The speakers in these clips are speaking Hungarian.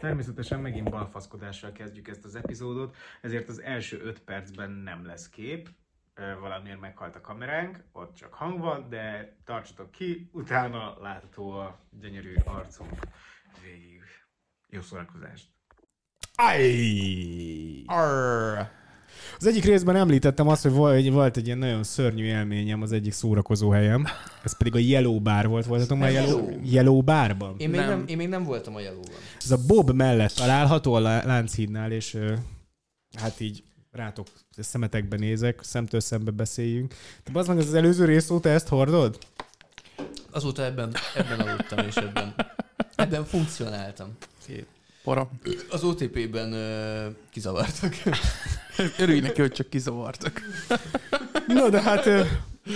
Természetesen megint balfaszkodással kezdjük ezt az epizódot, ezért az első 5 percben nem lesz kép, valamiért meghalt a kameránk, ott csak hang van, de tartsatok ki, utána látható a gyönyörű arcunk végig. Jó szórakozást! Aj! Arr. Az egyik részben említettem azt, hogy volt, volt egy ilyen nagyon szörnyű élményem az egyik szórakozó helyem. Ez pedig a Yellow Bar volt. Voltatok már Yellow, Yellow? Barban? Én még, nem. Nem. Én még nem voltam a jelóban. Ez a Bob mellett található a Lá- Lánchídnál, és hát így rátok szemetekbe nézek, szemtől szembe beszéljünk. De az meg az előző rész óta ezt hordod? Azóta ebben, ebben aludtam, és ebben, ebben funkcionáltam. Para. Az OTP-ben uh, kizavartak. Örülj neki, hogy csak kizavartak. Na de hát ö,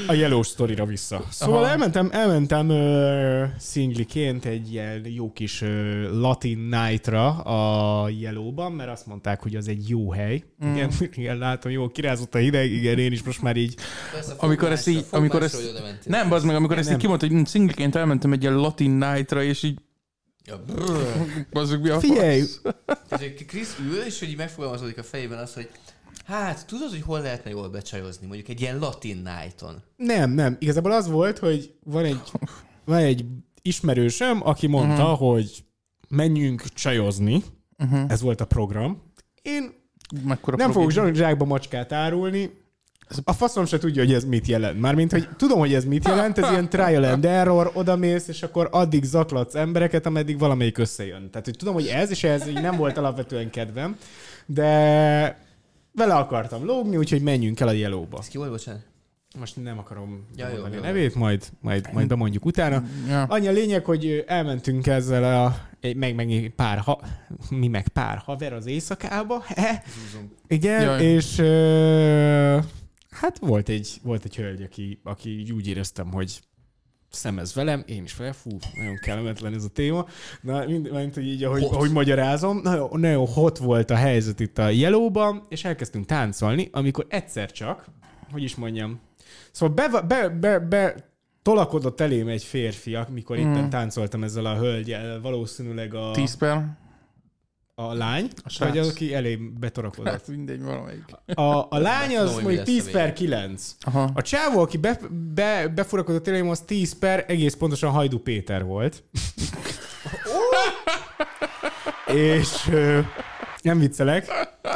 a Yellow Story-ra vissza. Szóval Aha. elmentem, elmentem ö, szingliként egy ilyen jó kis ö, Latin Night-ra a Yellow-ban, mert azt mondták, hogy az egy jó hely. Mm. Igen, igen, látom, jó, kirázott a hideg, igen, én is most már így Persze, Amikor ezt így- amikor ezt-. Nem, az meg, amikor Nem, ezt így kimondta, hogy szingleként elmentem egy ilyen Latin Night-ra, és így Ja, bazzuk mi a Figyelj! Krisz ül, és hogy megfogalmazódik a fejében az, hogy hát tudod, hogy hol lehetne jól becsajozni, mondjuk egy ilyen latin night-on. Nem, nem. Igazából az volt, hogy van egy, van egy ismerősöm, aki mondta, uh-huh. hogy menjünk csajozni. Uh-huh. Ez volt a program. Én Mekkora nem fogok program. zsák- zsákba macskát árulni. A faszom se tudja, hogy ez mit jelent. Mármint, hogy tudom, hogy ez mit jelent, ez ilyen trial and error, odamész, és akkor addig zaklatsz embereket, ameddig valamelyik összejön. Tehát, hogy tudom, hogy ez, és ez így nem volt alapvetően kedvem, de vele akartam lógni, úgyhogy menjünk el a Yellow-ba. Ez ki volt, bocsánat? Most nem akarom Ja, jó, mondani a jó, nevét, majd, majd, majd bemondjuk utána. Ja. Annyi a lényeg, hogy elmentünk ezzel a, egy- meg, meg pár, ha, mi meg pár haver az éjszakába, he? igen, Jaj. és ö, hát volt egy, volt egy hölgy, aki, aki úgy éreztem, hogy szemez velem, én is vele, fú, nagyon kellemetlen ez a téma. Na, mind, mind hogy így, ahogy, Hot. ahogy magyarázom, nagyon, nagyon hot volt a helyzet itt a Yellowban, és elkezdtünk táncolni, amikor egyszer csak, hogy is mondjam, szóval be, be, be, be tolakodott elém egy férfi, amikor mm. itten táncoltam ezzel a hölgyel, valószínűleg a, 10 per. A lány, A vagy az, aki elém betorakodott. Hát mindegy, valamelyik. A, a lány az mi mondjuk lesz 10 a per vége. 9. Aha. A csávó, aki be, be, befurakodott elém, az 10 per, egész pontosan Hajdu Péter volt. És ö, nem viccelek,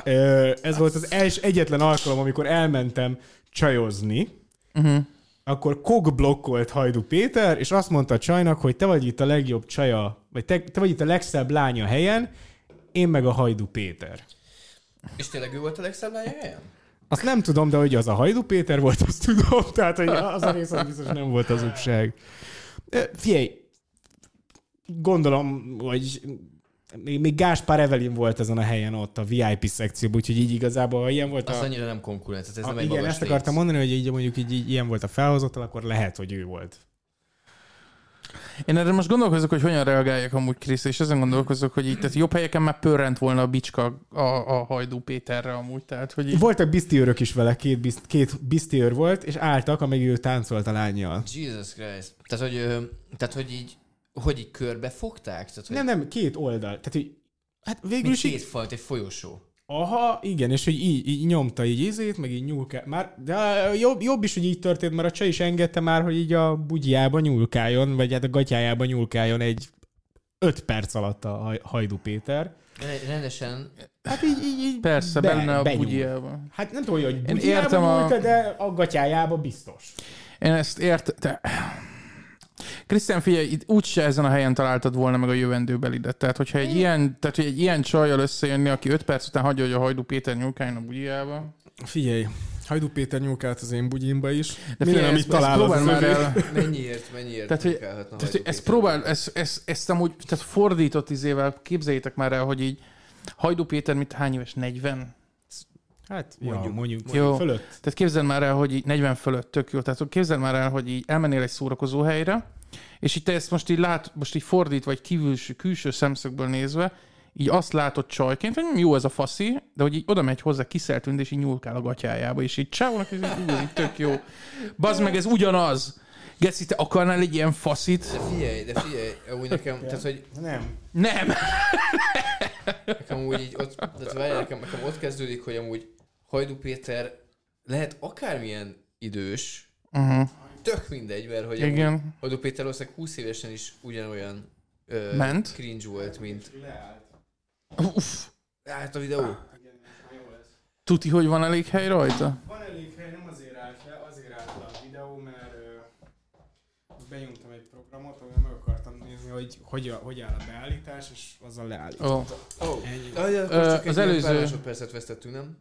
ö, ez volt az els, egyetlen alkalom, amikor elmentem csajozni, Uh-huh. akkor kog blokkolt Hajdu Péter, és azt mondta a csajnak, hogy te vagy itt a legjobb csaja, vagy te, te vagy itt a legszebb lánya helyen, én meg a Hajdu Péter. És tényleg ő volt a legszebb helyen? Azt nem tudom, de hogy az a Hajdu Péter volt, azt tudom. Tehát, hogy az a rész az biztos nem volt hazugság. Ö, Figyelj, gondolom, hogy még, még Gáspár Evelin volt ezen a helyen ott a VIP szekcióban, úgyhogy így igazából, ha ilyen volt Az a... annyira nem konkurencia, ez a nem egy igen, ezt akartam mondani, hogy így, mondjuk így, így ilyen volt a felhozatal, akkor lehet, hogy ő volt. Én erre most gondolkozok, hogy hogyan reagáljak amúgy Krisz, és ezen gondolkozok, hogy így, tehát jobb helyeken már pörrent volna a bicska a, a Hajdú Péterre amúgy, tehát hogy így, Voltak biztiőrök is vele, két, bizt, két biztiőr volt, és álltak, amíg ő táncolt a lányjal. Jesus Christ. Tehát, hogy, tehát, hogy így, hogy így körbe fogták? Tehát, hogy Nem, nem, két oldal. Tehát, hogy hát végül mint is így, két falt, egy folyosó. Aha, igen, és hogy így, így nyomta így izét, meg így nyúlká... Már, de jobb, jobb is, hogy így történt, mert a csaj is engedte már, hogy így a bugyjába nyúlkáljon, vagy hát a gatyájába nyúlkáljon egy öt perc alatt a Haj- Hajdu Péter. Rendesen, Hát így, így, így persze, be- benne a benyúl. bugyjában. Hát nem tudom, hogy Én bugyjába értem a- de a gatyájába biztos. Én ezt ért... Te... Krisztián, figyelj, itt úgyse ezen a helyen találtad volna meg a jövendőbelidet. Tehát, hogyha egy ilyen, tehát, hogy egy ilyen csajjal összejönni, aki 5 perc után hagyja, hogy a Hajdú Péter nyúlkáljon a bugyjába. Figyelj, Hajdu Péter nyúlkált az én bugyimba is. De Minden, amit talál, az már el... mennyiért, mennyiért Tehát, hogy- Tehát, Hajdú hogy ezt próbál, ezt, ezt, ezt amúgy, tehát fordított izével képzeljétek már el, hogy így Hajdú Péter mit hány éves? 40? Hát, mondjuk, Mondjuk. ja, mondjuk, Jó. mondjuk fölött. Tehát képzeld már el, hogy így 40 fölött tök jó. Tehát képzeld már el, hogy így elmennél egy szórakozó helyre, és így te ezt most így lát, most így fordítva, vagy kívülső, külső szemszögből nézve, így azt látod csajként, hogy jó ez a faszi, de hogy így oda megy hozzá kiszeltűnt, és így nyúlkál a gatyájába, és így csávónak ez így, így tök jó. Bazd meg, ez ugyanaz. Geci, te akarnál egy ilyen faszit? De figyelj, de figyelj, úgy nekem, tehát, hogy Nem. Nem. nekem úgy így ott, tehát várjál, nekem, nekem ott kezdődik, hogy amúgy Hajdú Péter lehet akármilyen idős, Uh-huh. tök mindegy, mert hogy amúgy Igen. Hajdú Péter valószínűleg 20 évesen is ugyanolyan ö, Ment? cringe volt, mint... Uff. Hát a videó. Tuti, hogy van elég hely rajta? Van elég hely, nem azért állt le, azért állt le a videó, mert ö, benyomtam egy programot, amivel meg akartam nézni, hogy hogy, a- hogy áll a beállítás, és azzal leállítom. Ó. Oh. Ennyi. Ah, ja, csak az előző- előző... másodpercet vesztettünk, nem?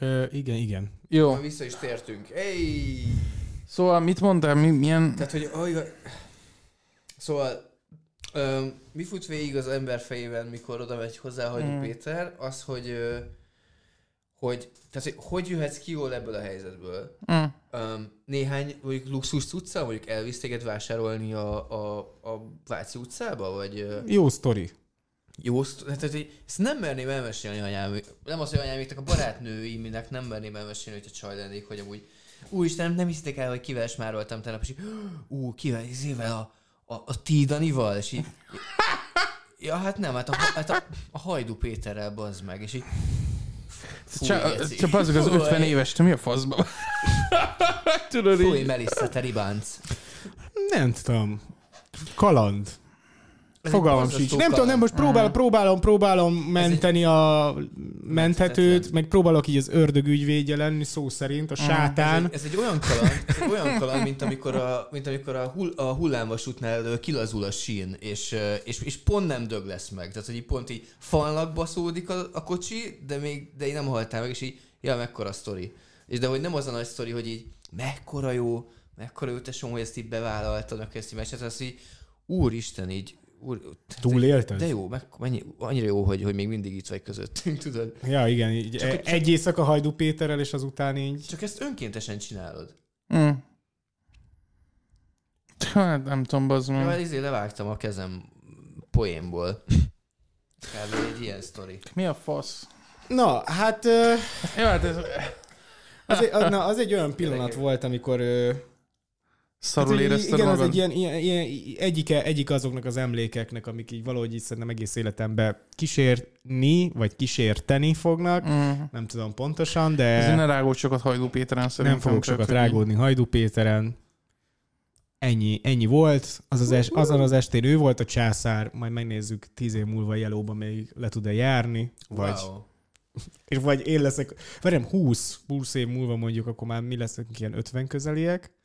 Ö, igen, igen. Jó. Ma vissza is tértünk. Hey! Szóval mit mondtál? Mi, milyen... Tehát, hogy oh, Szóval, ö, mi fut végig az ember fejében, mikor oda megy hozzá Hajdú Mm. Péter, az, hogy, ö, hogy, tehát, hogy, hogy jöhetsz ki jól ebből a helyzetből. Mm. Um, néhány mondjuk luxus cucca, mondjuk elvisz téged vásárolni a, a, a Váci utcába, vagy ö, Jó sztori. Jó, tehát, hogy ezt nem merném elmesélni anyám, nem az, hogy anyáméknek a barátnőimnek nem merném elmesélni, hogyha csaj lennék, hogy amúgy Úristen, nem, nem hiszitek el, hogy kivel smároltam tegnap, és így, ú, kivel, izével a, a, a Tidanival, és így, ja, hát nem, hát a, hát a, a Hajdú Péterrel bazd meg, és így, Fúj, Csak, csak az az Fúj. 50 éves, te mi a faszba? Tudod Fúj, így? Melissa, te ribánc. Nem tudom. Kaland. Ez Fogalmam sincs. Nem tudom, nem most próbálom, próbálom, próbálom menteni a menthetőt, meg próbálok így az ördög ügyvédje lenni, szó szerint, a Ez sátán. egy, ez egy olyan kaland, ez egy olyan kaland, mint amikor a, mint amikor a, hull, a hullámvasútnál kilazul a sín, és, és, és pont nem dög lesz meg. Tehát, hogy így pont így falnak baszódik a, a kocsi, de még de így nem haltál meg, és így, ja, mekkora sztori. És de hogy nem az a nagy sztori, hogy így, mekkora jó, mekkora jó tesóm, hogy ezt így bevállaltad, ezt így megcsináltad, azt így, úristen, így, úr, Túlélted? De jó, meg, mennyi, annyira jó, hogy, hogy még mindig itt vagy közöttünk, tudod? Ja, igen, így Csak- csak, csak- egy éjszaka Hajdú Péterrel, és azután így... Csak ezt önkéntesen csinálod. Mm. Hát nem tudom, bazd Ja, meg. hát izé levágtam a kezem poénból. Kb. egy ilyen sztori. Mi a fasz? Na, hát ö, Jó, hát ez az egy, na, az egy olyan pillanat volt, amikor... ö, szarul hát, érezted Igen, magad? egy ilyen, ilyen, ilyen egyike, egyik azoknak az emlékeknek, amik így valahogy így szerintem egész életemben kísérni, vagy kísérteni fognak. Mm. Nem tudom pontosan, de ne rágódj sokat Hajdú Péteren szerintem. nem fogok sokat rágódni Hajdú Péteren. Ennyi, ennyi volt. Az az es, azon az estén ő volt a császár, majd megnézzük tíz év múlva Jelóba még le tud-e járni, vagy, Wow. és vagy én leszek, várjam, 20, 20 év múlva mondjuk, akkor már mi leszünk ilyen 50 közeliek.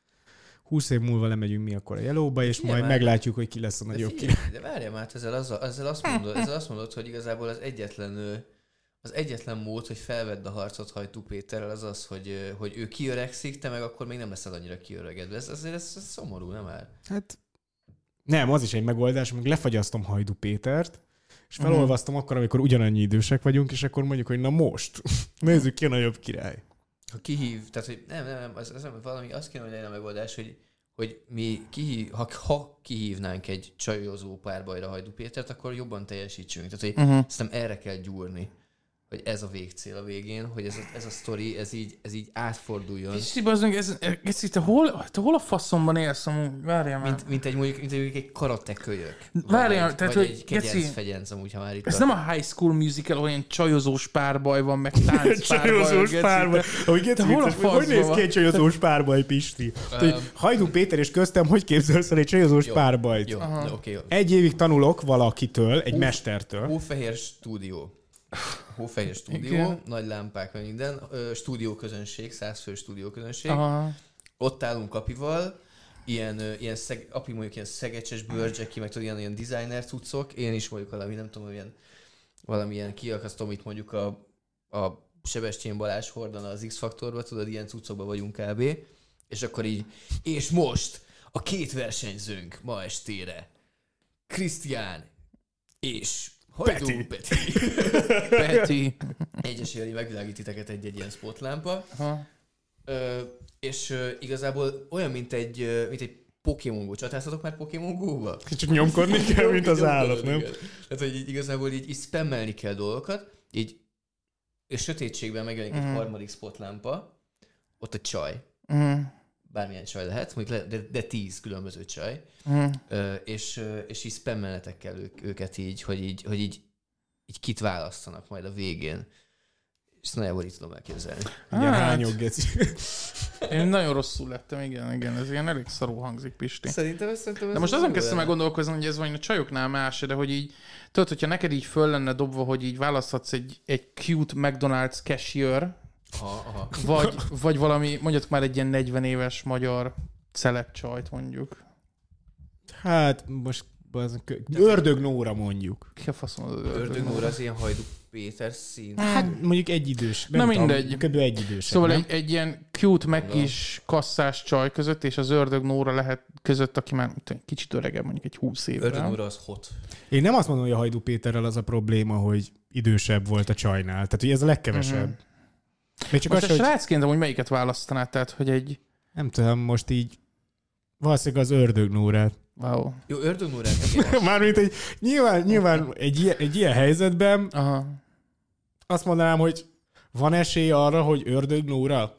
20 év múlva lemegyünk mi akkor a Jelóba, és Figyelj majd már. meglátjuk, hogy ki lesz a nagyobb király. de várjál már, ezzel, azzal, ezzel, azt mondod, ezzel azt mondod, hogy igazából az egyetlen az egyetlen mód, hogy felvedd a harcot Hajtú Péterrel, az az, hogy, hogy ő kiöregszik, te meg akkor még nem leszel annyira kiöregedve. Ez azért ez, ez szomorú, nem már? Hát nem, az is egy megoldás, meg lefagyasztom Hajdú Pétert, és felolvasztom akkor, amikor ugyanannyi idősek vagyunk, és akkor mondjuk, hogy na most, nézzük ki a nagyobb király. Ha kihív, tehát hogy nem, nem, nem, az, az nem, valami, azt kéne, hogy legyen a megoldás, hogy, hogy mi kihív, ha, ha kihívnánk egy csajozó párbajra Hajdú Pétert, akkor jobban teljesítsünk. Tehát, hogy Uh-huh. Szerintem erre kell gyúrni, hogy ez a végcél a végén, hogy ez a, ez a sztori, ez így, ez így átforduljon. És így bazdmeg, ez, ez, ez, te, hol, te hol a faszomban élsz amúgy? Várjál már. Mint, mint egy mondjuk, mint egy, egy karate kölyök. Várjál, vagy, tehát, vagy hogy egy kegyenc geci- fegyenc amúgy, ha már itt Ez tart. nem a High School Musical, ilyen csajozós párbaj van, meg tánc párbaj. Csajozós párbaj. Ahogy Geci hol a vicces, hogy néz faszban ki egy csajozós párbaj, Pisti? Um, Hajdú Péter és köztem, hogy képzelsz el egy csajozós párbajt? Jó, oké. jó. Egy évig tanulok valakitől, egy Uf. mestertől. Hófehér stúdió. Hófehér stúdió, Igen. nagy lámpák, meg minden. Ö, stúdióközönség, százfő stúdióközönség. Aha. ott állunk apival, ilyen, ilyen szeg, api mondjuk ilyen szegecses bőrcseki, meg tudod, ilyen, ilyen designer cuccok, én is mondjuk valami, nem tudom, ilyen, valamilyen kiakasztom itt mondjuk a, a Sebestyén Balázs hordana az X-faktorba, tudod, ilyen cuccokban vagyunk kb. És akkor így, és most a két versenyzőnk ma estére, Krisztián és Hajdú Peti. Peti. Peti. Egyesével megvilágít titeket egy-egy ilyen spotlámpa. Aha. Ö, és ö, igazából olyan, mint egy, ö, mint egy Pokémon Go. Csatáztatok már Pokémon Go-ba? Csak nyomkodni kell, mint az állat, nem? Igen. Tehát, hogy így, igazából így, így spammelni kell dolgokat, így és sötétségben megjelenik Mhm. egy harmadik spotlámpa, ott a csaj, Mhm. Bármilyen csaj lehet, mondjuk le, de, de tíz különböző csaj, Mhm. ö, és, és így spammelnetek kell ők, őket így, hogy így, hogy így így kit választanak majd a végén. És ezt nagyjából így tudom elképzelni. Hát. hányok, geci. Én nagyon rosszul lettem, igen, igen, ez ilyen elég szarú hangzik, Pisti. Szerintem ez, szerintem De most azon kezdtem el gondolkozni, hogy ez vagy a csajoknál más, de hogy így, tudod, hogyha neked így föl lenne dobva, hogy így választhatsz egy, egy cute McDonald's cashier, Aha, aha. vagy, vagy valami, mondjuk már egy ilyen 40 éves magyar celebcsajt mondjuk. Hát most az, ördög Nóra mondjuk. Ki a faszom az Ördög Nóra az ilyen Hajdú Péter szín. Hát mondjuk egy idős. Na mindegy. Kb. egy idős. Szóval egy, egy ilyen cute megkis kasszás csaj között, és az ördög Nóra lehet között, aki már tudom, kicsit öregebb, mondjuk egy 20 Ördög évvel. Nóra az hot. Én nem azt mondom, hogy a Hajdú Péterrel az a probléma, hogy idősebb volt a csajnál. Tehát, hogy ez a legkevesebb. Mhm. Még csak Most az, a hogy srácként amúgy melyiket választanád? Tehát, hogy egy... nem tudom, most így valószínűleg az ördög Nórát. Wow. Jó, Ördög Nórát igen. Mármint egy, nyilván, nyilván egy, ilyen, egy ilyen helyzetben Aha. azt mondanám, hogy van esély arra, hogy ördög Nóra?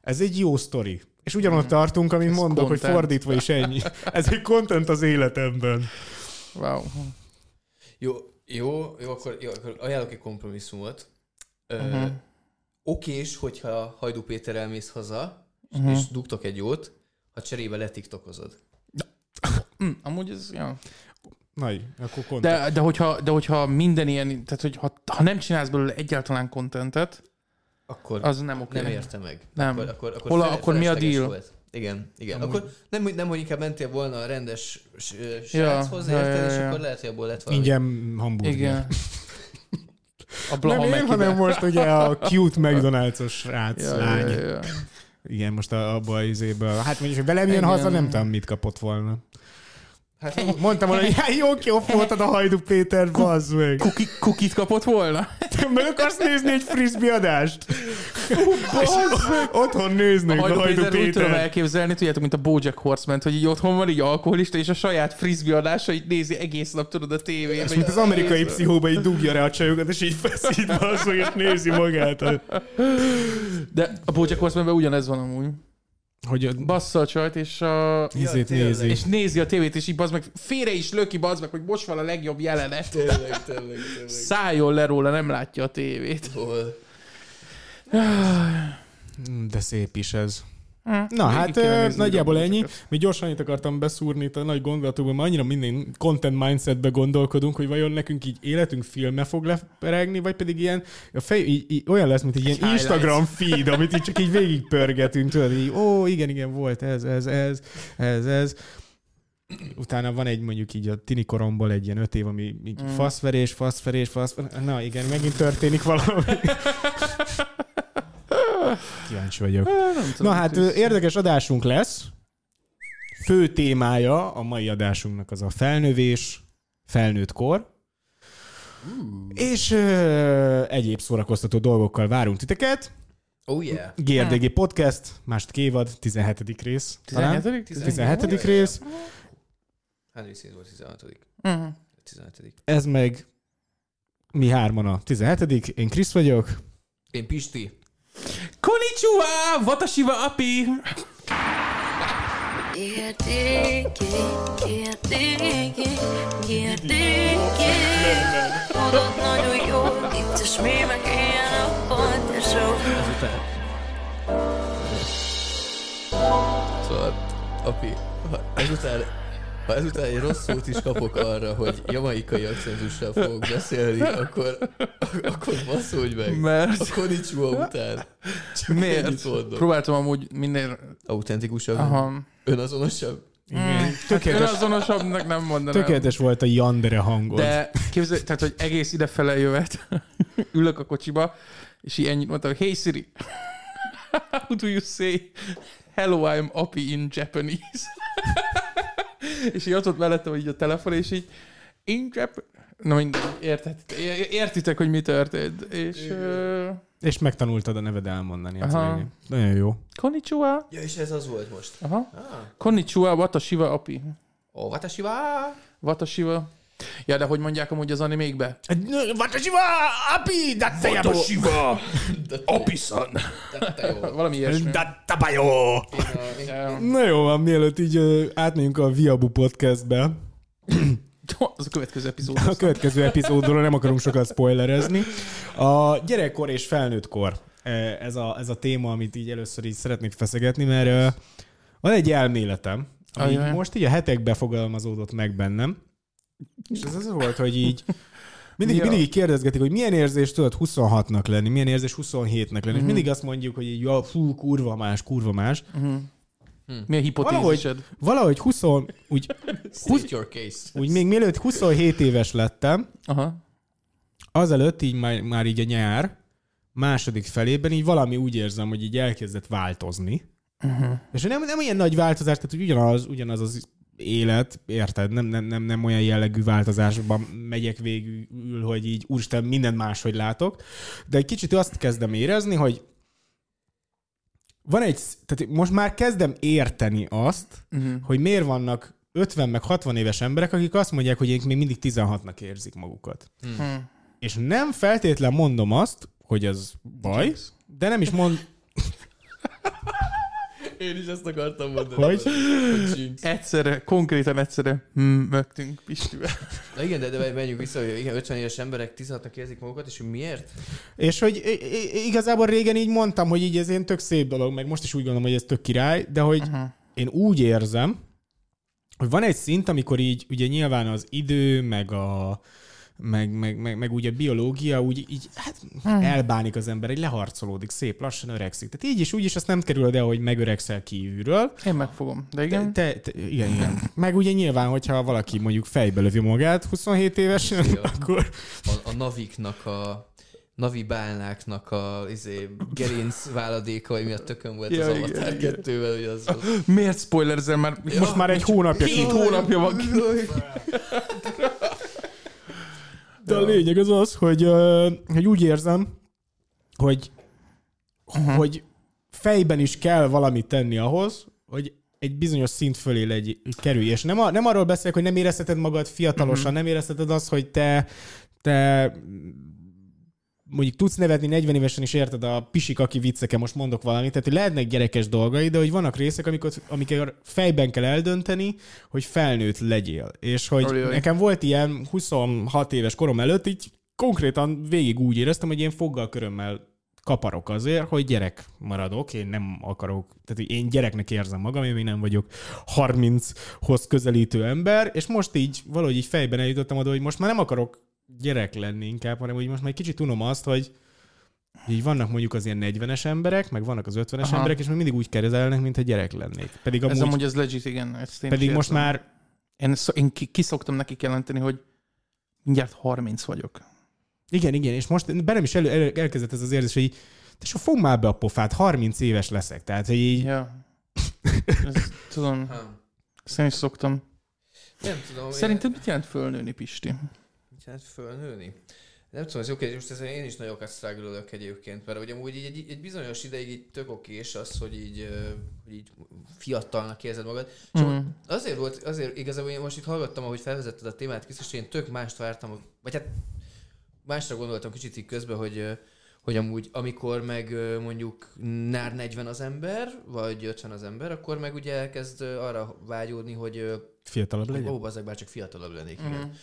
Ez egy jó sztori. És ugyanott tartunk, amit Ez mondok, hogy content. fordítva is ennyi. Ez egy content az életemben. Wow. Jó, jó, jó, akkor, jó, akkor ajánlok egy kompromisszumot. Ö, Mhm. Okés, hogyha Hajdú Péter elmész haza, Mhm. és dugtok egy jót, ha cserébe letiktokozod. Hm, amúgy ez, ja. Nagy, akkor content. De, de, hogyha, de hogyha minden ilyen, tehát hogy ha, ha nem csinálsz belőle egyáltalán kontentet, Akkor az nem oké. nem érte meg. Nem. Akkor, akkor, akkor, Hol fel- akkor mi a deal? Volt. Igen, igen. Amúgy- Akkor nem, nem, hogy inkább mentél volna a rendes Ja, sráchoz, ja, érted, ja, és ja. akkor lehet, hogy abból lett valami. Ingyen hamburger. Igen. A Nem Blaha én, Mekibe. hanem most ugye a cute McDonald's-os srác, ja, lány. ja, ja. Igen, most a- abba az izéből. Hát mondjuk, hogy velem jön haza, nem tudom, mit kapott volna. Hát, Mondtam volna, hogy "Hát, jó kiopoltad a Hajdú Péter, bazd meg. Kuki, kukit kapott volna? Te meg akarsz nézni egy frisbee adást? Otthon A néznek a Hajdú Hajdú Péter úgy tudom Péter. elképzelni, tudjátok, mint a Bojack Horseman, hogy így otthon van, így alkoholista, és a saját frisbee adásait nézi egész nap, tudod, a tévében. És mint az amerikai pszichóba így dugja rá a csajokat, és így feszít, bazd meg, és nézi magát. De a Bojack Horsemanben ugyanez van amúgy. Hogy a Bassza a csajt, és a... izét nézi. És nézi a tévét, és így bazd meg, félre is löki, bazd meg, hogy most van a legjobb jelenet. tényleg, tényleg, tényleg. Szálljon le róla, nem látja a tévét. Hol? De szép is ez. Hm. Na, hát nagyjából ennyi. Mi gyorsan itt akartam beszúrni itt a nagy gondolatokban, mert annyira minden content mindsetbe gondolkodunk, hogy vajon nekünk így életünk filme fog leperegni, vagy pedig ilyen a fej, így, így, olyan lesz, mint egy ilyen Highlights. Instagram feed, amit így csak így végigpörgetünk, tudod, így, ó, igen, igen, volt ez, ez, ez, ez, ez. Utána van egy mondjuk így a tini koromból egy ilyen öt év, ami így Mm. faszverés, faszverés, faszverés. Na igen, megint történik valami. Kíváncsi vagyok. Nem tudom, Na hát érdekes adásunk lesz. Fő témája a mai adásunknak az a felnövés, felnőtt kor. És ö, egyéb szórakoztató dolgokkal várunk titeket. Oh yeah. GRDG Podcast, második évad, 17. rész. talán. 17. 17. rész. Hány részén volt 16 Mhm. 17 Ez meg mi hárman a 17. Én Krisz vagyok. Én Pisti. Konnichiwa! Watashiwa api! Kérdéki, kérdéki, kérdéki Tudod nagyon jó, vicces mémek ilyen nappal, tesó Azután. Szóval, api, ha ezután, ha ezután egy rossz szót is kapok arra, hogy jamaikai akcentussal fogok beszélni, akkor, akkor basszódj meg. Mert- A konnichiwa után. Csak Miért? Próbáltam amúgy minél... Autentikusabb, Aha. önazonosabb. Mm, Tökéletes. hát önazonosabbnak nem mondanám. Tökéletes volt a Yandere hangod. De képzelj, tehát, hogy egész idefele jövet, ülök a kocsiba, és így ennyit mondtam, hey Siri, how do you say hello, I'm Api in Japanese? és így ott volt mellettem így a telefon, és így in Jap... Na mindegy, értitek, értitek, hogy mi történt. És És megtanultad a neved elmondani. Aha. Nagyon jó. konnichiwa. Ja, és ez az volt most. Aha. Ah. Konnichiwa, watashiwa api. Oh, watashi wa! Watashiwa. Ja, de hogy mondják amúgy az animékbe? Watashiwa, api, datte Watashiwa, api-san. Valami ilyesmi. Dattabayo. Én a- én- Ja. Na jó, van, mielőtt így átmegyünk a Viabu podcastbe. Az a következő epizód. A következő epizódról nem akarunk sokat spoilerezni. A gyerekkor és felnőttkor ez a, ez a téma, amit így először így szeretnék feszegetni, mert van egy elméletem, ami Ajaj. most így a hetekbe fogalmazódott meg bennem, és ez az volt, hogy így mindig, Ja. mindig így kérdezgetik, hogy milyen érzés tudod 26-nak lenni, milyen érzés 27-nek lenni, és mindig azt mondjuk, hogy így, ja, fú, kurva más, kurva más. Mi a hipotézised? Valahogy 20, úgy, State your case. úgy még mielőtt 27 éves lettem, Aha. azelőtt így már, már így a nyár második felében így valami úgy érzem, hogy így elkezdett változni. Uh-huh. És nem, nem ilyen nagy változás, tehát hogy ugyanaz, ugyanaz az élet, érted? Nem, nem, nem, nem olyan jellegű változásban megyek végül, hogy így úristen, minden máshogy látok. De egy kicsit azt kezdem érezni, hogy van egy, tehát most már kezdem érteni azt, uh-huh. hogy miért vannak 50 meg 60 éves emberek, akik azt mondják, hogy ők még mindig 16-nak érzik magukat. Hm. És nem feltétlen mondom azt, hogy ez baj, de nem is mond, Én is ezt akartam mondani. hogy. Egyszerre, konkrétan egyszerre hm, mögtünk Pistivel. Na igen, de, de menjünk vissza, hogy igen, 50 éves emberek 16-nak érzik magukat, és hogy miért? És hogy igazából régen így mondtam, hogy így ez ilyen tök szép dolog, meg most is úgy gondolom, hogy ez tök király, de hogy Aha. én úgy érzem, hogy van egy szint, amikor így ugye nyilván az idő, meg a meg, meg, meg, meg ugye a biológia úgy így hát elbánik az ember, egy leharcolódik, szép lassan öregszik. Tehát így is, úgy is azt nem kerülöd el, hogy megöregszel kívülről. Én megfogom. De Te, igen. te, te, igen, igen. Meg ugye nyilván, hogyha valaki mondjuk fejbe lövi magát 27 évesen, Ja. akkor A, a naviknak a Navi bálnáknak a izé, gerinc váladéka, ami miatt tökön volt Ja, az igen, Avatar igen. 2-vel, hogy az. Miért spoilerzel már? most már egy hónapja Két hónapja van ki. De a lényeg az az, hogy, hogy úgy érzem, hogy, hogy fejben is kell valamit tenni ahhoz, hogy egy bizonyos szint fölé legy, kerülj. És nem, a, nem arról beszélek, hogy nem érezheted magad fiatalosan, nem érezheted azt, hogy te, te mondjuk tudsz nevetni 40 évesen is érted a pisik, aki vicceke, most mondok valamit, tehát hogy lehetnek gyerekes dolgai, de hogy vannak részek, amikor, amikor fejben kell eldönteni, hogy felnőtt legyél. És hogy Ajaj. nekem volt ilyen 26 éves korom előtt, így konkrétan végig úgy éreztem, hogy én foggal körömmel kaparok azért, hogy gyerek maradok, én nem akarok, tehát hogy én gyereknek érzem magam, én még nem vagyok 30-hoz közelítő ember, és most így valahogy így fejben eljutottam oda, hogy most már nem akarok gyerek lenni inkább, hanem hogy most már egy kicsit unom azt, hogy így vannak mondjuk az ilyen 40-es emberek, meg vannak az 50-es Aha. emberek, és még mindig úgy kezelnek, mint egy gyerek lennék. Pedig Ez amúgy, amúgy az legit, igen. Ezt én pedig most már Én, szok, én ki, ki szoktam nekik jelenteni, hogy mindjárt 30 vagyok. Igen, igen, és most bennem is elő, elő, elkezdett ez az érzés, hogy te so fogd már be a pofát, 30 éves leszek. Tehát, hogy így, Ja. Ez, tudom, Ha. ezt én is szoktam. Nem tudom. Szerinted mit jelent fölnőni, Pisti? Jelent fölnőni? Nem tudom, ez jó kérdés, most ezen én is nagyokat struggle egyébként, mert ugye amúgy így egy, egy bizonyos ideig így tök okés az, hogy így, hogy így fiatalnak érzed magad. És Mm. mm. azért volt, azért igazából én most itt hallgattam, ahogy felvezetted a témát, Krisztus, én tök mást vártam, vagy hát másra gondoltam kicsit így közben, hogy hogy amúgy, amikor meg mondjuk nár 40 az ember, vagy 50 az ember, akkor meg ugye elkezd arra vágyódni, hogy fiatalabb legyen. Ó, bazzeg, bár csak fiatalabb lennék, Mhm. igen.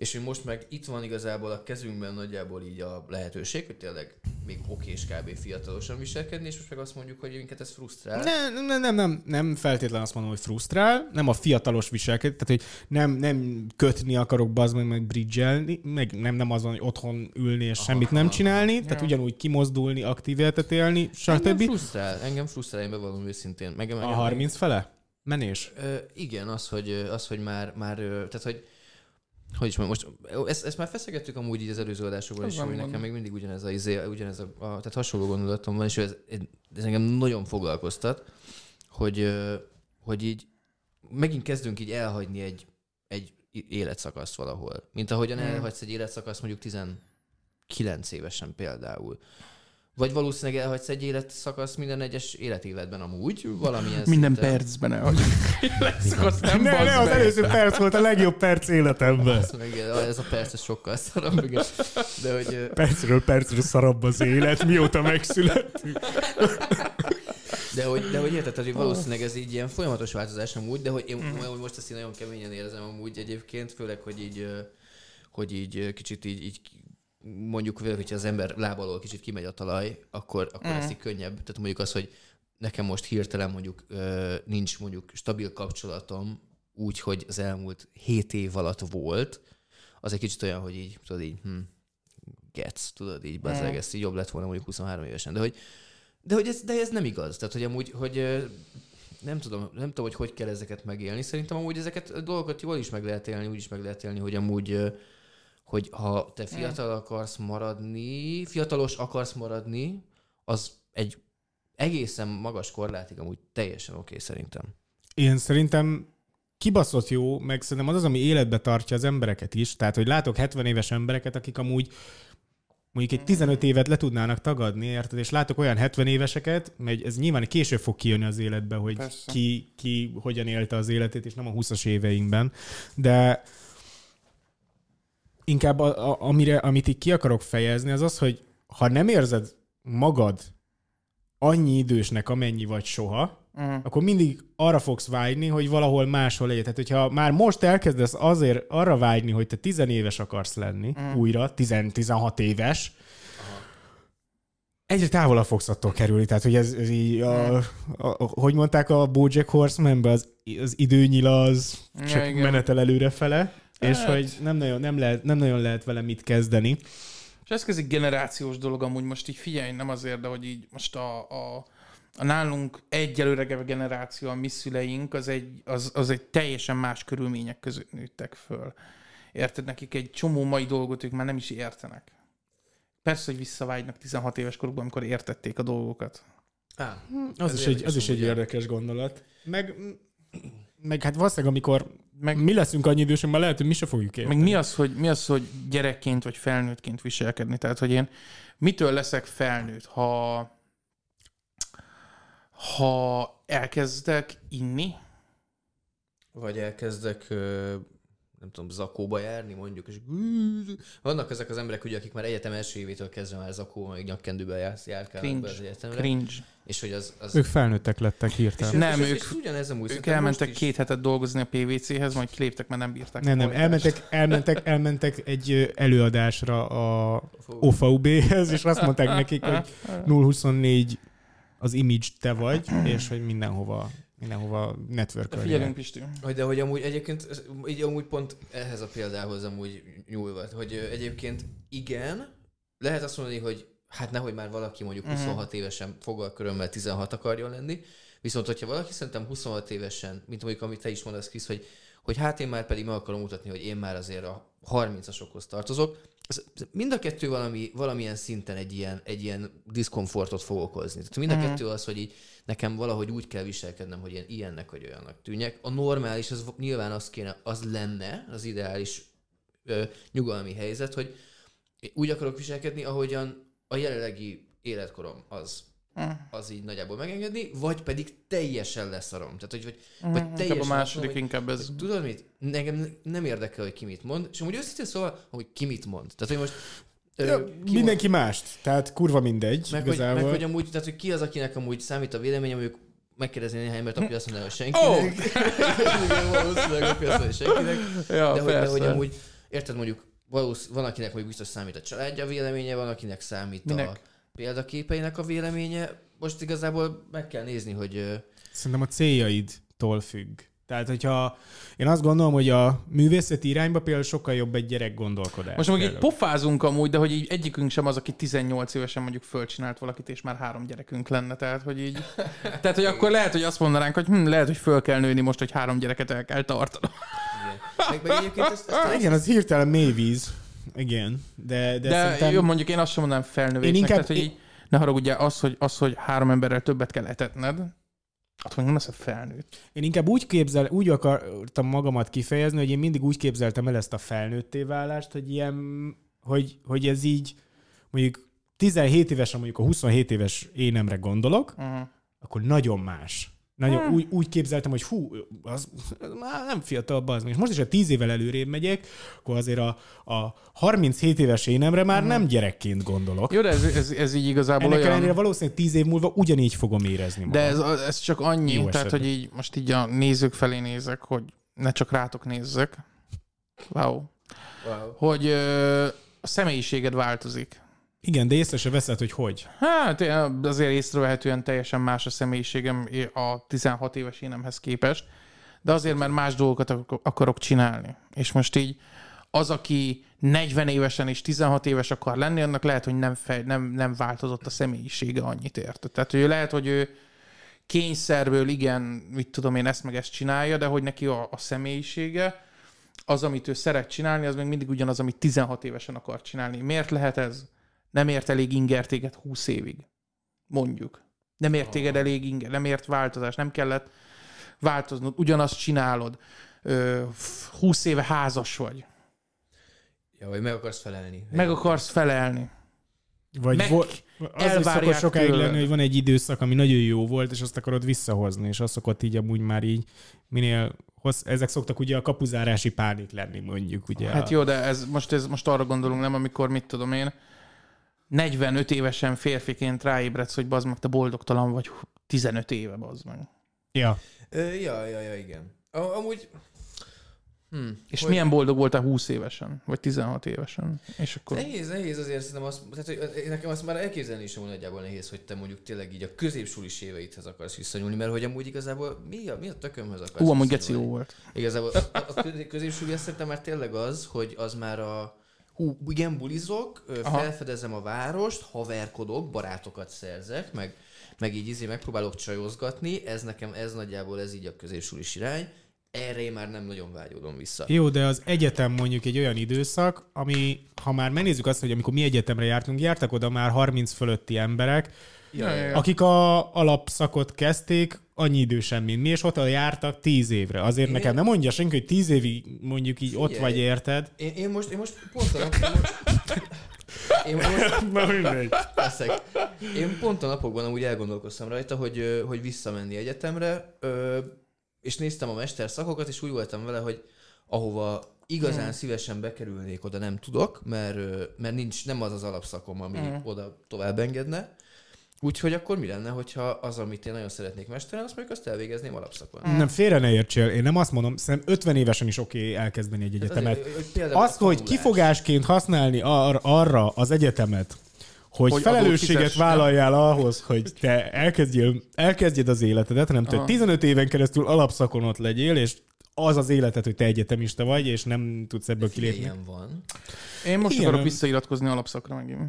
És hogy most meg itt van igazából a kezünkben nagyjából így a lehetőség, hogy tényleg még oké és kb. fiatalosan viselkedni, és most meg azt mondjuk, hogy minket ez frusztrál. Nem, nem, nem, nem, nem feltétlenül azt mondom, hogy frusztrál, nem a fiatalos viselkedés, tehát hogy nem, nem kötni akarok bazd meg, meg bridgelni, meg nem, nem azon, hogy otthon ülni és Aha, semmit nem aha. csinálni, tehát Ja. ugyanúgy kimozdulni, aktív életet élni, engem stb. frusztrál, engem frusztrál, én bevallom őszintén. Meg, meg, A 30 fele? Menés? Ö, igen, az, hogy, az, hogy már, már tehát, hogy hogy is mondjam, most ezt, ezt már feszegettük amúgy így az előző adásokban is, hogy nekem még mindig ugyanez a, izé, ugyanez a, a tehát hasonló gondolatom van, és ez, ez engem nagyon foglalkoztat, hogy, hogy így megint kezdünk így elhagyni egy, egy életszakaszt valahol. Mint ahogyan Hmm. elhagysz egy életszakaszt mondjuk 19 évesen például. Vagy valószínűleg elhagysz egy életszakaszt minden egyes életéletben amúgy, valamilyen Minden szinten. percben elhagyjuk. Lesz, nem Ne, ne, az meg. előző perc volt a legjobb perc életemben. Azt meg, ez a perc ez sokkal szarabb, igen. De hogy, Percről percre szarabb az élet, mióta megszülettünk. de hogy, de hogy érted, hogy valószínűleg ez így ilyen folyamatos változás amúgy, de hogy én hogy most ezt én nagyon keményen érzem amúgy egyébként, főleg, hogy így, hogy így kicsit így, így mondjuk, hogyha az ember lábalól kicsit kimegy a talaj, akkor, akkor ez így könnyebb. Tehát mondjuk az, hogy nekem most hirtelen mondjuk nincs mondjuk stabil kapcsolatom úgy, hogy az elmúlt 7 év alatt volt, az egy kicsit olyan, hogy így, tudod így, hm, getsz, tudod így, bazeg, ez így jobb lett volna mondjuk 23 évesen, de hogy, de hogy ez, de ez nem igaz. Tehát, hogy amúgy, hogy nem tudom, nem tudom, hogy hogy kell ezeket megélni. Szerintem amúgy ezeket a dolgokat jól is meg lehet élni, úgy is meg lehet élni, hogy amúgy, hogy ha te fiatal akarsz maradni, fiatalos akarsz maradni, az egy egészen magas korlátig amúgy teljesen oké okay, szerintem. Én szerintem kibaszott jó, meg szerintem az az, ami életbe tartja az embereket is. Tehát, hogy látok 70 éves embereket, akik amúgy mondjuk egy 15 évet le tudnának tagadni, érted? És látok olyan 70 éveseket, mert ez nyilván később fog kijönni az életbe, hogy Persze. ki, ki hogyan élte az életét, és nem a 20-as éveinkben. De inkább a, a, amire, amit így ki akarok fejezni, az az, hogy ha nem érzed magad annyi idősnek, amennyi vagy soha, Mhm. akkor mindig arra fogsz vágyni, hogy valahol máshol legyél. Tehát, hogyha már most elkezdesz azért arra vágyni, hogy te tizenéves akarsz lenni, mm. újra, 10-16 éves, egyre távolabb fogsz attól kerülni. Tehát, hogy ez, ez így, a, a, a, hogy mondták a Bojack horseman az, az időnyila az Ja, csak igen. menetel előrefele, és Hát. hogy nem nagyon, nem, lehet, nem nagyon lehet vele mit kezdeni. És ez kezdik generációs dolog amúgy most így figyelj, nem azért, de hogy így most a, a, a nálunk egyelőre generáció, a mi szüleink, az egy, az, az egy teljesen más körülmények között nőttek föl. Érted, nekik egy csomó mai dolgot ők már nem is értenek. Persze, hogy visszavágynak 16 éves korukban, amikor értették a dolgokat. Á, Az, is egy, érdekes az is egy érdekes gondolat. Meg, meg hát valószínűleg, amikor Meg- mi leszünk annyi idősek, már lehet, hogy mi se fogjuk érteni. Meg mi az, hogy, mi az, hogy gyerekként vagy felnőttként viselkedni? Tehát, hogy én mitől leszek felnőtt, ha ha elkezdek inni, Vagy elkezdek, ö, nem tudom, zakóba járni mondjuk, és vannak ezek az emberek, ugye, akik már egyetem első évétől kezdve már zakóba, meg nyakkendőben jársz, járkálnak be cringe, az egyetemre. cringe. És hogy az... az Ők felnőttek lettek és hirtelen. Nem, és, ők- És ugyanez amúgy, Ők elmentek is- két hetet dolgozni a PVC-hez, majd kiléptek, mert nem bírták. Nem, nem, elmentek, elmentek, elmentek egy előadásra a OVB-hez, és azt mondták nekik, hogy 024 az image te vagy, és hogy mindenhova, mindenhova network Figyelünk, Pisti. Hogy de hogy amúgy egyébként, így amúgy pont ehhez a példához amúgy nyúlva, hogy egyébként igen, lehet azt mondani, hogy hát nehogy már valaki mondjuk Mhm. 26 évesen fogalkörömmel 16 akarjon lenni, viszont hogyha valaki szerintem 26 évesen, mint mondjuk amit te is mondasz, Krisz, hogy, hogy hát én már pedig meg akarom mutatni, hogy én már azért a 30-asokhoz tartozok, mind a kettő valami, valamilyen szinten egy ilyen, egy ilyen diszkomfortot fog okozni. Tehát mind a Mhm. kettő az, hogy így nekem valahogy úgy kell viselkednem, hogy én ilyennek vagy olyannak tűnjek. A normális, az nyilván az kéne, az lenne az ideális ö, nyugalmi helyzet, hogy úgy akarok viselkedni, ahogyan a jelenlegi életkorom az. Az így nagyjából megengedni, vagy pedig teljesen leszarom. Tehát, hogy vagy, Mhm, vagy Inkább teljesen a azt második, mondom, hogy inkább ez. hogy Tudod mit? Nekem nem érdekel, hogy ki mit mond, és amúgy őszintén szóval, hogy ki mit mond. Tehát, hogy most Ja, ki mindenki mást, tehát kurva mindegy, meg hogy, igazából. meg hogy amúgy, tehát hogy ki az, akinek amúgy számít a véleményem, mondjuk megkérdezni néhány embert, aki azt mondaná, hogy senkinek. Igen, valószínűleg, aki azt mondja, hogy senkinek. Ja, De hogy, de hogy amúgy, érted mondjuk, valósz, van akinek mondjuk biztos számít a családja véleménye, van akinek számít Minek? a példaképeinek a véleménye. Most igazából meg kell nézni, hogy Szerintem a céljaidtól függ. Tehát, hogyha én azt gondolom, hogy a művészeti irányba például sokkal jobb egy gyerek gondolkodás. Most meg így pofázunk amúgy, de hogy így egyikünk sem az, aki 18 évesen mondjuk fölcsinált valakit, és már három gyerekünk lenne. Tehát, hogy így... Tehát, hogy akkor lehet, hogy azt mondanánk, hogy hm, lehet, hogy föl kell nőni most, hogy három gyereket el kell tartanom. igen. Meg, meg egyébként ezt, ezt Ah, igen, az hirtelen mélyvíz. Igen, de, de, De, szerintem... jó, mondjuk én azt sem mondanám felnövésnek, Én inkább- tehát, hogy így, ne haragudjál, az, hogy, az, hogy három emberrel többet kell etetned, attól nem lesz a felnőtt. Én inkább úgy, képzel, úgy akartam magamat kifejezni, hogy én mindig úgy képzeltem el ezt a felnőtté válást, hogy ilyen, hogy, hogy ez így mondjuk 17 évesen mondjuk a 27 éves énemre gondolok, Uh-huh. akkor nagyon más. Nagyon úgy, úgy képzeltem, hogy hú, az, az már nem fiatal az És most is, ha 10 évvel előrébb megyek, akkor azért a, a 37 éves énemre már nem gyerekként gondolok. Jó, de ez, ez, ez így igazából Ennek olyan... ellenére valószínűleg 10 év múlva ugyanígy fogom érezni magam. De ez, ez csak annyi, Jó tehát esetben. hogy így most így a nézők felé nézek, hogy ne csak rátok nézzek. Wow. Wow. Hogy ö, a személyiséged változik. Igen, de észre se veszed, hogy hogy. Hát azért észrevehetően teljesen más a személyiségem a 16 éves énemhez képest, de azért, mert más dolgokat ak- akarok csinálni. És most így az, aki 40 évesen és 16 éves akar lenni, annak lehet, hogy nem, fej, nem, nem változott a személyisége annyit ért. Tehát hogy lehet, hogy ő kényszerből igen, mit tudom én, ezt meg ezt csinálja, de hogy neki a, a személyisége, az, amit ő szeret csinálni, az még mindig ugyanaz, amit 16 évesen akar csinálni. Miért lehet ez? Nem ért elég inger téged 20 évig. Mondjuk. Nem ért téged elég inger, nem ért változás, nem kellett változnod, ugyanazt csinálod. Ö, 20 éve házas vagy. Ja, vagy meg akarsz felelni. Meg akarsz felelni. Vagy Meg vo- az is szokott sokáig lenni, hogy van egy időszak, ami nagyon jó volt, és azt akarod visszahozni, és az szokott így amúgy már így minél hossz, ezek szoktak ugye a kapuzárási pánik lenni, mondjuk. Ugye Hát a... jó, de ez most, ez most arra gondolunk, nem, amikor mit tudom én, 45 évesen férfiként ráébredsz, hogy bazd meg, te boldogtalan vagy 15 éve, bazd meg. Ja. Ja, ja, ja, igen. A, amúgy... Hm, És hogy- milyen boldog voltál 20 évesen, vagy 16 évesen? És akkor... Nehéz, nehéz azért szerintem azt, tehát, hogy nekem azt már elképzelni is amúgy nagyjából nehéz, hogy te mondjuk tényleg így a középsulis éveidhez akarsz visszanyúlni, mert hogy amúgy igazából mi a, mi a tökömhöz akarsz Ú, amúgy geci jó volt. Igazából a, a közé- középsúly azt szerintem már tényleg az, hogy az már a hú, igen, bulizok, Aha. felfedezem a várost, haverkodok, barátokat szerzek, meg, meg így izé megpróbálok csajozgatni, ez nekem, ez nagyjából ez így a középsulis irány. Erre én már nem nagyon vágyódom vissza. Jó, de az egyetem mondjuk egy olyan időszak, ami, ha már megnézzük azt, hogy amikor mi egyetemre jártunk, jártak oda már 30 fölötti emberek, Ja, ja, ja. akik a alapszakot kezdték, annyi idősen, mint mi, és ott jártak 10 évre. Azért Én- nekem nem mondja senki, hogy 10 évig mondjuk így ott Figyelj. vagy, érted? Én, én, most, én most pont a nap, én most, Na mindegy. Leszek. Én pont a napokban amúgy elgondolkoztam rajta, hogy, hogy visszamenni egyetemre, és néztem a mesterszakokat, és úgy voltam vele, hogy ahova igazán Hmm. szívesen bekerülnék, oda nem tudok, mert, mert nincs, nem az az alapszakom, ami Hmm. oda tovább engedne. Úgyhogy akkor mi lenne, hogyha az, amit én nagyon szeretnék mesteren, azt mondjuk azt elvégezném alapszakon. Nem, félre ne értsél, én nem azt mondom, szerintem 50 évesen is oké okay elkezdeni egy Hát egyetemet. azért, Azt, a hogy kifogásként használni ar- arra az egyetemet, hogy, Hogy felelősséget vállaljál ahhoz, hogy te elkezdjél, elkezdjed az életedet, nem te Aha. 15 éven keresztül alapszakon ott legyél, és az az életed, hogy te egyetemista vagy, és nem tudsz ebből kilépni. Ilyen van. Én most Igen, akarok visszairatkozni alapszakra megint.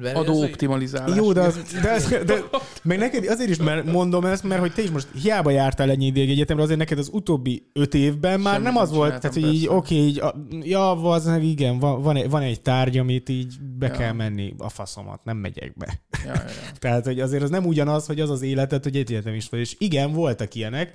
Mert az, Adó hogy- optimalizálás. Jó, de, az, de, az, de meg neked azért is mert mondom ezt, mert hogy te is most hiába jártál ennyi ideig egyetemre, azért neked az utóbbi öt évben már Semmit nem az volt, tehát hogy így oké, így, a, ja, az, igen, van, van, egy, van egy tárgy, amit így be Ja. kell menni a faszomat, nem megyek be. Ja, ja, ja. Tehát, hogy azért az nem ugyanaz, hogy az az életed, hogy egyetem is vagy. És igen, voltak ilyenek.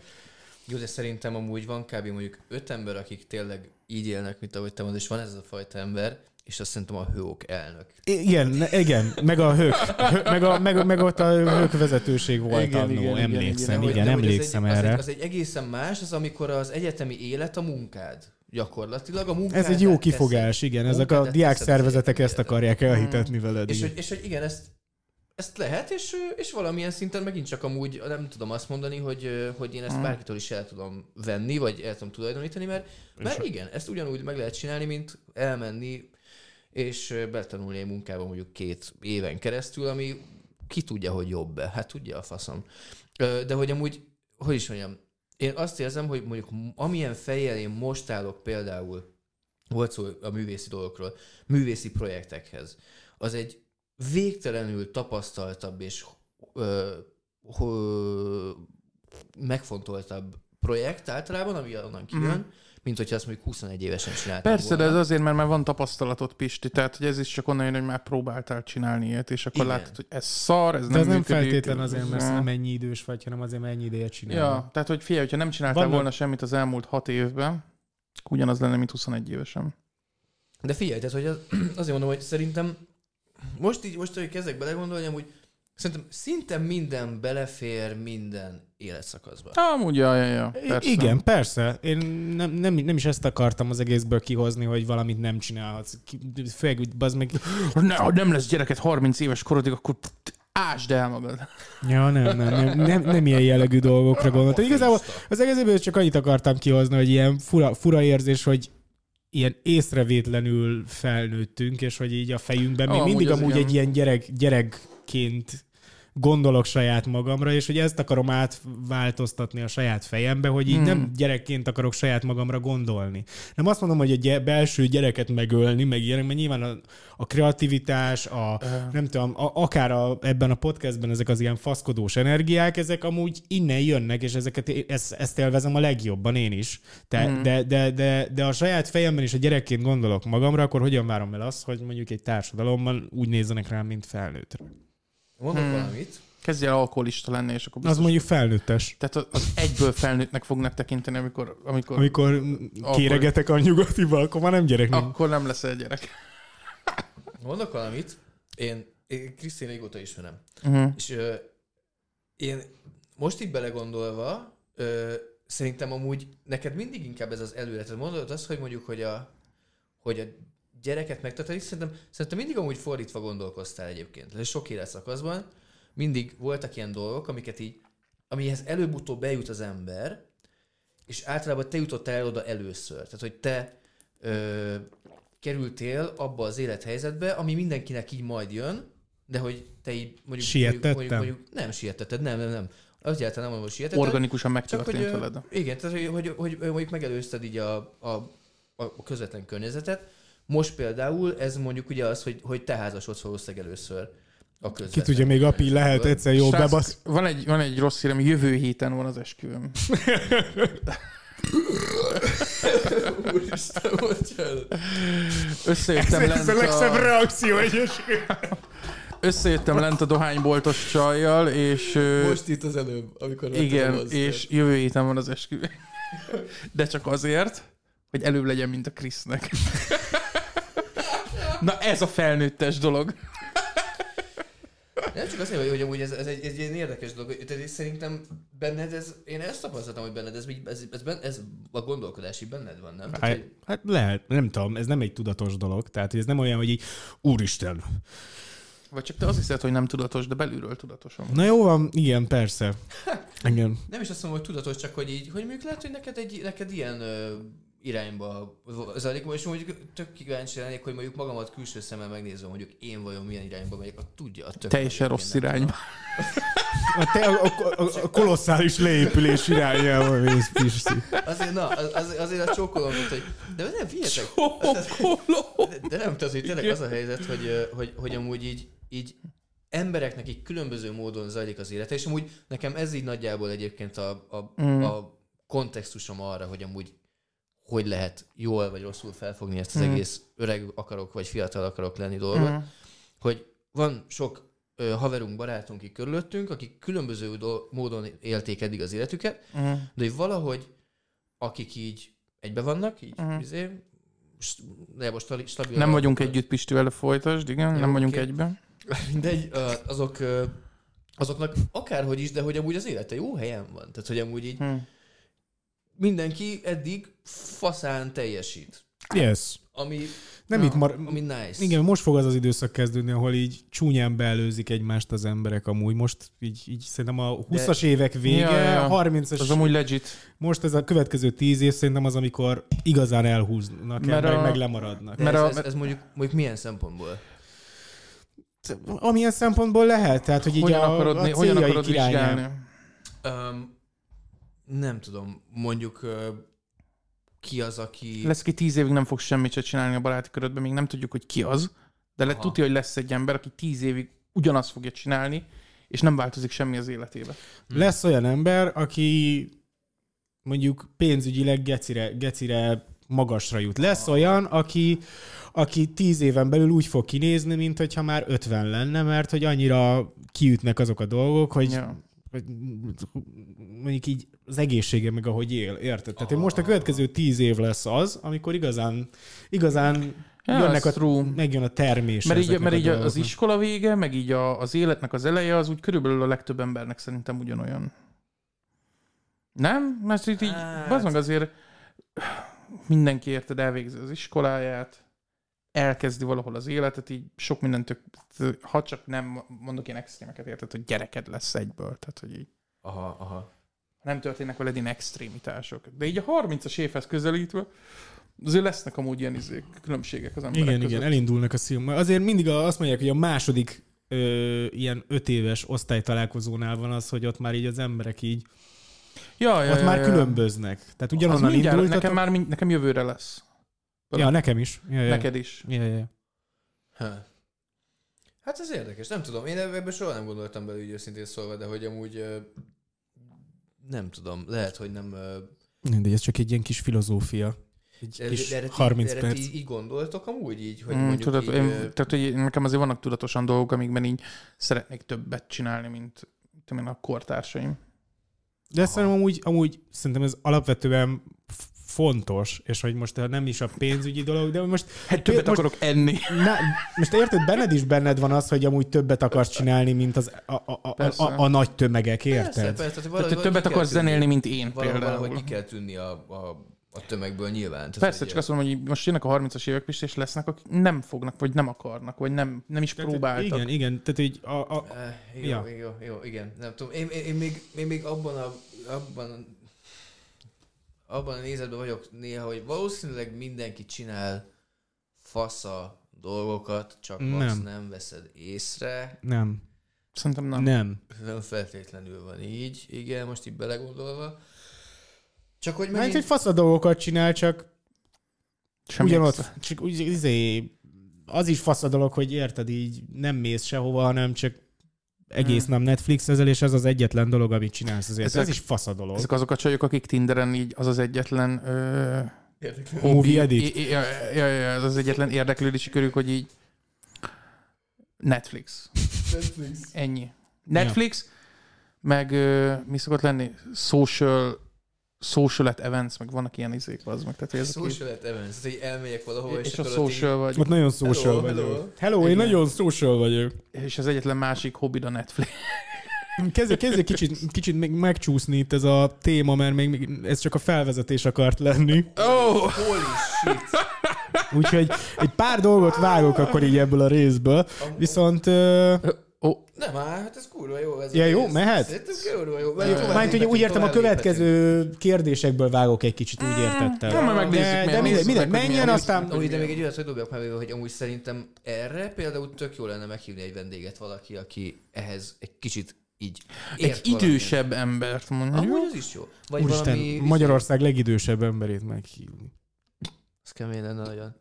Jó, de szerintem amúgy van kb. mondjuk öt ember, akik tényleg így élnek, mint ahogy te mondod, és van ez a fajta ember, és azt szerintem a hőok elnök. Igen, igen, meg a hők, hő, meg, a, meg, meg ott a hők vezetőség volt Igen, annó, igen, igen, emlékszem, igen, de hogy emlékszem egy, erre. Az egy, az egy egészen más, az amikor az egyetemi élet a munkád. Gyakorlatilag a munkád. Ez egy jó kifogás, igen, ezek a diák teszed szervezetek ezt akarják elhitetni veled. És igen. hogy, és hogy igen, ezt, ezt lehet, és, és valamilyen szinten megint csak amúgy nem tudom azt mondani, hogy, hogy én ezt bárkitől is el tudom venni, vagy el tudom tulajdonítani, mert, mert igen, ezt ugyanúgy meg lehet csinálni, mint elmenni és betanulni egy munkába mondjuk két éven keresztül, ami ki tudja, hogy jobb-e. Hát tudja a faszom. De hogy amúgy, hogy is mondjam, én azt érzem, hogy mondjuk amilyen fejjel én most állok például, volt szó a művészi dolgokról, művészi projektekhez, az egy végtelenül tapasztaltabb és ö, ö, megfontoltabb projekt általában, ami onnan kijön, mm. Mint hogyha azt mondjuk 21 évesen csináltam Persze, de volna. ez azért, mert már van tapasztalatot, Pisti, tehát hogy ez is csak onnan jön, hogy már próbáltál csinálni ilyet, és akkor Igen. látod, hogy ez szar, ez De nem ez nem működik. feltétlen azért, mert nem ennyi idős vagy, hanem azért, mert ennyi ideje csinál. Ja, tehát hogy figyelj, hogyha nem csináltál Vannak- volna semmit az elmúlt hat évben, ugyanaz lenne, mint 21 évesen. De figyelj, tehát hogy az, azért mondom, hogy szerintem most így, most, hogy kezdek belegondolni, hogy Szerintem szinte minden belefér minden életszakaszba. Amúgy, ja, ja, ja. Persze. Igen, persze. Én nem, nem, nem is ezt akartam az egészből kihozni, hogy valamit nem csinálhatsz. Főleg, hogy bazd meg... Ne, ha nem lesz gyereket 30 éves korodig, akkor ásd el magad. Ja, nem, nem, nem, nem, nem ilyen jellegű dolgokra gondoltam. Igazából az egészből csak annyit akartam kihozni, hogy ilyen fura, fura érzés, hogy ilyen észrevétlenül felnőttünk, és hogy így a fejünkben még Ah, mindig amúgy az igen. egy ilyen gyerek, gyerekként gondolok saját magamra, és hogy ezt akarom átváltoztatni a saját fejembe, hogy így Hmm. nem gyerekként akarok saját magamra gondolni. Nem azt mondom, hogy a gy- belső gyereket megölni, meg ilyenek, mert nyilván a, a kreativitás, a, nem tudom, a, akár a, ebben a podcastben ezek az ilyen faszkodós energiák, ezek amúgy innen jönnek, és ezeket, ezt, ezt élvezem a legjobban én is. De, Mhm. de, de, de, de a saját fejemben is a gyerekként gondolok magamra, akkor hogyan várom el azt, hogy mondjuk egy társadalomban úgy nézzenek rám, mint felnőttre. Mondok Hmm. valamit. Kezdj el alkoholista lenni, és akkor Az biztos... mondjuk felnőttes. Tehát az- az egyből felnőttnek fognak tekinteni, amikor, amikor, Amikor kéregetek a nyugatiba, akkor már nem gyerek. nem. akkor nem leszel gyerek. Mondok valamit. Én, én Krisztin régóta ismerem. Uh-huh. És ö, én most így belegondolva, ö, szerintem amúgy neked mindig inkább ez az előre. Tehát mondod azt, hogy mondjuk, hogy a, hogy a gyereket megtartani, szerintem, szerintem mindig amúgy fordítva gondolkoztál egyébként. Ez sok életszakaszban mindig voltak ilyen dolgok, amiket így, amihez előbb-utóbb bejut az ember, és általában te jutottál el oda először. Tehát, hogy te ö, kerültél abba az élethelyzetbe, ami mindenkinek így majd jön, de hogy te így mondjuk... Sietettem? Mondjuk, mondjuk, mondjuk nem sietetted, nem, nem, nem. Egyáltalán nem mondom, hogy sietetted. Organikusan megtörtént veled. igen, tehát hogy, hogy, hogy, hogy mondjuk megelőzted így a, a, a, a közvetlen környezetet. Most például ez mondjuk ugye az, hogy, hogy te házasodsz valószínűleg először a Ki közvetlen tudja, még api lehet egyszer jó Srácok, bebasz. Van egy, van egy rossz hírem, jövő héten van az esküvőm. Úristen, bocsánat. Összejöttem Ez lent a legszebb reakció összejöttem lent a dohányboltos csajjal, és Most itt az előbb, amikor igen, és jövő héten van az esküvő. De csak azért, hogy előbb legyen, mint a Krisznek. Na ez a felnőttes dolog. Nem csak azt mondom, hogy amúgy ez, ez, egy, ez egy ilyen érdekes dolog. Tehát szerintem benned ez, én ezt tapasztaltam, hogy benned ez, ez, ez, ez, ez a gondolkodási benned van, nem? Tehát, Hát, hogy, hát lehet, nem tudom, ez nem egy tudatos dolog. Tehát ez nem olyan, hogy így, úristen. Vagy csak te azt hiszed, hogy nem tudatos, de belülről tudatosan. Na jó van, igen, persze. Igen. nem is azt mondom, hogy tudatos, csak hogy így, hogy mondjuk lehet, hogy neked, egy, neked ilyen ö, irányba zajlik, és mondjuk tök kíváncsi lennék, hogy mondjuk magamat külső szemmel megnézem, mondjuk én vajon milyen irányba megyek, a tudja, a tök. Teljesen rossz irányba. A, te, a, a, a, a kolosszális leépülés irányába mész, Pisti. Azért, na, az, az- azért a csókolom, volt, hogy de nem, figyeljetek, de, de nem, tehát, hogy tényleg az a helyzet, hogy, hogy, hogy amúgy így, így embereknek így különböző módon zajlik az élete, és amúgy nekem ez így nagyjából egyébként a, a, Mm. a kontextusom arra, hogy amúgy hogy lehet jól vagy rosszul felfogni ezt az Mm. egész öreg akarok, vagy fiatal akarok lenni dolgot, Mhm. hogy van sok ö, haverunk, barátunk itt körülöttünk, akik különböző do- módon élték eddig az életüket, Mhm. de hogy valahogy akik így egybe vannak, így Mhm. izé, st- de most stabil, Nem vagyunk együtt Pistivel, folytasd, igen, Jó, nem vagyunk oké. egyben. Mindegy, azok, azoknak akárhogy is, de hogy amúgy az élete jó helyen van. Tehát, hogy amúgy így Hm. mindenki eddig faszán teljesít. Yes. Ami, Nem na, itt mar... ami nice. Igen, most fog az az időszak kezdődni, ahol így csúnyán beelőzik egymást az emberek amúgy. Most így, így szerintem a 20-as évek vége, Ja, ja, ja. 30-as, Az amúgy legit. most ez a következő 10 év szerintem az, amikor igazán elhúznak, Mert emberek a- meg lemaradnak. De mert ez, a- ez, ez, mondjuk, mondjuk milyen szempontból? Amilyen szempontból lehet, tehát hogy így Hogyan a, akarod, a hogyan akarod vizsgálni? Um, nem tudom, mondjuk uh, ki az, aki... Lesz, aki tíz évig nem fog semmit se csinálni a baráti körödben, még nem tudjuk, hogy ki az, de le tudja, hogy lesz egy ember, aki tíz évig ugyanazt fogja csinálni, és nem változik semmi az életébe. Lesz olyan ember, aki mondjuk pénzügyileg gecire, gecire magasra jut. Lesz olyan, aki, aki tíz éven belül úgy fog kinézni, mint hogyha már 50 lenne, mert hogy annyira kiütnek azok a dolgok, hogy, Ja. hogy mondjuk így az egészsége meg ahogy él, érted? Tehát most a következő tíz év lesz az, amikor igazán, igazán Ja, jönnek a, true. megjön a termés. Mert így, mert a így az dolgoknak. iskola vége, meg így a, az életnek az eleje, az úgy körülbelül a legtöbb embernek szerintem ugyanolyan. Nem? Mert itt így, Hát- meg azért mindenki érted, elvégzi az iskoláját, elkezdi valahol az életet, így sok mindent, tök, ha csak nem mondok ilyen extrémeket, érted, hogy gyereked lesz egyből, tehát hogy így Aha, aha. Nem történnek veled ilyen extrémitások. De így a 30-as évhez közelítve azért lesznek amúgy ilyen izék, különbségek az emberek Igen, között. igen, elindulnak a szívom. Azért mindig a- azt mondják, hogy a második ö, ilyen öt éves osztálytalálkozónál van az, hogy ott már így az emberek így, Ja, ja, ott ja, már ja. különböznek. Tehát Az ugyanonnan mindjárt, indultatok. nekem már mind, nekem jövőre lesz. Ja, nekem is. Ja, ja. Neked is. Ja, ja. Ha. Hát ez érdekes, nem tudom. Én ebbe soha nem gondoltam bele, úgy őszintén szólva, de hogy amúgy nem tudom, lehet, hogy nem... ö, Mindegy, ez csak egy ilyen kis filozófia. Egy de- kis de erre ti- 30 erre perc. ti így gondoltok amúgy így, hogy Mm, mondjuk tudod, így, én, tehát, hogy nekem azért vannak tudatosan dolgok, amikben így szeretnék többet csinálni, mint tudom én, a kortársaim. De szerintem amúgy, amúgy szerintem ez alapvetően fontos, és hogy most nem is a pénzügyi dolog, de most, Hát többet most, akarok enni. na, most érted, benned is benned van az, hogy amúgy többet akarsz csinálni, mint az, a, a, a, Persze. a, a nagy tömegek, persze, érted? persze, tehát Tehát, valahogy hogy többet akarsz tűnni. zenélni, mint én Valahogy, például. valahogy ki kell tűnni a, a, a tömegből nyilván. Tehát, Persze, csak azt mondom, hogy most jönnek a 30-as évek is, és lesznek, akik nem fognak, vagy nem akarnak, vagy nem, nem is Tehát, próbáltak. Igen, igen, tehát így a, a, Eh, jó, Ja. jó, jó, jó, igen, nem tudom. Én, én, én, még, én még abban a, abban, abban a nézetben vagyok néha, hogy valószínűleg mindenki csinál fasza dolgokat, csak Nem. azt nem veszed észre. nem, Szerintem nem. nem. Nem feltétlenül van így, igen, most így belegondolva. Csak hogy Mert megint... hogy fasz a dolgokat csinál, csak Semmi ugyanott, extra. csak úgy, izé, az is fasz a dolog, hogy érted, így nem mész sehova, hanem csak egész Hmm. nap Netflix ezel, és ez az egyetlen dolog, amit csinálsz azért. Ezek- ez is fasz a dolog. Ezek azok a csajok, akik Tinderen így az az egyetlen ö, i- Ja, ja, ja, ez az egyetlen érdeklődési körük, hogy így Netflix. Netflix. Ennyi. Netflix, meg ö, mi szokott lenni? Social, social at events, meg vannak ilyen izék, az meg. Tehát, hogy ezek így- Social at events, tehát, hogy elmegyek valahova, és, és a így- social vagy. Ott nagyon social Hello, vagyok. hello. Hello, én Igen. nagyon social vagyok. És az egyetlen másik hobbid a Netflix. Kezdje, kezdje kicsit, kicsit még megcsúszni itt ez a téma, mert még, még ez csak a felvezetés akart lenni. Oh! Holy shit! Úgyhogy egy pár dolgot vágok akkor így ebből a részből. Viszont... Uh, Oh, Nem hát ez kurva jó. Ez Ja, jó, rész. mehet? Szerintem kurva jó. Mármint, hogy úgy értem, a következő kérdésekből vágok egy kicsit, úgy értettem. Na, majd megnézzük, de, mindegy, mindegy, meg, menjen, aztán... Amúgy, de még egy olyat, hogy dobjak már, hogy amúgy szerintem erre például tök jó lenne meghívni egy vendéget valaki, aki ehhez egy kicsit így egy idősebb embert mondjuk. Amúgy az is jó. Vagy Úristen, valami... Magyarország legidősebb emberét meghívni. Ez kemény lenne nagyon.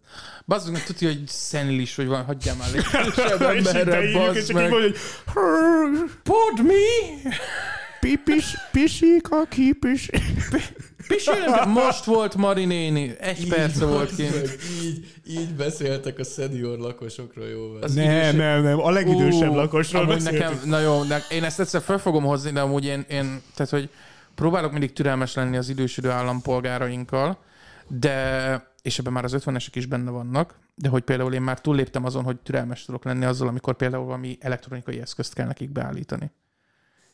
Bazzunk meg, tudja, hogy szenilis, vagy van, hagyjál már egy idősebb emberre, bazd meg. hogy Pod mi? pipis, pisik a kipis. Most volt Mari néni, egy perce volt kint. Így, így beszéltek a senior lakosokról, jó Az Nem, idősebb- nem, nem, a legidősebb Ú, lakosról nekem, na jó, de én ezt egyszer fel fogom hozni, de amúgy én, én, tehát hogy próbálok mindig türelmes lenni az idősödő állampolgárainkkal, de, és ebben már az 50-esek is benne vannak, de hogy például én már túlléptem azon, hogy türelmes tudok lenni azzal, amikor például valami elektronikai eszközt kell nekik beállítani.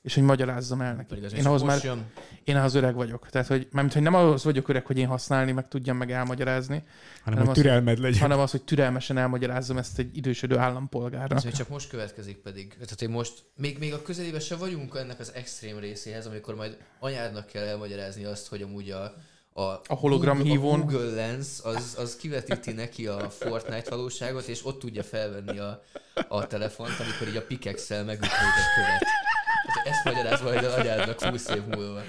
És hogy magyarázzam el nekik. Én ahhoz már, jön. én ahhoz öreg vagyok. Tehát, hogy, mármint, hogy nem ahhoz vagyok öreg, hogy én használni, meg tudjam meg elmagyarázni, Hanem, nem hogy az- türelmed legyen. hanem az, hogy türelmesen elmagyarázzam ezt egy idősödő állampolgárra. Ez még csak most következik pedig. Tehát én most, még, még a közelébe se vagyunk ennek az extrém részéhez, amikor majd anyádnak kell elmagyarázni azt, hogy amúgy a, a, A hologram Google, hívón. A Google Lens az, az kivetíti neki a Fortnite valóságot, és ott tudja felvenni a, a telefont, amikor így a pikekszel megütőd egy követ. Tehát ezt magyaráz majd az anyádnak 20 év múlva.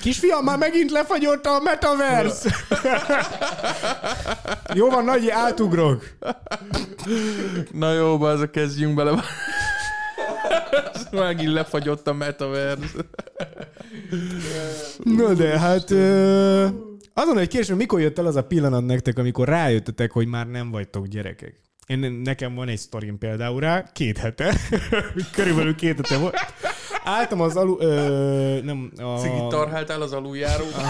Kisfiam, már megint lefagyott a metaverse! Jó van, nagy, átugrok. Na jó, az kezdjünk bele. Megint lefagyott a metaverse. Na de hát... Azon egy kérdés, hogy mikor jött el az a pillanat nektek, amikor rájöttetek, hogy már nem vagytok gyerekek? Én, nekem van egy sztorim például rá, két hete. Körülbelül két hete volt. Álltam az alu... Ö, nem, a... Cigit tarháltál az aluljáróba.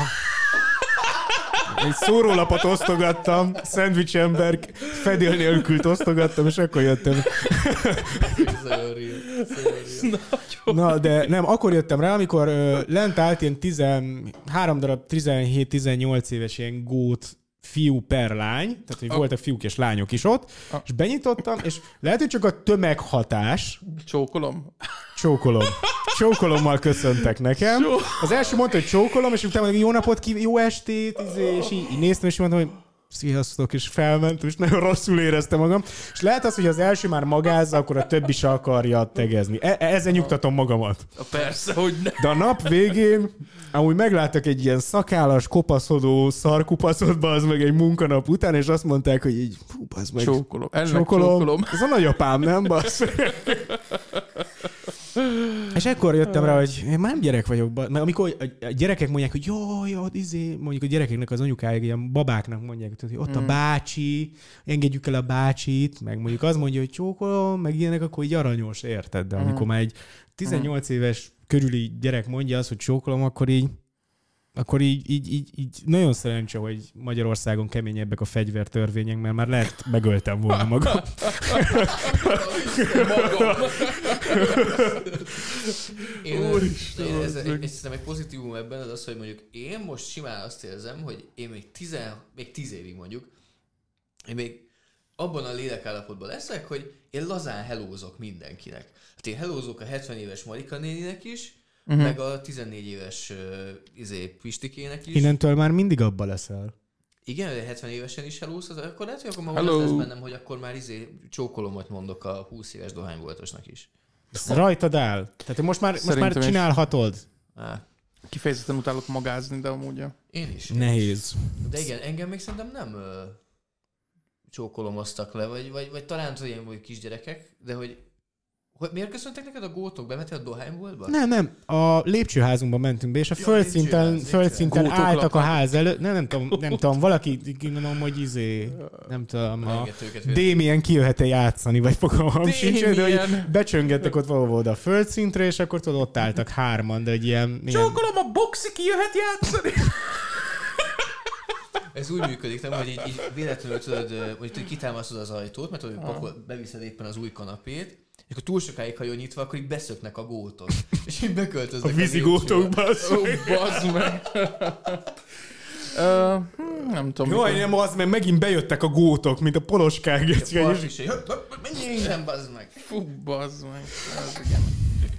Egy szórólapot osztogattam, szendvics ember fedél nélkül osztogattam, és akkor jöttem. Na, de nem, akkor jöttem rá, amikor ö, lent állt ilyen 13 darab 17-18 éves ilyen gót fiú per lány, tehát hogy voltak fiúk és lányok is ott, és benyitottam, és lehet, hogy csak a tömeghatás, Csókolom. Csókolom. Csókolommal köszöntek nekem. Az első mondta, hogy csókolom, és utána jó napot, kív- jó estét, izé, és így, így néztem, és mondtam, hogy sziasztok, és felmentem, és nagyon rosszul éreztem magam. És lehet az, hogy az első már magázza, akkor a többi se akarja tegezni. E- ezzel nyugtatom magamat. Persze, hogy ne. De a nap végén amúgy megláttak egy ilyen szakállas, kopaszodó szarkupaszodba, az meg egy munkanap után, és azt mondták, hogy így, fú, meg, Csókolom. Ennek csókolom. csókolom. Ez a nagyapám, nem basz? És ekkor jöttem rá, hogy én már nem gyerek vagyok, mert amikor a gyerekek mondják, hogy jó, jó, izé, mondjuk a gyerekeknek az anyukája, ilyen babáknak mondják, hogy ott a bácsi, engedjük el a bácsit, meg mondjuk az mondja, hogy csókolom, meg ilyenek, akkor így aranyos, érted? De amikor már egy 18 éves körüli gyerek mondja azt, hogy csókolom, akkor így akkor így, így, így, így nagyon szerencse, hogy Magyarországon keményebbek a fegyvertörvények, mert már lehet megöltem volna magam. Én, Úristen, én ez, egy, szerintem egy pozitívum ebben az az, hogy mondjuk én most simán azt érzem, hogy én még, tizen, még tíz évig mondjuk, én még abban a lélekállapotban leszek, hogy én lazán helózok mindenkinek. Hát én helózok a 70 éves Marika néninek is, uh-huh. meg a 14 éves uh, izé, Pistikének is. Innentől már mindig abba leszel. Igen, de 70 évesen is helóz, az, akkor lehet, hogy akkor már Hello. úgy lesz bennem, hogy akkor már izé csókolomot mondok a 20 éves dohányboltosnak is. Rajtad áll. Tehát most már, most már csinálhatod. Á, Kifejezetten utálok magázni, de amúgy... én is. Nehéz. De igen, engem még szerintem nem ö, csókolomoztak le, vagy, vagy, vagy talán tudod, ilyen vagy kisgyerekek, de hogy, hogy miért köszöntek neked a gótok? Bemetél a dohányboltba? Nem, nem. A lépcsőházunkba mentünk be, és a Ja, földszinten, lépcsőház, földszinten lépcsőház. álltak a Gótok ház előtt. Nem, nem tudom, nem tudom, valaki, gondolom, hogy izé, nem tudom, a. Démien kijöhet-e játszani, vagy fogalmam sincs, de hogy becsöngettek ott valahol oda a földszintre, és akkor tudod, ott álltak hárman, de egy ilyen... ilyen Csókolom, a boxi ki jöhet játszani! Ez úgy működik, nem, hogy így, így véletlenül tudod, hogy kitámasztod az ajtót, mert hogy pakol, beviszed éppen az új kanapét, és akkor túl sokáig hagyjon nyitva, akkor így beszöknek a gótok. És így beköltöznek a vízigótokba. Ó, bazd meg! Hm, nem tudom. Jó, mikor- nem az, mert megint bejöttek a gótok, mint a poloskák. menjél innen, bazd meg! Fú, bazd meg.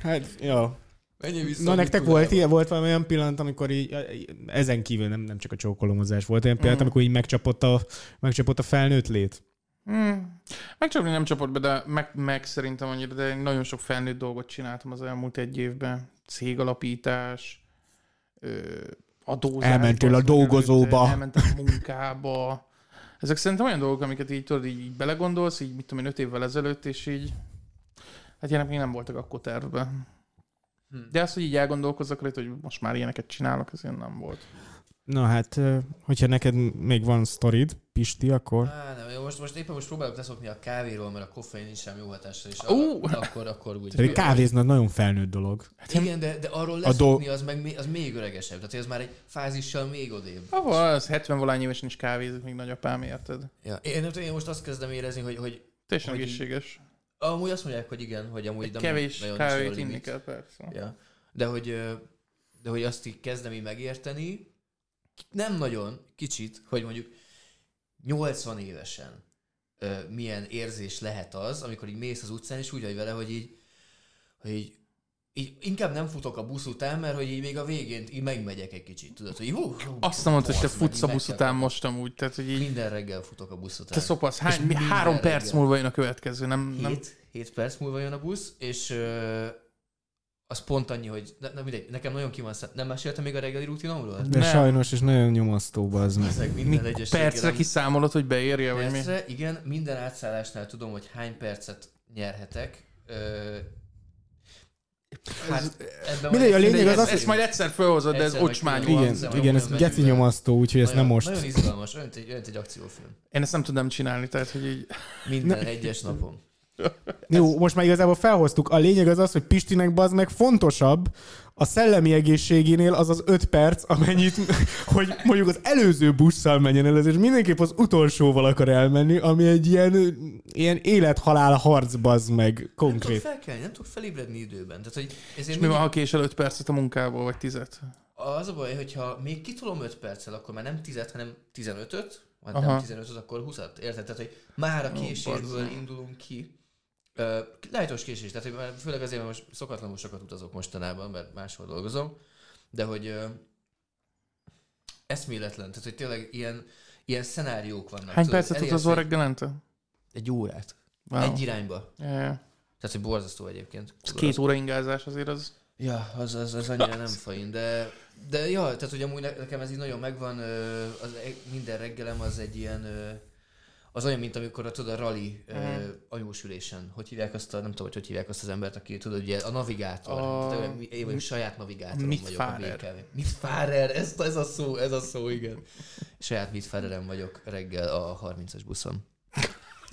Hát, ja. Menjél vissza Na nektek volt, ilyen, volt valami olyan pillanat, amikor így, ezen kívül nem, nem csak a csókolomozás volt, olyan pillanat, Mm. amikor így megcsapott a, megcsapott a felnőtt lét. Hmm. Megcsapni nem csapott be, de meg, meg szerintem annyira, de nagyon sok felnőtt dolgot csináltam az elmúlt egy évben. Cégalapítás, ö, adózás. Elmentél a dolgozóba. Elmentem a munkába. Ezek szerintem olyan dolgok, amiket így tudod, így, így belegondolsz, így mit tudom én, öt évvel ezelőtt, és így hát ilyenek még nem voltak akkor tervben. Hm. De azt, hogy így elgondolkozzak rajta, hogy most már ilyeneket csinálok, ez ilyen nem volt. Na hát, hogyha neked még van sztorid, Pisti, akkor... Á, nem, jó, most, most éppen most próbálok leszokni a kávéról, mert a koffein nincs sem jó hatással, és Ú! a, akkor, akkor úgy. Pedig kávéznod nagyon felnőtt dolog. Igen, de, de arról A leszokni az meg még, az még öregesebb. Tehát ez már egy fázissal még odébb. Ahol az 70 valány évesen is kávézik, még nagyapám, érted? Ja. Én, nem tudom, én most azt kezdem érezni, hogy, hogy Teljesen Hogy egészséges. amúgy azt mondják, hogy igen, hogy amúgy nem Kevés kávét inni kell, persze. Ja. De hogy, de hogy azt így kezdem így megérteni, nem nagyon, kicsit, hogy mondjuk 80 évesen ö, milyen érzés lehet az, amikor így mész az utcán, és úgy vagy vele, hogy így, hogy így, így inkább nem futok a busz után, mert hogy így még a végén így megmegyek egy kicsit, tudod, hogy hú, Azt nem mondtad, hogy te futsz a busz után most amúgy, tehát hogy így Minden reggel futok a busz után. te szopasz. Hány, három perc reggel. múlva jön a következő, nem? nem? Hét, hét perc múlva jön a busz, és ö, az pont annyi, hogy ne, ne, mindegy, nekem nagyon ki van szem- Nem meséltem még a reggeli rutinomról? De Nem. sajnos, és nagyon nyomasztó az meg. Ezek Mi, minden egyes percre kiszámolod, hogy beérje, vagy mi? Percre, igen, minden átszállásnál tudom, hogy hány percet nyerhetek. Ö, hát, Mindegy, a lényeg az ez- az, Ezt, ezt majd egyszer felhozod, de ez Egyszer meg ocsmány külön. volt. Igen, Nagyon- igen, ez nagyon geci nyomasztó, úgyhogy ezt nem most. Nagyon izgalmas, olyan, egy, olyan egy akciófilm. Én ezt nem tudnám csinálni, tehát hogy így... Minden egyes napon. Jó, most már igazából felhoztuk. A lényeg az az, hogy Pistinek bazd meg fontosabb a szellemi egészségénél az az öt perc, amennyit, hogy mondjuk az előző busszal menjen el, és mindenképp az utolsóval akar elmenni, ami egy ilyen, ilyen élet-halál harc bazd meg, Nem tudok konkrét. felkelni, nem tudok felébredni időben. Tehát, hogy És ezért mi van, ha késel 5 percet a munkából, vagy 10 az a baj, hogyha még kitolom 5 perccel, akkor már nem 10 hanem 15-öt, vagy Aha. nem 15 akkor 20-at, érted? Tehát, hogy már a késésből indulunk ki. Lájtos késés, tehát hogy főleg azért, mert most szokatlanul sokat utazok mostanában, mert máshol dolgozom, de hogy eszméletlen, tehát hogy tényleg ilyen, ilyen szenáriók vannak. Hány Tudod, percet utazol reggelente? Egy órát. Wow. Egy irányba. Ja. Tehát, hogy borzasztó egyébként. Ez két óra ingázás azért az... Ja, az, az, az annyira nem fain, de, de ja, tehát hogy amúgy ne- nekem ez így nagyon megvan, az, e- minden reggelem az egy ilyen, az olyan, mint amikor a, tudod, a rally Mhm. uh, anyósülésen, hogy hívják azt a, nem tudom, hogy hogy hívják azt az embert, aki tudod, ugye a navigátor, A- a... Én vagyok saját navigátorom Mit vagyok a Fahrer. BKV. Mit Fahrer, ez, ez a szó, ez a szó, igen. Saját Mit Fahrerem vagyok reggel a 30-as buszon.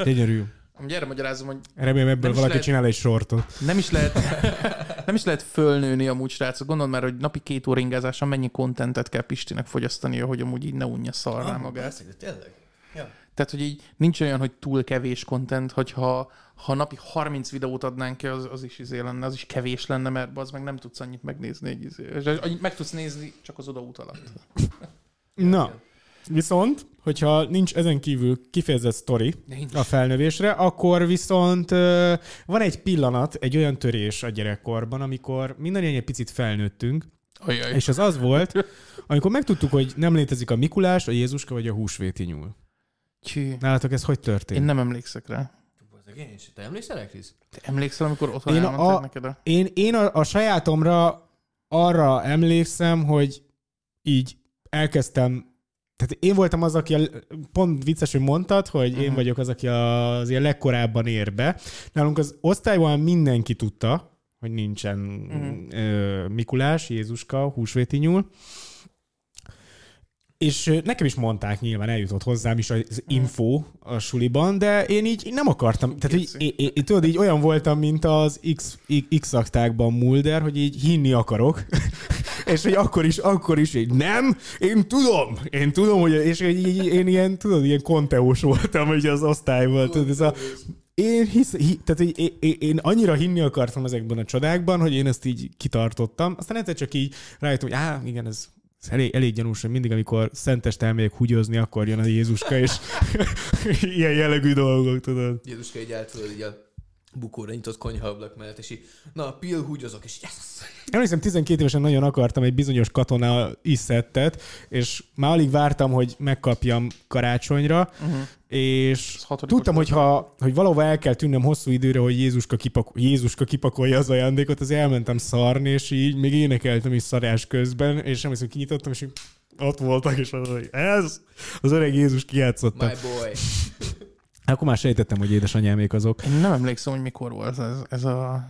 Gyönyörű. Amúgy erre magyarázom, hogy Remélem ebből valaki lehet- csinál egy sortot. nem is lehet, nem is lehet fölnőni amúgy, srácok. Gondold már, hogy napi két óra ingázással mennyi kontentet kell Pistinek fogyasztania, hogy amúgy így ne unja szarrá Ah, magát. de tényleg? Ja. Tehát, hogy így nincs olyan, hogy túl kevés content, hogyha ha napi 30 videót adnánk ki, az, az is izé lenne, az is kevés lenne, mert az meg nem tudsz annyit megnézni. Egy izé. Annyit meg tudsz nézni csak az odaút alatt. Na, viszont, hogyha nincs ezen kívül kifejezett sztori Nincs. a felnövésre, akkor viszont van egy pillanat, egy olyan törés a gyerekkorban, amikor mindannyian egy picit felnőttünk, Ajaj. és az az volt, amikor megtudtuk, hogy nem létezik a Mikulás, a Jézuska vagy a húsvéti nyúl. Csű. Nálatok ez hogy történt? Én nem emlékszek rá. Én is. Te emlékszel rá, Krisz? Te emlékszel, amikor otthon Én a- neked a... Én, én a, a sajátomra arra emlékszem, hogy így elkezdtem tehát én voltam az, aki, a, pont vicces, hogy mondtad, hogy én Mhm. vagyok az, aki az ilyen legkorábban ér be. Nálunk az osztályban mindenki tudta, hogy nincsen Mhm. ö, Mikulás, Jézuska, húsvéti nyúl. És nekem is mondták, nyilván eljutott hozzám is az info a suliban, de én így nem akartam. Tehát így, én, én, tudod, így olyan voltam, mint az X, X aktákban Mulder, hogy így hinni akarok. és hogy akkor is, akkor is így nem, én tudom, én tudom, hogy, és így, így, én ilyen, tudod, ilyen konteós voltam, hogy az osztályban, tudod, ez a, én hisz, hi, tehát így, én, én, én annyira hinni akartam ezekben a csodákban, hogy én ezt így kitartottam. Aztán egyszer csak így rájöttem, hogy á, igen, ez, ez elég, elég gyanús, hogy mindig, amikor szentest elmegyek húgyozni, akkor jön a Jézuska, és ilyen jellegű dolgok, tudod. Jézuska így tudod, így a bukóra nyitott konyhaablak mellett, és így, na, pill húgyozok, és yes! Emlékszem, 12 évesen nagyon akartam egy bizonyos katona iszettet, és már alig vártam, hogy megkapjam karácsonyra, Uh-huh. és tudtam, hogy, ha, hogy valahova el kell tűnnöm hosszú időre, hogy Jézuska, kipak, Jézuska kipakolja az ajándékot, az elmentem szarni, és így még énekeltem is szarás közben, és emlékszem, kinyitottam, és így ott voltak, és az, hogy ez az öreg Jézus kijátszotta. My boy. Akkor már sejtettem, hogy édesanyámék azok. Én nem emlékszem, hogy mikor volt ez, ez a...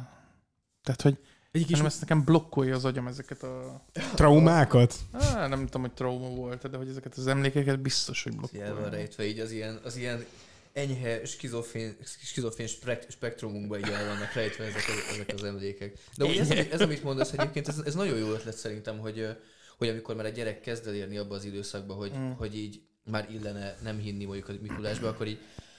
Tehát, hogy Egyik hanem ezt nekem blokkolja az agyam ezeket a... traumákat. Á, nem tudom, hogy trauma volt, de hogy ezeket az emlékeket biztos, hogy El van blokkolja. rejtve így az ilyen, az ilyen enyhe skizofrén sprek, spektrumunkba így el vannak rejtve ezek az, ezek az emlékek. De úgy ez, amit- ez, amit mondasz egyébként, ez, ez nagyon jó ötlet szerintem, hogy, hogy amikor már a gyerek kezd el érni abba az időszakba, hogy, Mm. hogy így már illene nem hinni mondjuk a Mikulásba, akkor így,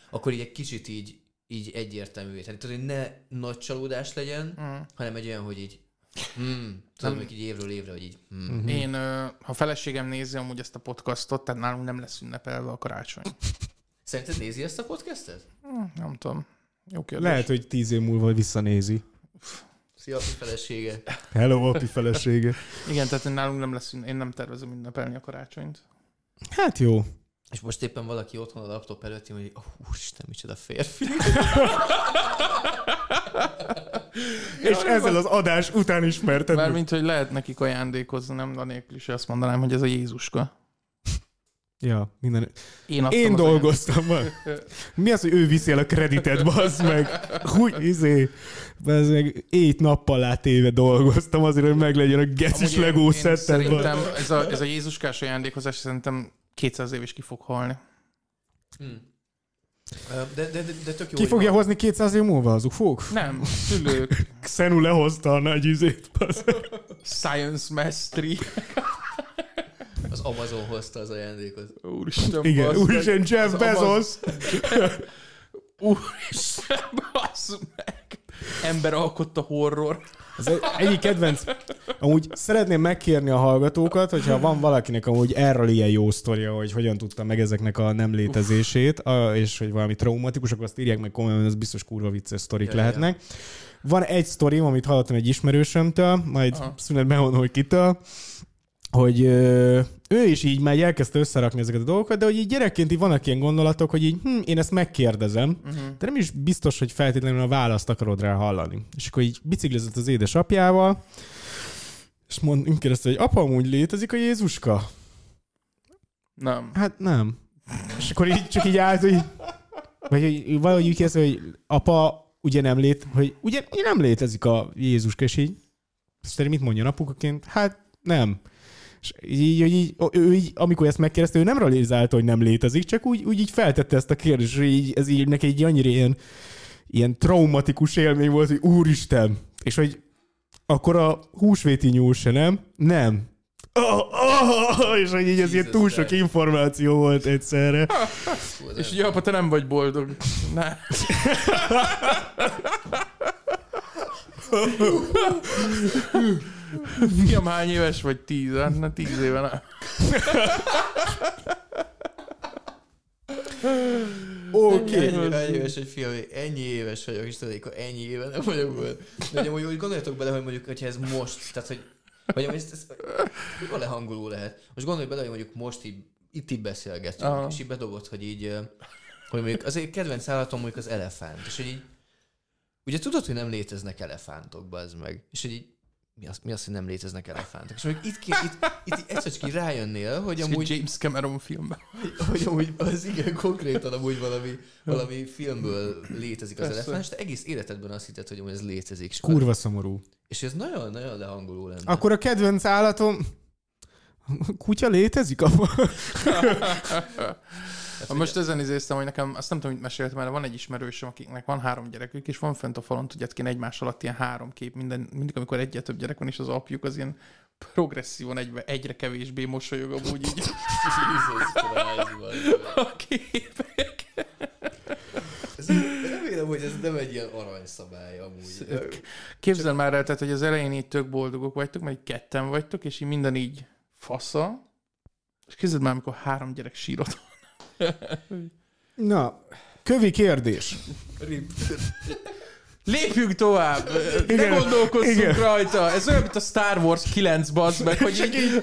akkor így egy kicsit így, így egyértelművé. Tehát hogy ne nagy csalódás legyen, Mm. hanem egy olyan, hogy így hmm, tudom, hogy így évről évre, hogy így. Mhm. Én, ha feleségem nézi amúgy ezt a podcastot, tehát nálunk nem lesz ünnepelve a karácsony. Szerinted nézi ezt a podcastet? Hm, Nem tudom. Jó kérdés. Lehet, hogy tíz év múlva visszanézi. Szia, felesége. Hello, api felesége. Igen, tehát nálunk nem lesz, én nem tervezem ünnepelni a karácsonyt. Hát jó. És most éppen valaki otthon a laptop előtt, hogy oh, úristen, micsoda férfi. És ezzel az adás után ismerted. Mármint, hogy lehet nekik ajándékozni, nem anélkül is azt mondanám, hogy ez a Jézuska. Ja, minden. Én, Én dolgoztam. Mi az, hogy ő viszi el a kreditet, bazd meg? Úgy, izé, bazd meg, ét nappal átéve dolgoztam azért, hogy meglegyen a gecis én szetted. Szerintem ez a, ez a Jézuskás ajándékozás szerintem 200 év is ki fog halni. Hmm. De, de, de, de tök jó, Ki fogja van. hozni 200 év múlva az ufók? Nem, szülők, Xenu lehozta a nagy izét. science mastery. Az Amazon hozta az ajándékot. Úristen, Igen, meg. úristen Jeff Bezos. Úristen, bassz meg. Ember alkotta horror. Az egy- egyik kedvenc. Amúgy szeretném megkérni a hallgatókat, hogyha van valakinek amúgy erről ilyen jó sztoria, hogy hogyan tudta meg ezeknek a nem létezését, és hogy valami traumatikus, akkor azt írják meg komolyan, az biztos kurva vicces sztorik Ja, lehetnek. Van egy sztorim, amit hallottam egy ismerősömtől, majd Aha. szünetben mondom, hogy kitől, hogy ö, ő is így már elkezdte összerakni ezeket a dolgokat, de hogy így gyerekként így vannak ilyen gondolatok, hogy így hm, én ezt megkérdezem, Uh-huh. de nem is biztos, hogy feltétlenül a választ akarod rá hallani. És akkor így biciklizett az édesapjával, és mond, kérdezte, hogy apa, amúgy létezik a Jézuska? Nem. Hát nem. És akkor így csak így állt, hogy vagy hogy valahogy úgy kérdezte, hogy apa, ugye nem lét, hogy ugye, ugye nem létezik a Jézuska, és így, ezt mit mondja apukaként? Hát nem. És így, hogy így, ő így, amikor ezt megkérdezte, ő nem realizálta, hogy nem létezik, csak úgy, úgy így feltette ezt a kérdést, hogy így, ez így neki egy annyira ilyen, ilyen traumatikus élmény volt, hogy úristen, és hogy akkor a húsvéti nyúl se nem? Nem. Oh, oh, és hogy így ez ilyen túl sok információ volt egyszerre. És nem- ugye, apa, te nem vagy boldog. Ne. Fiam, hány éves vagy? Tíz? Hát, na, tíz éve nem. Oké. Ennyi, ennyi éves, hogy fiam, ennyi éves vagyok, és tudod, akkor ennyi éve nem vagyok volt. De úgy gondoljatok bele, hogy mondjuk, hogyha ez most, tehát hogy, vagy ez, ez jól lehangoló lehet. Most gondolj bele, hogy mondjuk most így, itt így beszélgetünk, Aha. és így bedobott, hogy így, hogy mondjuk az egy kedvenc állatom mondjuk az elefánt, és hogy így, ugye tudod, hogy nem léteznek elefántok, az meg, és hogy így, mi az, mi az, hogy nem léteznek elefántok? És mondjuk itt, ké, itt, itt, egyszer rájönnél, hogy Ez egy amúgy, James Cameron filmben. hogy amúgy az igen konkrétan amúgy valami, valami filmből létezik az elefánt, és te egész életedben azt hitted, hogy amúgy ez létezik. És, Kurva szomorú. és ez nagyon-nagyon lehangoló lenne. Akkor a kedvenc állatom... Kutya létezik? Ha most ezen izéztem, hogy nekem, azt nem tudom, mit meséltem, mert van egy ismerősöm, akiknek van három gyerekük, és van fent a falon, tudjátok, én egymás alatt ilyen három kép, minden, mindig, amikor egyre több gyerek van, és az apjuk az ilyen progresszívan egyre, egyre kevésbé mosolyog amúgy így Jesus Christ, van. a képek. Ez, remélem, hogy ez nem egy ilyen aranyszabály amúgy. Képzel már el, tehát, hogy az elején így tök boldogok vagytok, mert így ketten vagytok, és így minden így fasza, és képzeld már, amikor három gyerek sírott. Na, kövi kérdés. Rip. Lépjünk tovább! Ne Igen, gondolkozzunk igen. rajta! Ez olyan, mint a Star Wars 9 bazd meg, hogy így.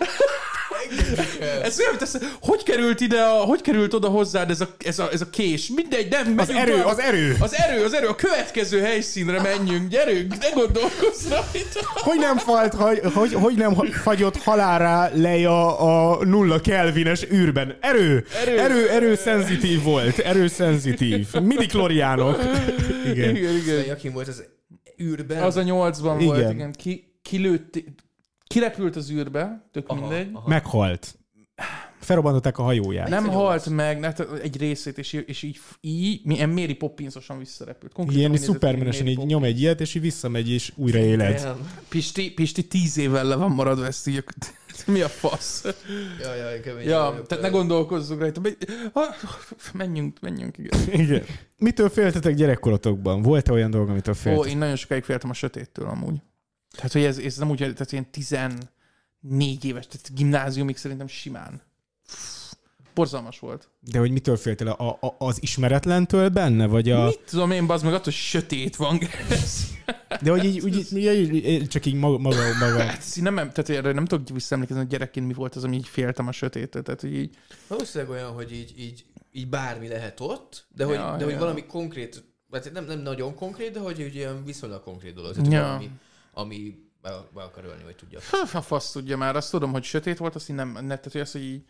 Ez olyan, mint az, hogy került ide, a, hogy került oda hozzád ez a, ez a, ez a kés? Mindegy, nem, Az erő, tovább. az erő. Az erő, az erő, a következő helyszínre menjünk, gyerünk, ne gondolkozz rajta! Hogy nem, falt, hogy, hogy, hogy nem fagyott halálra Leia a nulla kelvines űrben? Erő! Erő. Erő, erő szenzitív volt. Erő szenzitív. Midikloriánok. Igen. Igen, igen. Jakin volt az űrben. Az a nyolcban Igen. volt, igen. Ki, kilőtt, kirepült az űrbe, tök Aha, mindegy. aha. Meghalt. Felrobbantották a hajóját. Nem halt meg, ne, egy részét, és, és így, így milyen Mary Poppinsosan visszarepült. Konkrétan Ilyen szupermenesen így nyom egy ilyet, és így visszamegy, és újra élet. Damn. Pisti, Pisti tíz évvel le van maradva ezt így. Mi a fasz? Ja, ja, kemény. Ja, tehát ne gondolkozzunk rajta. Ha- Menjünk, menjünk, igen. Igen. Mitől féltetek gyerekkorotokban? Volt-e olyan dolog, amitől Ó, féltetek? én nagyon sokáig féltem a sötéttől amúgy. Tehát, hogy ez, ez nem úgy, tehát ilyen 14 éves, tehát gimnáziumig szerintem simán. Borzalmas volt. De hogy mitől féltél? A, a, az ismeretlentől benne? Vagy a... Mit tudom én, bazd meg attól, hogy sötét van. De hogy így, úgy, így, csak így maga, maga, maga. Hát nem, tehát erre nem tudok visszaemlékezni, hogy gyerekként mi volt az, ami így féltem a sötéttől. Tehát, hogy így, Valószínűleg olyan, hogy így, így, így bármi lehet ott, de hogy, Ja, de hogy ja. valami konkrét, hát nem, nem nagyon konkrét, de hogy egy ilyen viszonylag konkrét dolog. Tehát Ja. valami, ami be, be akar ölni, vagy tudja. a fasz tudja már, azt tudom, hogy sötét volt, azt így nem, ne, tehát hogy az, hogy így,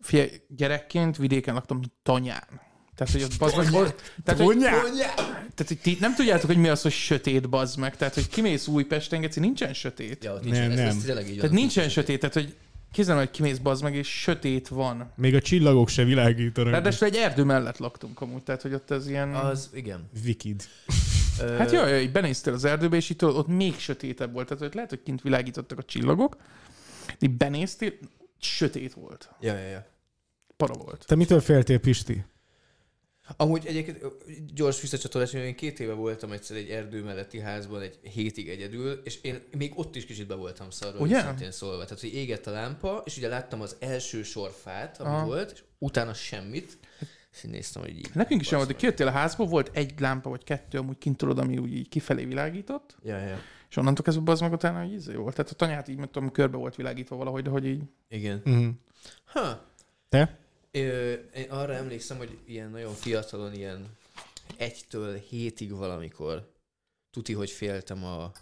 fie, gyerekként vidéken laktam tanyán. Tehát, hogy ott bazd meg, tehát, hogy, tehát, hogy ti nem tudjátok, hogy mi az, hogy sötét bazd meg. Tehát, hogy kimész Újpesten, geci, nincsen sötét. Ja, ott Nem, nincsen, ez, nem. ez tényleg így van, Tehát nincsen nincs sötét, tehát hogy Képzelem, hogy kimész bazd meg, és sötét van. Még a csillagok se világítanak. Ráadásul egy erdő mellett laktunk amúgy, tehát hogy ott ez ilyen... Az, igen. Vikid. Hát jaj, jaj, benéztél az erdőbe, és itt ott még sötétebb volt. Tehát hogy lehet, hogy kint világítottak a csillagok, de így benéztél, sötét volt. Ja, ja, ja. Para volt. Te mitől féltél, Pisti? Amúgy egyébként gyors visszacsatolás, hogy én két éve voltam egyszer egy erdő melletti házban egy hétig egyedül, és én még ott is kicsit be voltam szarva, Ugye? szintén szólva. Tehát, hogy égett a lámpa, és ugye láttam az első sorfát, ami Aha. volt, és utána semmit, és én néztem, hogy így. Nekünk is volt, hogy kijöttél a házból, volt egy lámpa vagy kettő amúgy kint tudod, ami úgy így kifelé világított. Ja, ja. és onnantól kezdve az meg utána hogy izé volt. Tehát a tanyát így, tudom, körbe volt világítva valahogy, de hogy így... Igen. Uh-huh. Ha. Te? Ö, én arra emlékszem, hogy ilyen nagyon fiatalon, ilyen egytől hétig valamikor tuti, hogy féltem a...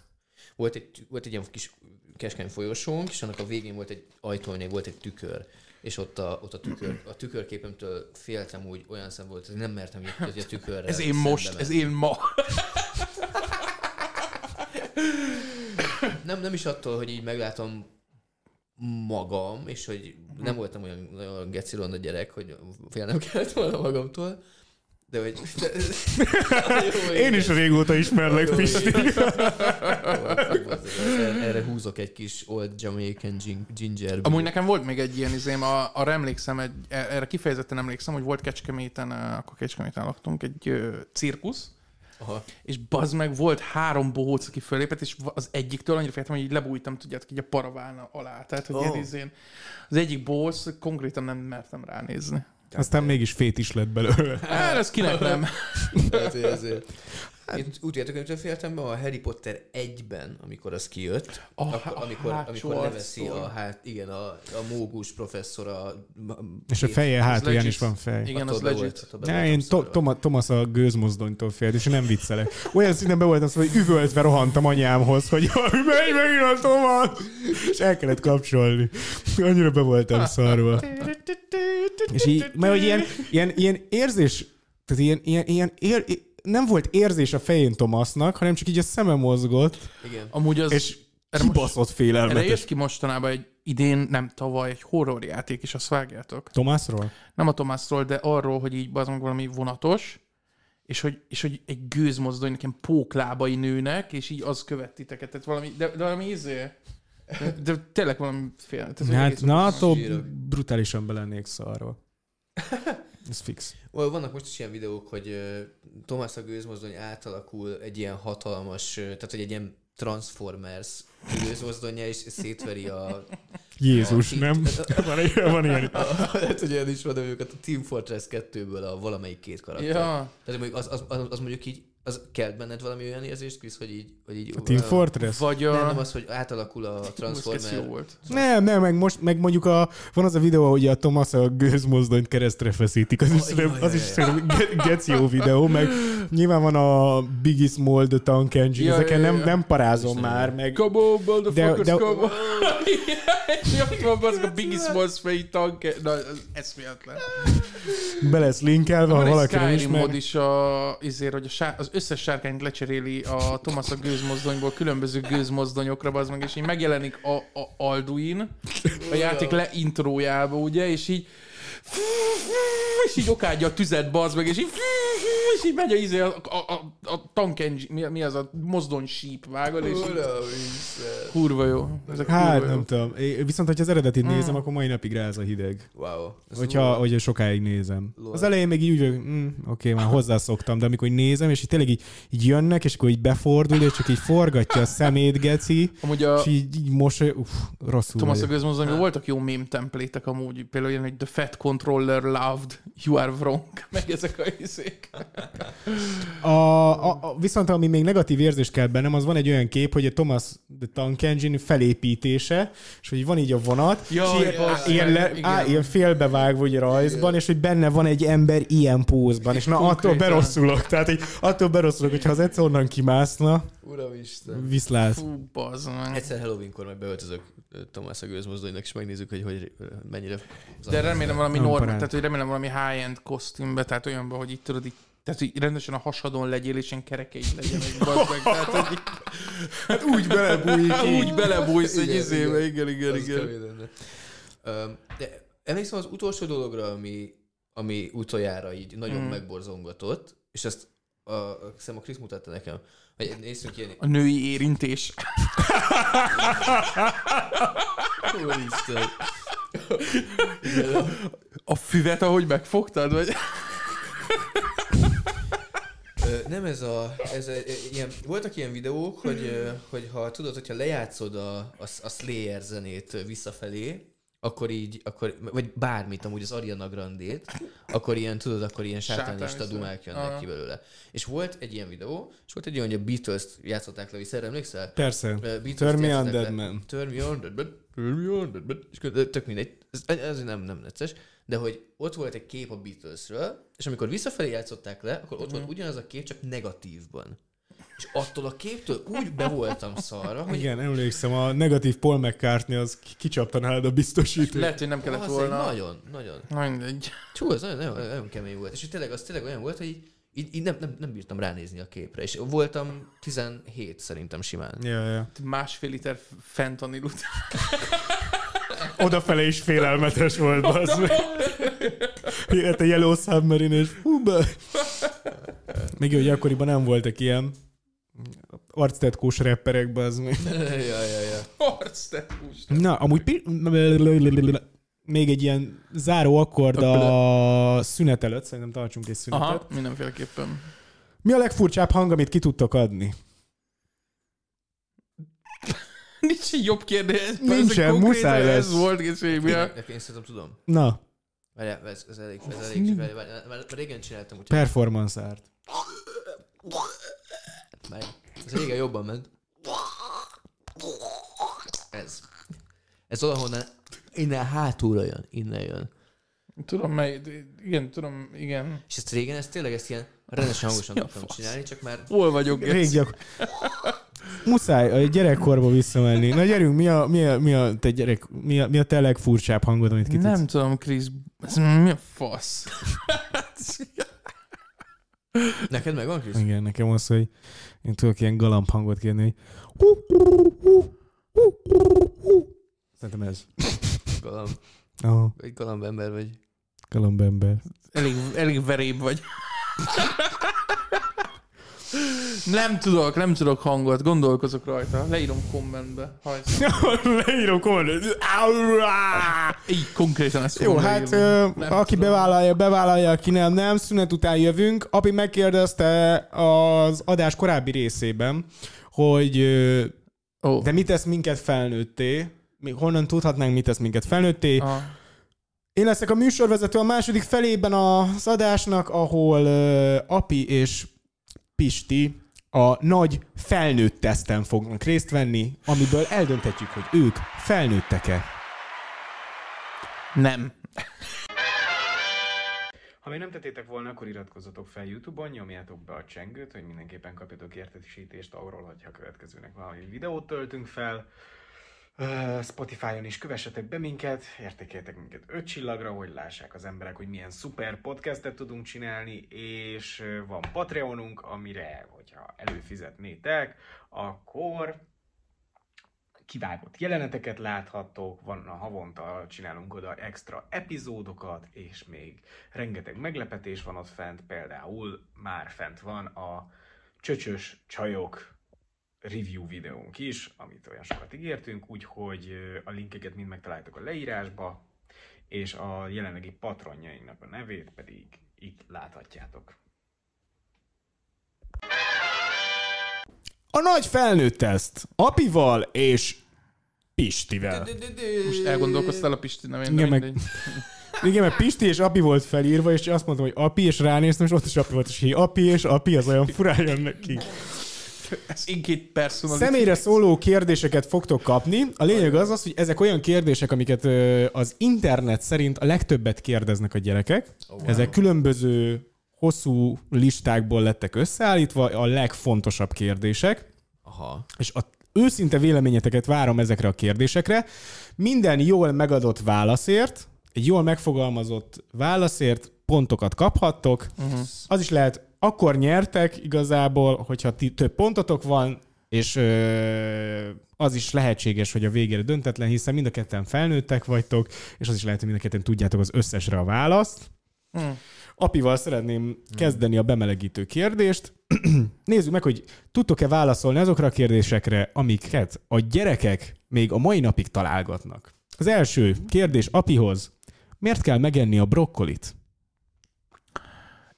Volt egy, volt egy ilyen kis keskeny folyosónk, és annak a végén volt egy ajtónél volt egy tükör, és ott a, ott a, tükör, a tükörképemtől féltem úgy, olyan szem volt, hogy nem mertem hogy a tükörrel Ez én most, menni. ez én ma. Nem, nem is attól, hogy így meglátom magam, és hogy nem voltam olyan, olyan geci ronda gyerek, hogy félnem kellett volna magamtól, de hogy... De, Jó, Én is régóta ismerlek, Pisti. Erre, húzok egy kis old Jamaican gin- ginger. Amúgy nekem volt még egy ilyen izém, a, arra emlékszem, egy, erre kifejezetten emlékszem, hogy volt Kecskeméten, akkor Kecskeméten laktunk, egy ö, cirkusz, Aha. és bazd meg volt három bohóc, aki fölépett, és az egyiktől annyira féltem, hogy így lebújtam, tudjátok, így a paraván alá. Tehát, hogy Oh. izén, az egyik bohóc, konkrétan nem mertem ránézni. Aztán mégis fét is lett belőle. Hát, ez kinek nem. Tehát, hogy ezért. Én úgy tudjátok, hogy féltem be a Harry Potter 1-ben, amikor az kijött, A akkor, amikor, hátsó amikor leveszi a, hát, igen, a, a mógus professzor a... És a feje hátulján is van fej. Igen, az legit. Ne, én Thomas a gőzmozdonytól félt, és nem viccelek. Olyan szinten be voltam szóval, hogy üvöltve rohantam anyámhoz, hogy megy megint a Thomas! És el kellett kapcsolni. Annyira be voltam szarva. És így, mert hogy ilyen, ilyen, ilyen érzés, tehát ilyen, ilyen, ilyen ér, nem volt érzés a fején Thomasnak, hanem csak így a szeme mozgott, Igen. Amúgy az... és erre most- kibaszott Erre félelmetes. jött ki mostanában egy idén, nem tavaly, egy horrorjáték is, azt vágjátok. Thomasról? Nem a Tomásról, de arról, hogy így bazd valami vonatos, és hogy, és hogy egy gőzmozdony nekem póklábai nőnek, és így az követ titeket. Tehát valami, de, de valami izé. De, de tényleg valami fél. Tehát, Hát, na, attól brutálisan belennék szarva. Ez fix. Vannak most is ilyen videók, hogy Thomas a gőzmozdony átalakul egy ilyen hatalmas, tehát hogy egy ilyen Transformers gőzmozdonja, és szétveri a... Jézus, a, nem? Van ilyen, van ilyen. Lehet, hogy ilyen is van, de őket a Team Fortress 2-ből a valamelyik két karakter. Ja, Tehát mondjuk az, az, az, az, mondjuk így, az kelt benned valami olyan érzést, Krisz, hogy így... Hogy így A Team Fortress? vagy a... Nem, nem az, hogy átalakul a Ez jó Transformer. volt. Nem, nem, meg most, meg mondjuk a, van az a videó, hogy a Thomas a gőzmozdonyt keresztre feszítik, az is, Oh, szerintem- jaj, az is jaj, szerintem ge- geci jó videó, meg nyilván van a Biggie Small, The Tank Engine, Ja, ezeken ja, nem, ja. nem parázom Ez már, meg Come on, motherfuckers, de- come on. Ott van az a Biggie Smalls fejű tank. Na, ez eszméletlen. be lesz linkelve, ha Van egy valaki nem Skyrim mod ismer. is a, izér, hogy a az összes sárkányt lecseréli a Thomas a gőzmozdonyból különböző gőzmozdonyokra, az meg, és így megjelenik a, a Alduin a játék leintrójába, ugye, és így és így okádja a tüzet, bazd meg, és így és így megy a, izé, a, a, a, a tank engine, mi, mi az a mozdony síp vágod, és így, kurva jó. Ezek Hát kurva jó. nem tudom. É, Viszont, hogyha az eredetit Mm. nézem, akkor mai napig ráz a hideg. Wow. Ez Hogyha, durva. hogyha sokáig nézem. Lol. Az elején még így úgy mm, oké, már hozzászoktam, de amikor így nézem, és így tényleg így, így jönnek, és akkor így befordul, és csak így forgatja a szemét, geci, Amúgy a és így, így mosoly, uff, rosszul vagyok. gőzmozdonyban voltak jó mém templétek amúgy, például ilyen, hogy the fat controller loved, you are wrong, meg ezek a izék. A, a, a, viszont ami még negatív érzést kelt bennem, az van egy olyan kép, hogy a Thomas the Tank Engine felépítése, és hogy van így a vonat, Ja, és ilyen, á, ilyen, le, igen. á, ilyen félbevágva ugye rajzban, és hogy benne van egy ember ilyen pózban, és na attól Konkrétan. berosszulok, tehát hogy attól berosszulok, hogyha az egyszer onnan kimászna, Uramisten. viszlát. Fú, bazd meg. Egyszer Halloweenkor meg beöltözök Tomás a gőzmozdonynak, és megnézzük, hogy, hogy mennyire... De remélem valami Parán. tehát hogy remélem valami high-end kosztümbe, tehát olyanban, hogy itt tudod, így, tehát hogy rendesen a hasadon legyél, és ilyen kerekeid legyenek, bazd meg, tehát hogy Hát úgy belebújik úgy belebújsz egy Igen, izébe, igen, igen, Az igen. Öm, De emlékszem az utolsó dologra, ami, ami utoljára így nagyon Mm. megborzongatott, és ezt a, a, hiszem a Krisz mutatta nekem, hogy nézzünk ilyen... A női érintés. Úristen. A füvet, ahogy megfogtad, vagy? Nem ez a, ez a, ilyen, voltak ilyen videók, hogy, hogy ha tudod, hogyha lejátszod a, a, a Slayer zenét visszafelé, akkor így, akkor, vagy bármit, amúgy az Ariana Grandét, akkor ilyen, tudod, akkor ilyen sátánista dumák jönnek Aha. ki belőle. És volt egy ilyen videó, és volt egy olyan, hogy a Beatles-t játszották le vissza, emlékszel? Persze. Ö, Beatles-t Turn me on, dead man. Turn me on, dead man. Turn me on, dead man. És akkor tök mindegy. Ez, ez nem, nem necces. De hogy ott volt egy kép a Beatlesről, és amikor visszafelé játszották le, akkor ott Mhm. volt ugyanaz a kép, csak negatívban. És attól a képtől úgy be voltam szarra, hogy Igen, emlékszem, a negatív Paul McCartney az ki- kicsapta nálad a biztosítót. Lehet, hogy nem kellett az volna. egy nagyon, nagyon. Na, mindegy. Csú, ez nagyon, nagyon, nagyon kemény volt. És tényleg, az tényleg olyan volt, hogy így, így, így nem, nem, nem bírtam ránézni a képre. És voltam 17 szerintem simán. Ja, ja. Másfél liter fentanil után. Odafele is félelmetes volt, bazd meg. A Yellow Submarine, és hú, be. Még jó, hogy akkoriban nem voltak ilyen arctetkós rapperek, bazd meg. ja, ja, ja. Arctetkus. Na, amúgy pi- még egy ilyen záró akkord a szünet előtt, szerintem tartsunk egy szünetet. Aha, mindenféleképpen. Mi a legfurcsább hang, amit ki tudtok adni? Nincs egy jobb kérdés. Nincsen, muszáj Ez lesz. volt, és mi a... Én, én szerintem tudom. Na, Várjál, ez, ez elég, ez elég, várjál, már, régen csináltam, performance art. várjál. Ez régen jobban ment. Ez. Ez valahonnan, innen hátulra jön, innen jön. Tudom, mely... Igen, tudom, igen. És ezt régen, ezt tényleg ezt ilyen rendesen hangosan tudtam csinálni, csak már Hol vagyok? Rég Geci? gyak... Muszáj a gyerekkorba visszamenni. Na gyerünk, mi a, mi a, mi a, te gyerek, mi a, mi a te legfurcsább hangod, amit ki tudsz? Nem tudom, Krisz. Ez mi a fasz? neked megvan, Krisz? Igen, nekem az, hogy én tudok ilyen galamb hangot kérni, hogy Szerintem ez. Galamb, Aha, egy galamb ember vagy. galamb ember. Elég, elég veréb vagy. Nem tudok, nem tudok hangot, gondolkozok rajta. Leírom kommentbe. Leírom komolyan. Így konkrétan ezt Jó, hát ö, aki tudom. bevállalja, bevállalja, aki nem, nem. Szünet után jövünk. Api megkérdezte az adás korábbi részében, hogy ö, Ó. de mit tesz minket felnőtté? Honnan tudhatnánk, mit tesz minket felnőtté? Aha. Én leszek a műsorvezető a második felében az adásnak, ahol uh, Api és Pisti a nagy felnőtt teszten fognak részt venni, amiből eldönthetjük, hogy ők felnőttek-e. Nem. Ha még nem tettétek volna, akkor iratkozzatok fel YouTube-on, nyomjátok be a csengőt, hogy mindenképpen kapjatok értesítést arról, hogyha a következőnek valami videót töltünk fel. Spotify-on is kövessetek be minket, értékeljetek minket öt csillagra, hogy lássák az emberek, hogy milyen szuper podcastet tudunk csinálni, és van Patreonunk, amire, hogyha előfizetnétek, akkor kivágott jeleneteket láthattok, van a havonta csinálunk oda extra epizódokat, és még rengeteg meglepetés van ott fent, például már fent van a csöcsös csajok review videónk is, amit olyan sokat ígértünk, úgyhogy a linkeket mind megtaláltok a leírásba, és a jelenlegi patronjainknak a nevét pedig itt láthatjátok. A nagy felnőtt teszt Apival és Pistivel. Most elgondolkoztál a Pisti nevén, Igen, de meg-. Igen, mert Pisti és Api volt felírva, és azt mondtam, hogy Api, és ránéztem, és ott is Api volt, és hi, Api és Api, az olyan furán jön neki. Ez personalitás. Személyre szóló kérdéseket fogtok kapni. A lényeg az az, hogy ezek olyan kérdések, amiket az internet szerint a legtöbbet kérdeznek a gyerekek. Oh, wow. Ezek különböző hosszú listákból lettek összeállítva, a legfontosabb kérdések. Aha. És a őszinte véleményeteket várom ezekre a kérdésekre. Minden jól megadott válaszért, egy jól megfogalmazott válaszért pontokat kaphattok. Uh-huh. Az is lehet, akkor nyertek igazából, hogyha ti több pontotok van, és ö, az is lehetséges, hogy a végére döntetlen, hiszen mind a ketten felnőttek vagytok, és az is lehet, hogy mind a ketten tudjátok az összesre a választ. Hm. Apival szeretném kezdeni a bemelegítő kérdést. Nézzük meg, hogy tudtok-e válaszolni azokra a kérdésekre, amiket a gyerekek még a mai napig találgatnak. Az első kérdés Apihoz. Miért kell megenni a brokkolit?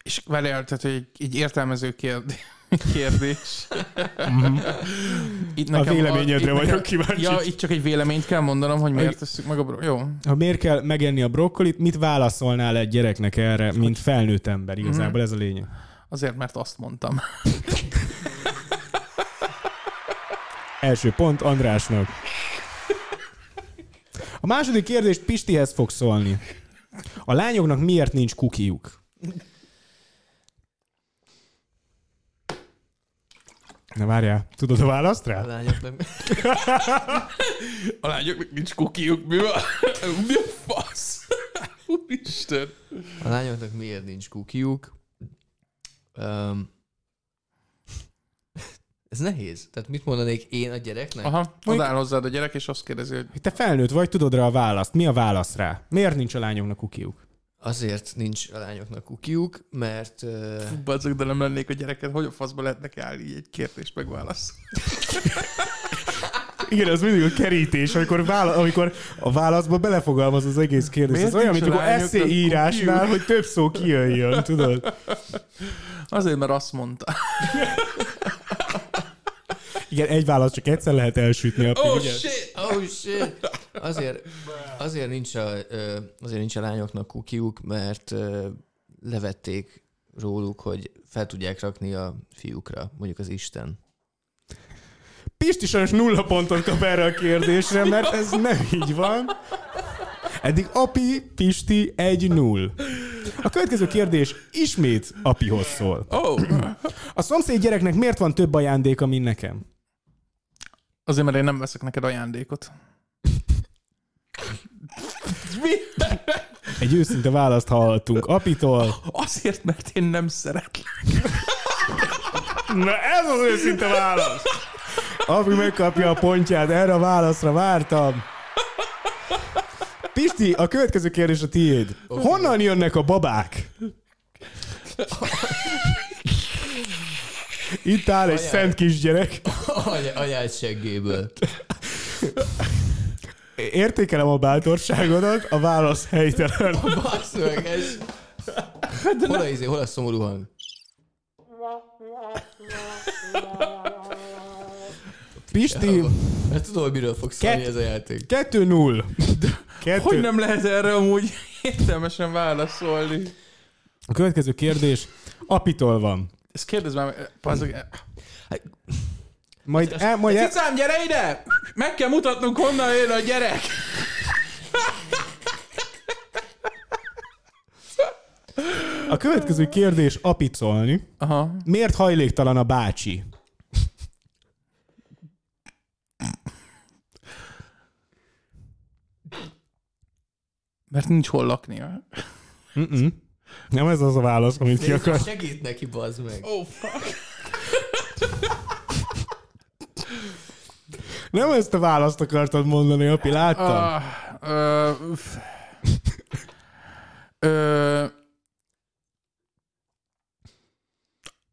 És várjál, tehát egy, egy értelmező kérdés. kérdés. Itt A véleményedre itt vagyok kíváncsi. Ja, itt csak egy véleményt kell mondanom, hogy miért tesszük meg a bro... Jó. Ha miért kell megenni a brokkolit, mit válaszolnál egy gyereknek erre, mint felnőtt ember? Igazából ez a lényeg. Azért, mert azt mondtam. Első pont Andrásnak. A második kérdés Pistihez fog szólni. A lányoknak miért nincs kukiuk? Na várjál, tudod a választ A rá? lányoknak... A lányoknak nincs kukiuk, mi van? Mi a fasz? Úristen. A lányoknak miért nincs kukiuk? Um, ez nehéz. Tehát mit mondanék én a gyereknek? Aha, odáll hozzád a gyerek, és azt kérdezi, hogy Te felnőtt vagy, tudod rá a választ. Mi a válasz rá? Miért nincs a lányoknak kukiuk? Azért nincs a lányoknak kukiuk, mert uh, bazzak, de nem lennék a gyereket, hogy a faszba lehetnek állni így egy kérdést megválaszolni. Igen, ez mindig a kerítés, amikor, vála- amikor a válaszba belefogalmaz az egész kérdés. Miért Ez olyan, mint a amikor eszé írásnál, hogy több szó kijöjjön, tudod? Azért, mert azt mondta. Igen, egy válasz csak egyszer lehet elsütni. A Oh ugye? shit! Oh shit! Azért, azért, nincs a, azért nincs a lányoknak kukiuk, mert levették róluk, hogy fel tudják rakni a fiúkra, mondjuk az Isten. Pisti sajnos nulla pontot kap erre a kérdésre, mert ez nem így van. Eddig Api, Pisti 1-0. A következő kérdés ismét Apihoz szól. Oh! A szomszéd gyereknek miért van több ajándéka, mint nekem? Azért, mert én nem veszek neked ajándékot. Mi? Egy őszinte választ hallottunk Apitól. Azért, mert én nem szeretlek. Na ez az őszinte válasz! Api megkapja a pontját, erre a válaszra vártam. Pisti, a következő kérdés a tiéd. Honnan jönnek a babák? Itt áll egy szent kisgyerek. Anya, anyád seggéből. Értékelem a bátorságodat, a válasz helytelen. Basz meg, ez... Hol a, izé, hol a szomorú hang? Pisti, Mert tudom, hogy miről fog szólni Ket- ez a játék. 2-0. Kettő. Hogy nem lehet erre amúgy értelmesen válaszolni? A következő kérdés Apitól van. Ezt kérdezz már, meg, bazzag. Majd, el, majd el, Cicám, gyere ide! Meg kell mutatnunk, honnan jön a gyerek. a következő kérdés Apitolni. Aha. Miért hajléktalan a bácsi? Mert nincs hol laknia. Mm-mm. Nem ez az a válasz, amit ki akar. Segít neki, bazd meg. Oh, fuck. Nem ezt a választ akartad mondani, Api, láttam. Ah, ö, uff. Ö,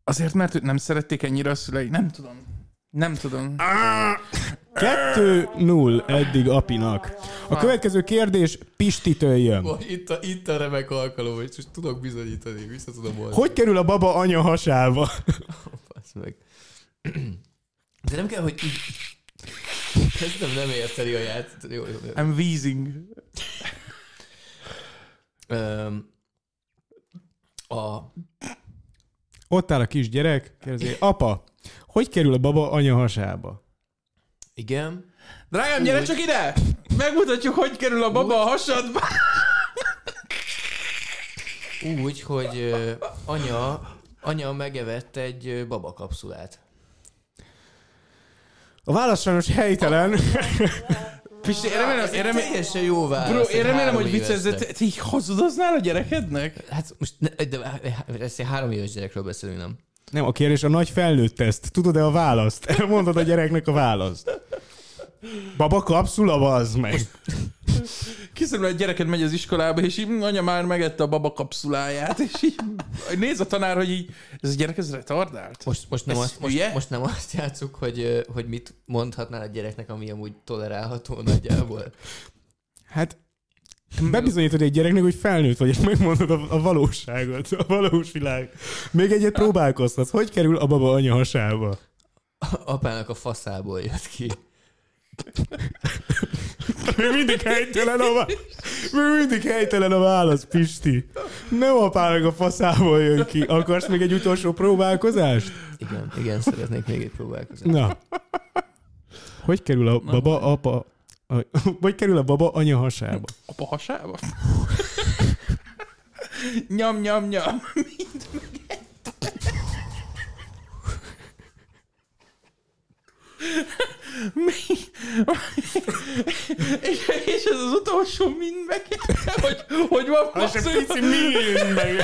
azért, mert nem szerették ennyire a szülei. Nem tudom. Nem tudom. 2-0 eddig Apinak. A következő kérdés Pistitől jön. Itt a, itt a remek alkalom, hogy most tudok bizonyítani, vissza tudom mondani. Hogy kerül a baba anya hasába? Basz meg. De nem kell, hogy így... Ez nem, nem érteni a ját. Jó, jó, jó. I'm wheezing. Um, a... Ott áll a kisgyerek, kérdezi, apa, hogy kerül a baba anya hasába? Igen. Drágám, gyere csak ide! Megmutatjuk, hogy kerül a baba a hasadba. Úgy, hogy anya, anya megevett egy babakapszulát. A válasz sajnos helytelen. Pisti, én remélem, én remélem, Teljesen jó válasz. bro, én remélem hogy vicces, de te, így hazudoznál a gyerekednek? Hát most, ne, de ezt egy három éves gyerekről beszélünk, nem? Nem, a kérdés a nagy felnőtt teszt. Tudod-e a választ? Elmondod a gyereknek a választ. Baba kapszula, bazd meg. Kiszorul egy gyereked megy az iskolába, és így "Hm, anya már megette a baba kapszuláját, és így néz a tanár, hogy így, ez a gyerek ez retardált? Most, most, nem Ez azt, most, most nem azt játszuk, hogy, hogy mit mondhatnál a gyereknek, ami amúgy tolerálható nagyjából. Hát bebizonyítod egy gyereknek, hogy felnőtt vagy, és megmondod a, a valóságot, a valós világ. Még egyet próbálkozhatsz. Hogy kerül a baba anya hasába? Apának a faszából jött ki. Még mindig helytelen a válasz. Még mindig helytelen a válasz, Pisti. Nem apának a faszából jön ki. Akarsz még egy utolsó próbálkozást? Igen, igen, szeretnék még egy próbálkozást. Na. Hogy kerül a baba apa... Hogy kerül a baba anya hasába? Apa hasába? nyam, nyam, nyam. Mind Mi? és, és ez az utolsó mind meg, hogy, hogy van Az basszus? a pici mind meg.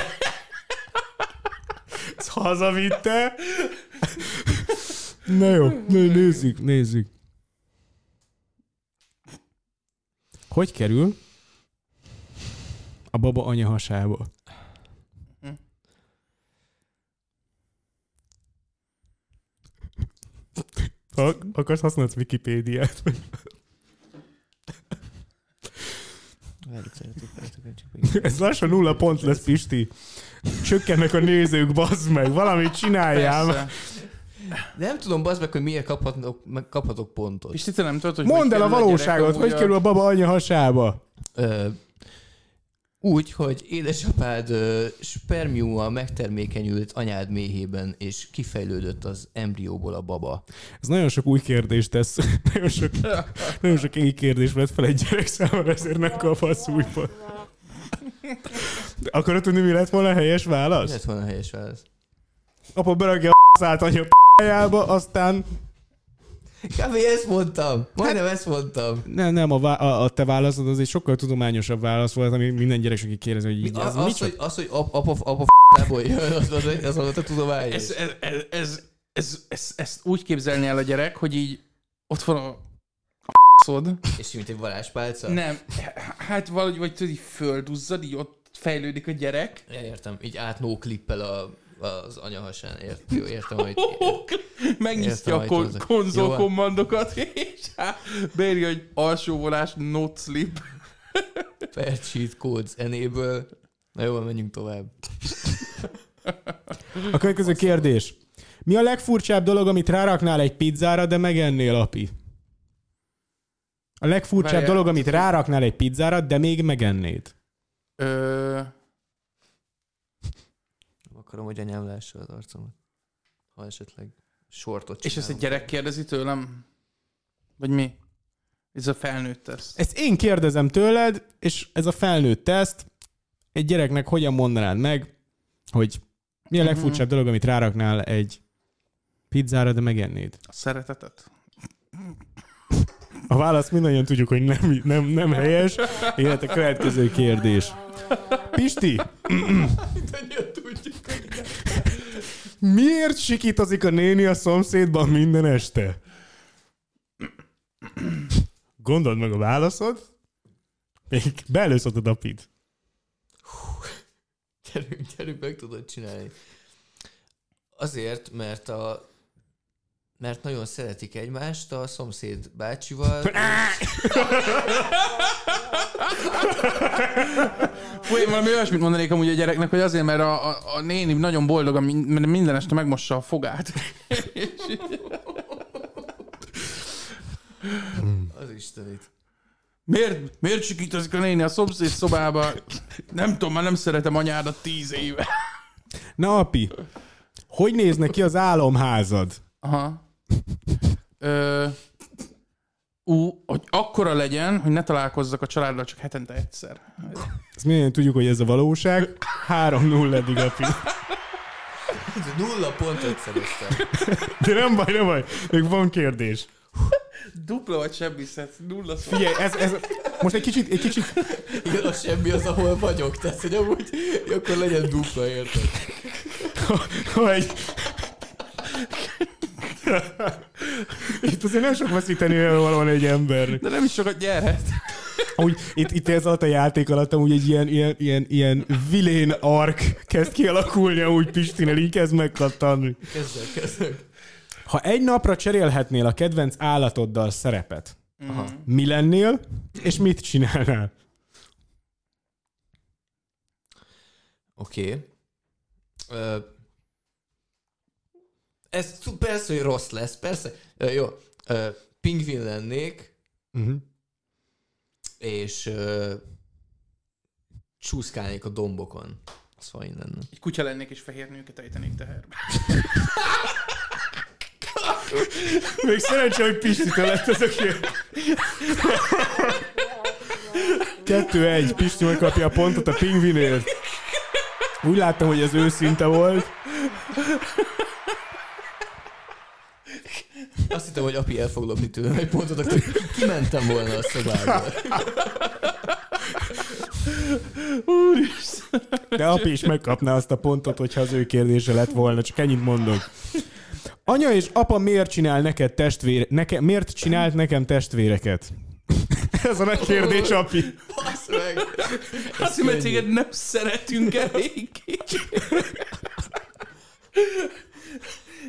Ezt hazavitte. Na jó, nézzük, nézzük. Hogy kerül a baba anya hasába? Ha akarsz, használsz Wikipédiát. Ez lassan nulla pont lesz, Pisti. Csökkennek a nézők, bazd meg. Valamit csináljál. Persze. De nem tudom, bazd meg, hogy miért kaphatok, meg kaphatok pontot. És te nem tudod, hogy Mondd el a valóságot, hogy kerül a baba anya hasába? Ö, úgy, hogy édesapád ö, spermiuma megtermékenyült anyád méhében, és kifejlődött az embrióból a baba. Ez nagyon sok új kérdést tesz. nagyon sok, nagyon sok éj kérdés vett fel egy gyerek számára, ezért nem kaphatsz új pont. De Akarod tudni, mi lett volna a helyes Mi válasz? lett volna a helyes válasz? Apa berakja a szát anya p***jába, aztán... Kb. ezt mondtam. Majdnem ezt mondtam. Nem, nem, a, vá- a, a te válaszod az egy sokkal tudományosabb válasz volt, ami minden gyerek, aki kérdezi, hogy így, Mi, az, az, micsoda? hogy, az, hogy ap, apa, apa jön, az, az, az volt a tudomány. Ez, ez, ez, ez, ez, ez, ezt úgy képzelni el a gyerek, hogy így ott van a, szod. És mint egy varázspálca? Nem, hát valahogy vagy tudod, így földuzzad, így ott fejlődik a gyerek. Értem. Így átnó klippel a, az anyahasán. Ért, jó, értem, hogy... Megnyitja a kon- konzol Jó. kommandokat, és hát beírja, hogy alsó volás, not slip. Per cheat codes enable. Na jó, menjünk tovább. A következő kérdés. Mi a legfurcsább dolog, amit ráraknál egy pizzára, de megennél, api? A legfurcsább Várjál. dolog, amit ráraknál egy pizzára, de még megennéd. Ö, akarom, hogy anyám lássa az arcomat. Ha esetleg sortot és ezt egy gyerek kérdezi tőlem? Vagy mi? Ez a felnőtt tesz. Ezt én kérdezem tőled, és ez a felnőtt teszt, egy gyereknek hogyan mondanád meg, hogy mi a legfurcsább dolog, amit ráraknál egy pizzára, de megennéd? A szeretetet. A választ mindannyian tudjuk, hogy nem, nem, nem helyes. Illetve a következő kérdés. Pisti, miért sikítozik a néni a szomszédban minden este? Gondold meg a válaszod, még beelőszhatod a pit. Gyerünk, gyerünk, meg tudod csinálni. Azért, mert a mert nagyon szeretik egymást a szomszéd bácsival. Fú, én valami olyasmit mondanék amúgy a gyereknek, hogy azért, mert a, a, a néni nagyon boldog, mert minden este megmossa a fogát. Az istenit. Miért, miért sikítozik a néni a szomszéd szobába? Nem tudom, már nem szeretem anyádat tíz éve. Na, api, hogy nézne ki az álomházad? Aha. Ö, ú, hogy akkora legyen, hogy ne találkozzak a családdal csak hetente egyszer. Ezt mindjárt tudjuk, hogy ez a valóság. 3-0 eddig, api. Ez nulla pontot szereztem. De nem baj, nem baj. Még van kérdés. Dupla vagy sebbiszet, nulla szó. Figyelj, ez, ez, most egy kicsit, egy kicsit, Igen, az semmi az, ahol vagyok. Tehát, hogy amúgy akkor legyen dupla, érted? ha egy, Itt azért nem sok veszíteni van egy ember. De nem is sokat nyerhet. Úgy, itt, itt ez alatt a játék alatt amúgy egy ilyen, ilyen, ilyen, ilyen vilén ark kezd kialakulni, úgy Pistinél így kezd megkattanni. Kezdek, kezdek. Ha egy napra cserélhetnél a kedvenc állatoddal szerepet, Aha. mi lennél, és mit csinálnál? Oké. Okay. Ez persze, hogy rossz lesz, persze. Ö, jó, Ö, pingvin lennék, Uh-huh. és ö, csúszkálnék a dombokon. Az fajn lenne. Egy kutya lennék, és fehér nőket ejtenék teherbe. Még szerencsé, hogy Pistitől lett ez a kérdés. Kettő-egy, Pisti megkapja a pontot a pingvinért. Úgy láttam, hogy ez őszinte volt. Azt hittem, hogy api el fog lopni tőlem egy pontot, akkor kimentem volna a szobából. De api is megkapná azt a pontot, hogyha az ő kérdése lett volna, csak ennyit mondok. Anya és apa miért csinál neked testvére, neke, miért csinált nekem testvéreket? Ez a nagy kérdés, api. Basz meg! Azt hiszem, hogy téged nem szeretünk eléggé.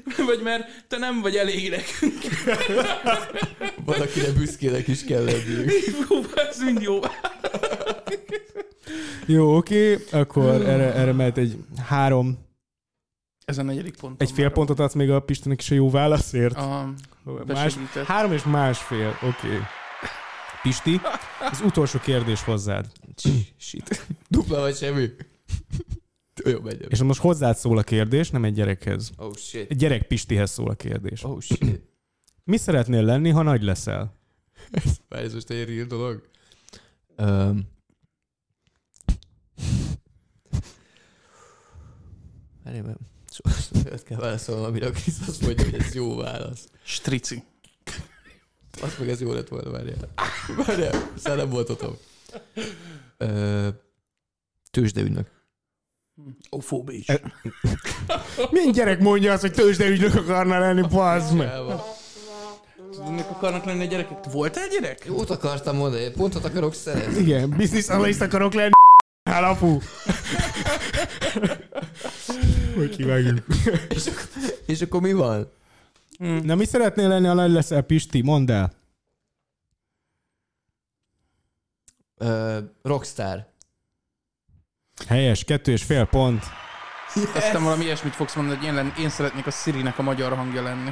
Vagy mert te nem vagy elég nekünk. Valakire büszkének is kell lenni. Hú, ez mind jó. Jó, oké, akkor erre, erre mehet egy három, Ez a negyedik pont. egy fél pontot adsz még a Pistinek is a jó válaszért. A, Más, három és másfél, oké. Pisti, az utolsó kérdés hozzád. Shit. Dupla vagy semmi. Jó, megyem. És most hozzád szól a kérdés, nem egy gyerekhez. Oh shit. Egy gyerek Pistihez szól a kérdés. Oh shit. Mi szeretnél lenni, ha nagy leszel? Várj, ez most egy real dolog? Um, Várj, mert so- olyat kell válaszolnom, amire a Krisz azt mondja, hogy ez jó válasz. Strici. Azt meg ez jó lett volna, várjál. Várjál, szóval nem volt Ofóba is. E- Milyen gyerek mondja azt, hogy tőzsdeügynök akarna lenni, bazd meg? Tudnak akarnak lenni a gyerekek? Voltál gyerek? Jót akartam mondani, pontot akarok szerezni. Igen, business analyst akarok lenni, hát apu. Hogy kivágjuk. És akkor mi van? Na mi szeretnél lenni, ha nagy leszel, Pisti? Mondd el. Ö, rockstar. Helyes, kettő és fél pont. Aztán valami ilyesmit fogsz mondani, hogy én, lenn, én szeretnék a Sirinek a magyar hangja lenni.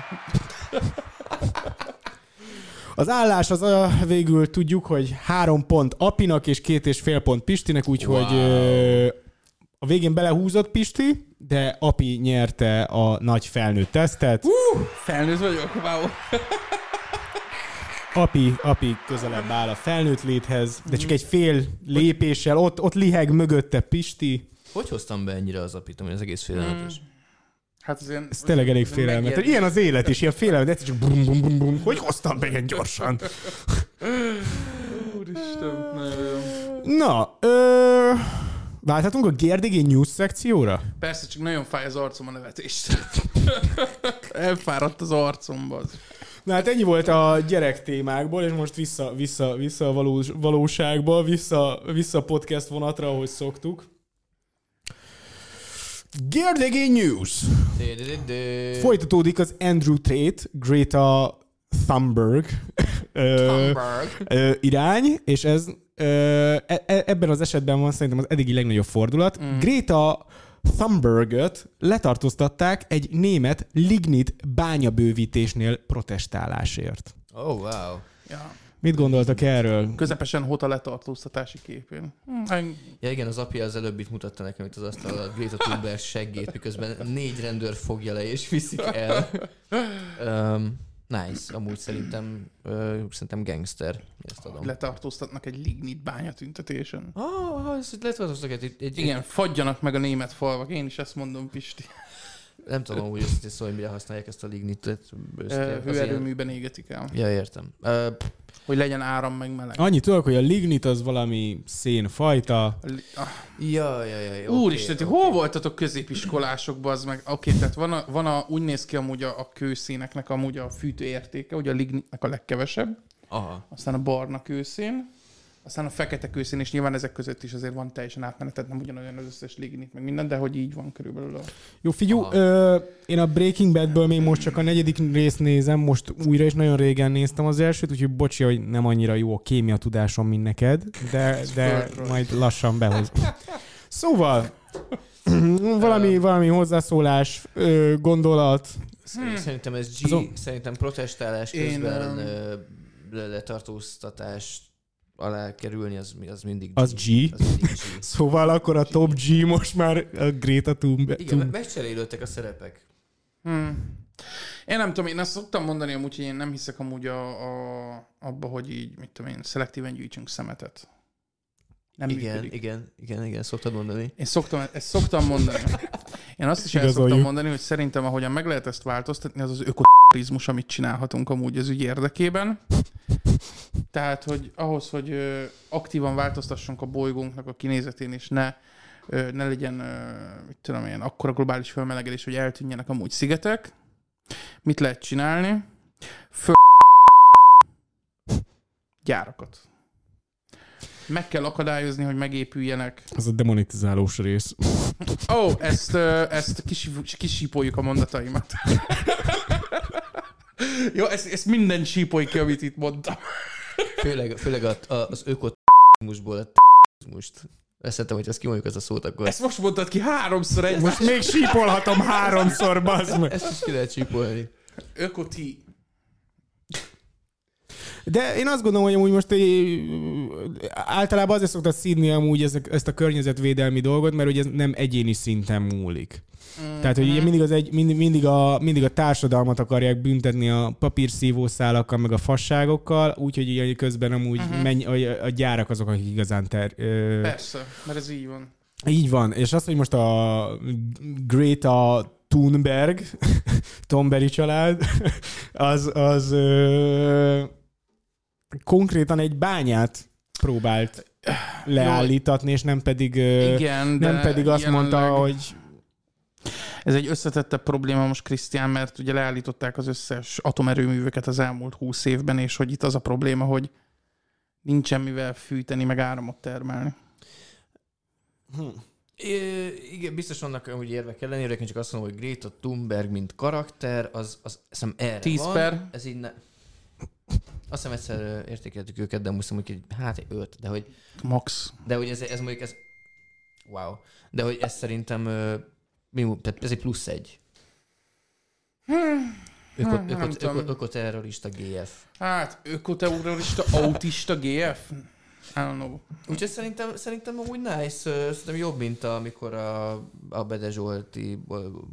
Az állás az a, végül tudjuk, hogy három pont Apinak és két és fél pont Pistinek, úgyhogy Wow. a végén belehúzott Pisti, de Api nyerte a nagy felnőtt tesztet. Felnőtt vagyok? Wow. Api, Api közelebb áll a felnőtt léthez, de csak egy fél lépéssel, ott, ott liheg mögötte Pisti. Hogy hoztam be ennyire az apit, ami az egész félelmetes? Hát az ilyen... Ez tényleg elég félelmetes. Ilyen az élet is, ilyen félelmetes, csak bum, bum, bum, bum. Hogy hoztam be ilyen gyorsan? Úristen, nagyon. Na, ö... Válthatunk a GRDG News szekcióra? Persze, csak nagyon fáj az arcom a nevetést. Elfáradt az arcomba. az. Na hát ennyi volt a gyerek témákból, és most vissza, vissza, vissza a valós, valóságba, vissza, vissza a podcast vonatra, ahogy szoktuk. GRDG News! Folyt. Folytatódik az Andrew Tate, Greta Thunberg, ö, irány, és ez ö, e- e- ebben az esetben van szerintem az eddigi legnagyobb fordulat. Mm. Greta Thunbergöt letartóztatták egy német lignit bányabővítésnél protestálásért. Oh, wow. Ja. Mit gondoltak erről? Közepesen hota letartóztatási képén. Hm, Ja igen, az apja az előbb itt mutatta nekem itt az asztal a Greta Thunberg seggét, miközben négy rendőr fogja le és viszik el. Um, nice, amúgy szerintem, uh, szerintem gangster, ezt adom. Letartóztatnak egy lignit bányatüntetésen. Ah, oh, ezt letartoztak egy, egy, Igen, fagyjanak meg a német falvak. Én is ezt mondom, Pisti. Nem tudom, hogy őszintén szó, hogy mire használják ezt a lignitet. Ö, Hőerőműben égetik el. Ja, értem. Uh, hogy legyen áram meg meleg. Annyit tudok, hogy a lignit az valami szénfajta. Ja, ja, ja. ja Úristen, oké, ti hol voltatok középiskolásokban, az meg? Oké, tehát van, a, van a, úgy néz ki amúgy a, a kőszéneknek amúgy a fűtő értéke, ugye a lignitnek a legkevesebb, Aha. aztán a barna kőszén, aztán a fekete kőszén, és nyilván ezek között is azért van teljesen átmenet, tehát nem ugyanolyan az összes lignit, meg minden, de hogy így van körülbelül a... Jó, figyú, ö, én a Breaking Badből még most csak a negyedik részt nézem, most újra is nagyon régen néztem az elsőt, úgyhogy bocsi, hogy nem annyira jó a kémia tudásom, mint neked, de, de majd lassan behoz. Szóval, valami, valami hozzászólás, ö, gondolat. Hmm. Szerintem ez G, Azon- szerintem protestálás Én, közben ö, le- letartóztatás alá kerülni, az, mi- az mindig Az G. Az mindig G. Szóval akkor a top G most már a Greta Thunberg. Igen, me- megcserélődtek a szerepek. Hmm. Én nem tudom, én azt szoktam mondani amúgy, hogy én nem hiszek amúgy a, a, abba, hogy így, mit tudom én, szelektíven gyűjtsünk szemetet. Nem igen, működik. igen, igen, igen, szoktad mondani. Én szoktam, ezt szoktam mondani. Én azt is el Igazoljuk. szoktam mondani, hogy szerintem ahogyan meg lehet ezt változtatni, az az ökoturizmus, amit csinálhatunk amúgy az ügy érdekében. Tehát, hogy ahhoz, hogy aktívan változtassunk a bolygónknak a kinézetén, és ne, ne legyen, mit tudom én, akkora globális felmelegedés, hogy eltűnjenek amúgy szigetek, mit lehet csinálni? Föl gyárakat. Meg kell akadályozni, hogy megépüljenek Az a demonetizálós rész. Ó, oh, ezt, ezt kisíp- kisípoljuk a mondataimat. Jó, ezt, ezt minden sípolj ki, amit itt mondtam. Főleg, főleg a, a, az ökoturizmusból a most. Ezt szeretem, hogy ezt kimondjuk ezt a szót, akkor Ezt most mondtad ki háromszor egy. Most még sípolhatom háromszor, bazd meg. ezt is ki lehet csípolni. Ökoti. De én azt gondolom, hogy amúgy most eh, általában azért szoktak szídni amúgy ezek, ezt a környezetvédelmi dolgot, mert ugye ez nem egyéni szinten múlik. Mm. Tehát, hogy ugye mindig, az egy, mindig, mindig, a, mindig a társadalmat akarják büntetni a papírszívószálakkal, meg a fasságokkal, úgyhogy ugye közben amúgy Mhm. uh-huh. menj, a, a gyárak azok, akik igazán ter, ö, Persze, mert ez így van. Így van, és az, hogy most a Greta Thunberg, Thunberg család, az, az ö, konkrétan egy bányát próbált leállítatni, és nem pedig, Igen, nem pedig azt mondta, jelenleg- hogy Ez egy összetettebb probléma most, Krisztián, mert ugye leállították az összes atomerőműveket az elmúlt húsz évben, és hogy itt az a probléma, hogy nincsen mivel fűteni, meg áramot termelni. É, igen, biztos vannak úgy érvek ellenére, én csak azt mondom, hogy Greta Thunberg, mint karakter, az, az hiszem erre 10 van. per. Ez így ne... Azt hiszem egyszer értékeltük őket, de most mondjuk, hogy hát egy öt, de hogy, Max. de hogy ez, ez mondjuk ez... Wow. De hogy ez szerintem... Mi, tehát ez egy plusz egy. Öko, Hmm, öko, öko, tudom. ökoterrorista GF. Hát, ökoterrorista, autista GF? I don't know. Úgyhogy szerintem, szerintem úgy nice, szerintem jobb, mint amikor a, a Bede Zsolti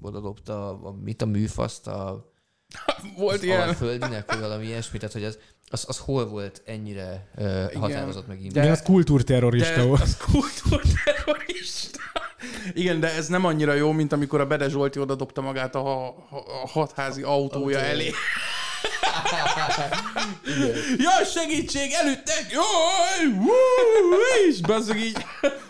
oda dobta a, a, mit a műfaszt a Volt az ilyen. alföldinek, vagy valami ilyesmi, tehát hogy az, az, az hol volt ennyire uh, határozott meg De- az kultúrterrorista De volt. az kultúrterrorista. Igen, de ez nem annyira jó, mint amikor a Bede Zsolti oda dobta magát a, ha- a hatházi autója Autó. elé. Jaj, segítség, előttek! Jaj! És bazzog így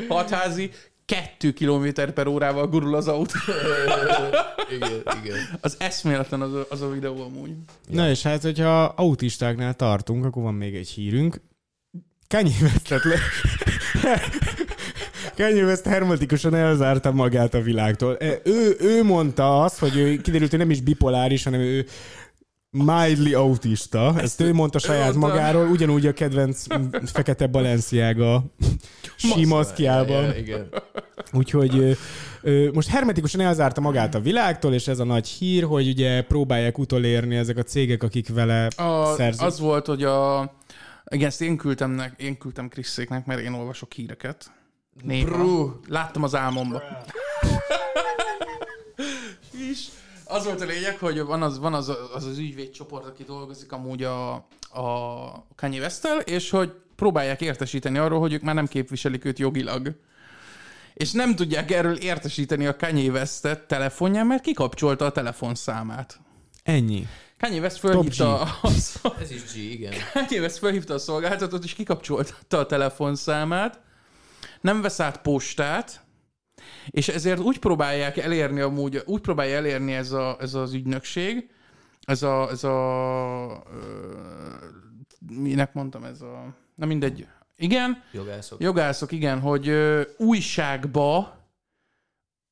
hatházi kettő kilométer per órával gurul az autó. igen, igen. Az eszméletlen az a, az a videó amúgy. Na és hát, hogyha autistáknál tartunk, akkor van még egy hírünk. Kanye Westet le... Kanye West hermetikusan elzárta magát a világtól. E, Ő, ő mondta azt, hogy ő kiderült, hogy nem is bipoláris, hanem ő mildly autista. Ezt ő mondta saját mondta. magáról, ugyanúgy a kedvenc fekete Balenciaga igen. Úgyhogy most hermetikusan elzárta magát a világtól, és ez a nagy hír, hogy ugye próbálják utolérni ezek a cégek, akik vele A, szerző. az volt, hogy a... Igen, ezt én küldtem, nek, én küldtem Kriszéknek, mert én olvasok híreket. Néha. Láttam az álmomba. az volt a lényeg, hogy van az van az, az, az ügyvédcsoport, aki dolgozik amúgy a, a Kanye west és hogy próbálják értesíteni arról, hogy ők már nem képviselik őt jogilag. És nem tudják erről értesíteni a Kanye Westet telefonján, mert kikapcsolta a telefonszámát. Ennyi. Kanye West fölhívta a, a, Ez is G, igen. Kanye West felhívta a szolgáltatót, és kikapcsolta a telefonszámát, nem vesz át postát, és ezért úgy próbálják elérni amúgy, úgy próbálja elérni ez, a, ez az ügynökség, ez a, ez a ö, minek mondtam, ez a, na mindegy, igen, Jogászok. jogászok, igen, hogy ö, újságba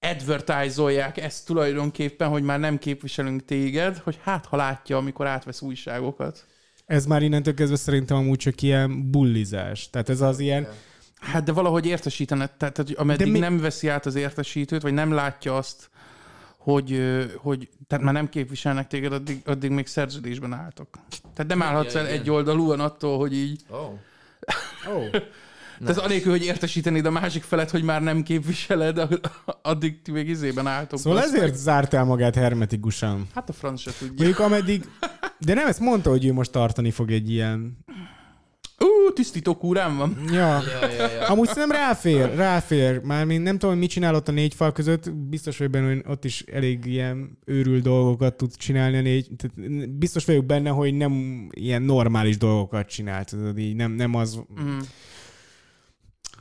advertizolják ezt tulajdonképpen, hogy már nem képviselünk téged, hogy hát ha látja, amikor átvesz újságokat. Ez már innentől kezdve szerintem amúgy csak ilyen bullizás. Tehát ez az ilyen, Hát de valahogy értesítenet, tehát hogy ameddig mi- nem veszi át az értesítőt, vagy nem látja azt, hogy, hogy tehát már nem képviselnek téged, addig, addig még szerződésben álltok. Tehát nem állhatsz el egy oldalúan attól, hogy így, Oh. oh. tehát anélkül, hogy értesítenéd a másik felet, hogy már nem képviseled, addig ti még izében álltok. Szóval ezért meg- zárt el magát hermetikusan. Hát a franc se tudja. Mondjuk ameddig... De nem ezt mondta, hogy ő most tartani fog egy ilyen... Ú, tisztító kúrám van. Ja. Ja, ja, ja. Amúgy szerintem ráfér, ráfér. Mármint nem tudom, hogy mit csinál ott a négy fal között. Biztos vagyok benne, hogy ott is elég ilyen őrült dolgokat tud csinálni a négy. Tehát biztos vagyok benne, hogy nem ilyen normális dolgokat csinál. Tudod, így nem, nem az... Mm.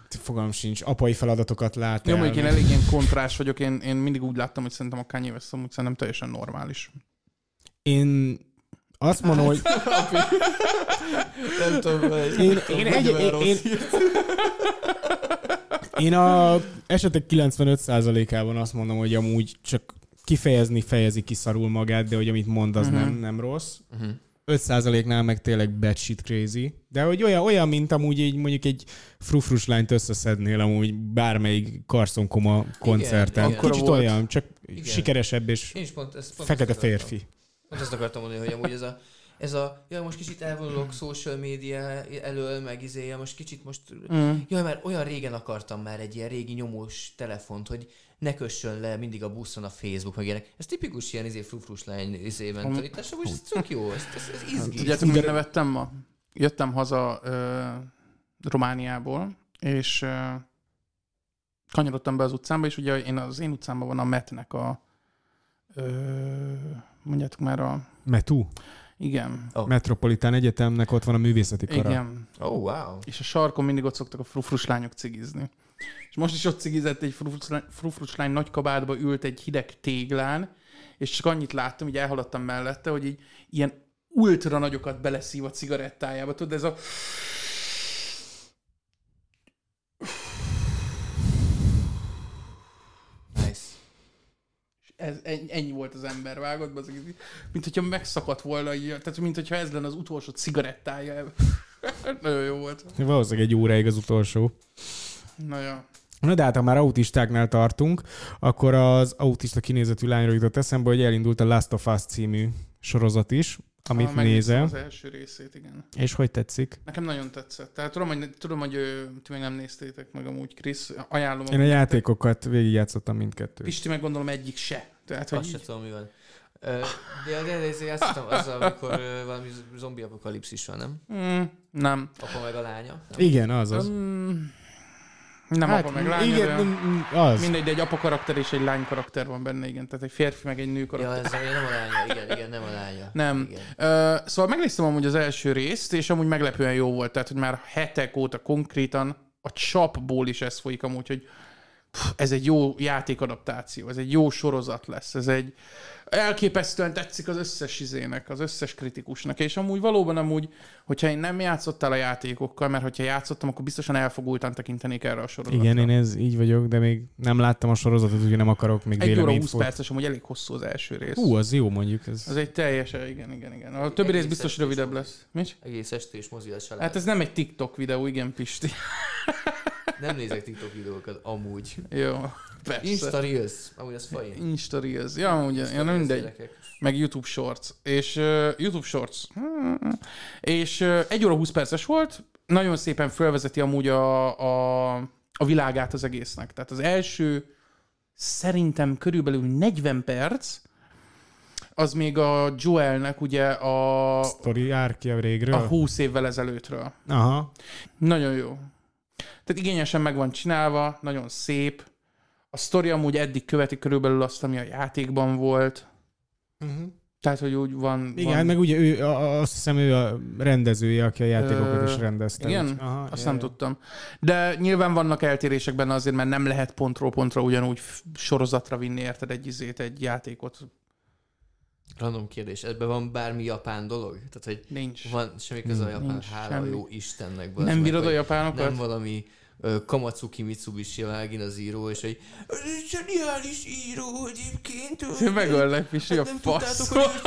Fogalmam sincs, apai feladatokat lát Jó, mondjuk én elég ilyen kontrás vagyok, én, én mindig úgy láttam, hogy szerintem a Kanye West amúgy szerintem teljesen normális. Én azt mondom, hogy Nem tudom, én, én, egy, én, én, én a esetek 95%-ában azt mondom, hogy amúgy csak kifejezni fejezi ki szarul magát, de hogy amit mond, az Mhm. nem, nem rossz. Uh-huh. 5%-nál meg tényleg batshit crazy. De hogy olyan, olyan mint amúgy egy, mondjuk egy frufrus lányt összeszednél amúgy bármelyik karszonkoma koncerten. igen. Kicsit volt. olyan, csak Igen. sikeresebb és Én is pont, pont fekete ezt akartam. Pont ezt akartam mondani, hogy amúgy ez a, ez a, jaj, most kicsit elvonulok social media elől, meg izéje, most kicsit most, Mm. jaj, mert olyan régen akartam már egy ilyen régi nyomós telefont, hogy ne kössön le mindig a buszon a Facebook, meg ilyenek. Ez tipikus ilyen izé frufrus lány izé mentalitás, amúgy ez tök jó, ez, ez, ez izgi. Tudjátok, mire nevettem ma? Jöttem haza ö, Romániából, és ö, kanyarodtam be az utcámba, és ugye én az én utcámban van a Metnek a ö, mondjátok már a... Metu. Igen. Oh. Metropolitán Egyetemnek ott van a művészeti kara. Igen. Oh, wow. És a sarkon mindig ott szoktak a frufrus lányok cigizni. És most is ott cigizett egy frufrus lány, frufrus lány nagy kabátba ült egy hideg téglán, és csak annyit láttam, így elhaladtam mellette, hogy így ilyen ultra nagyokat beleszív a cigarettájába. Tudod, ez a... Nice. És Ez, ennyi, volt az ember vágott, az, mint hogyha megszakadt volna, így, tehát mint hogyha ez lenne az utolsó cigarettája. Nagyon jó volt. Valószínűleg egy óráig az utolsó. Na ja. Na de hát, ha már autistáknál tartunk, akkor az autista kinézetű lányról jutott eszembe, hogy elindult a Last of Us című sorozat is, amit Ah, megnéztem nézel. Az első részét, igen. És hogy tetszik? Nekem nagyon tetszett. Tehát tudom, hogy, tudom, hogy ö, ti még nem néztétek meg amúgy, Krisz. Ajánlom. Én a játékokat végigjátszottam mindkettőt. Pisti meg gondolom egyik se. Tehát, Azt hogy se így, tudom, mi van. De, de, de, de játszottam azzal, amikor ö, valami zombi apokalipszis van, nem? mm, nem. Apa meg a lánya. Nem? Igen, az az. Mm, nem hát, apa meg lány, igen, de az. mindegy, de egy apa karakter és egy lány karakter van benne, igen. Tehát egy férfi meg egy nő Ja, karakter. ez a, nem a lánya, igen, igen, nem a lánya. Nem. Igen. Ö, szóval megnéztem amúgy az első részt, és amúgy meglepően jó volt. Tehát, hogy már hetek óta konkrétan a csapból is ez folyik amúgy, hogy ez egy jó játékadaptáció, ez egy jó sorozat lesz, ez egy elképesztően tetszik az összes izének, az összes kritikusnak, és amúgy valóban amúgy, hogyha én nem játszottál a játékokkal, mert hogyha játszottam, akkor biztosan elfogultan tekintenék erre a sorozatra. Igen, én ez így vagyok, de még nem láttam a sorozatot, úgyhogy nem akarok még Egy óra véleményt 20 fog- perces, amúgy elég hosszú az első rész. Hú, az jó mondjuk. Ez... Az egy teljesen, igen, igen, igen. A többi rész biztos rövidebb lesz. Mit? Egész estés mozi a család. Hát ez nem egy TikTok videó, igen, Pisti. Nem nézek TikTok videókat, amúgy. Jó, persze. Insta Reels, amúgy az fajn. Insta Reels. Ja, ugye, ja, nem mindegy. Gyerekek. Meg YouTube Shorts. És uh, YouTube Shorts. És uh, 1 óra 20 perces volt. Nagyon szépen felvezeti amúgy a, a, a világát az egésznek. Tehát az első szerintem körülbelül 40 perc, az még a Joelnek ugye a, Story árkja régről. a 20 évvel ezelőttről. Aha. Nagyon jó. Tehát igényesen meg van csinálva, nagyon szép. A sztori amúgy eddig követi körülbelül azt, ami a játékban volt. Uh-huh. Tehát, hogy úgy van... Igen, van... meg ugye ő, azt hiszem ő a rendezője, aki a játékokat Ö, is rendezte. igen? Úgy- Aha, Azt ja, nem tudtam. De nyilván vannak eltérések benne azért, mert nem lehet pontról pontra ugyanúgy sorozatra vinni, érted egy izét, egy játékot. Random kérdés, ebben van bármi japán dolog? Tehát, hogy Nincs. van semmi köze a japán, Nincs hála semmi. jó Istennek. bazd Nem meg, bírod a hogy japánokat? Nem valami Kamatsuki Mitsubishi Vágin az író, és hogy "Ez egy zseniális író egyébként. ő- Megöllek, a Hát nem tudtátok, fasz. hogy, ő-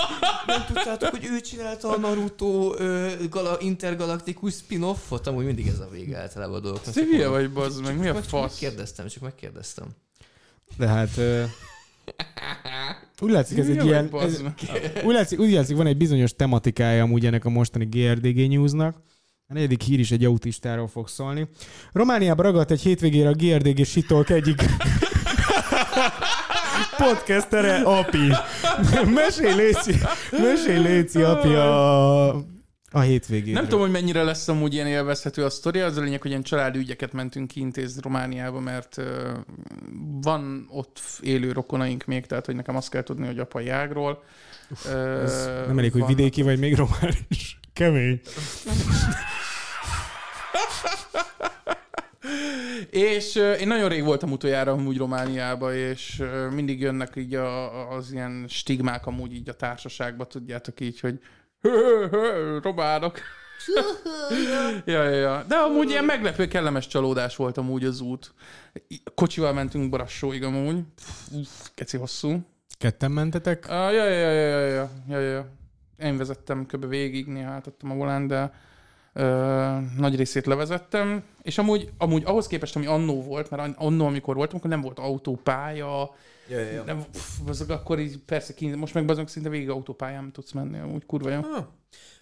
nem tudtátok, hogy ő csinálta a Naruto ö, gala, intergalaktikus spin-offot? Amúgy mindig ez a vége általában a hülye mondom. vagy, bazd meg, mi a fasz? Megkérdeztem, csak megkérdeztem. De hát... ö, Úgy látszik, ez Hülye egy ilyen... Ez, úgy, látszik, úgy látszik, van egy bizonyos tematikája amúgy ennek a mostani GRDG Newsnak. A negyedik hír is egy autistáról fog szólni. Romániában ragadt egy hétvégére a GRDG Sitalk egyik podcastere, Api. Mesélj, Léci, mesélj, Léci, Api, a, a hétvégén. Nem tudom, hogy mennyire lesz amúgy ilyen élvezhető a sztori, az a lényeg, hogy ilyen családi ügyeket mentünk kiintézni Romániába, mert van ott élő rokonaink még, tehát hogy nekem azt kell tudni, hogy apai ágról. Ö, Ez nem elég, hogy vannak- vidéki vagy, még román is. Kemény. És én nagyon rég voltam utoljára amúgy Romániába, és mindig jönnek így a, az ilyen stigmák amúgy így a társaságba, tudjátok így, hogy románok. ja, ja, ja. De amúgy ilyen meglepő kellemes csalódás volt amúgy az út. Kocsival mentünk Brassóig amúgy. Uff, keci hosszú. Ketten mentetek? Uh, ja, ja, ja, ja, ja, ja, ja. Én vezettem kb. végig, néha átadtam a volán, de uh, nagy részét levezettem. És amúgy, amúgy ahhoz képest, ami annó volt, mert annó, amikor voltam, akkor nem volt autópálya, Ja, ja, ja. nem, pff, azok akkor így persze kint, most meg azok szinte végig autópályán tudsz menni, amúgy kurva jó. Ah,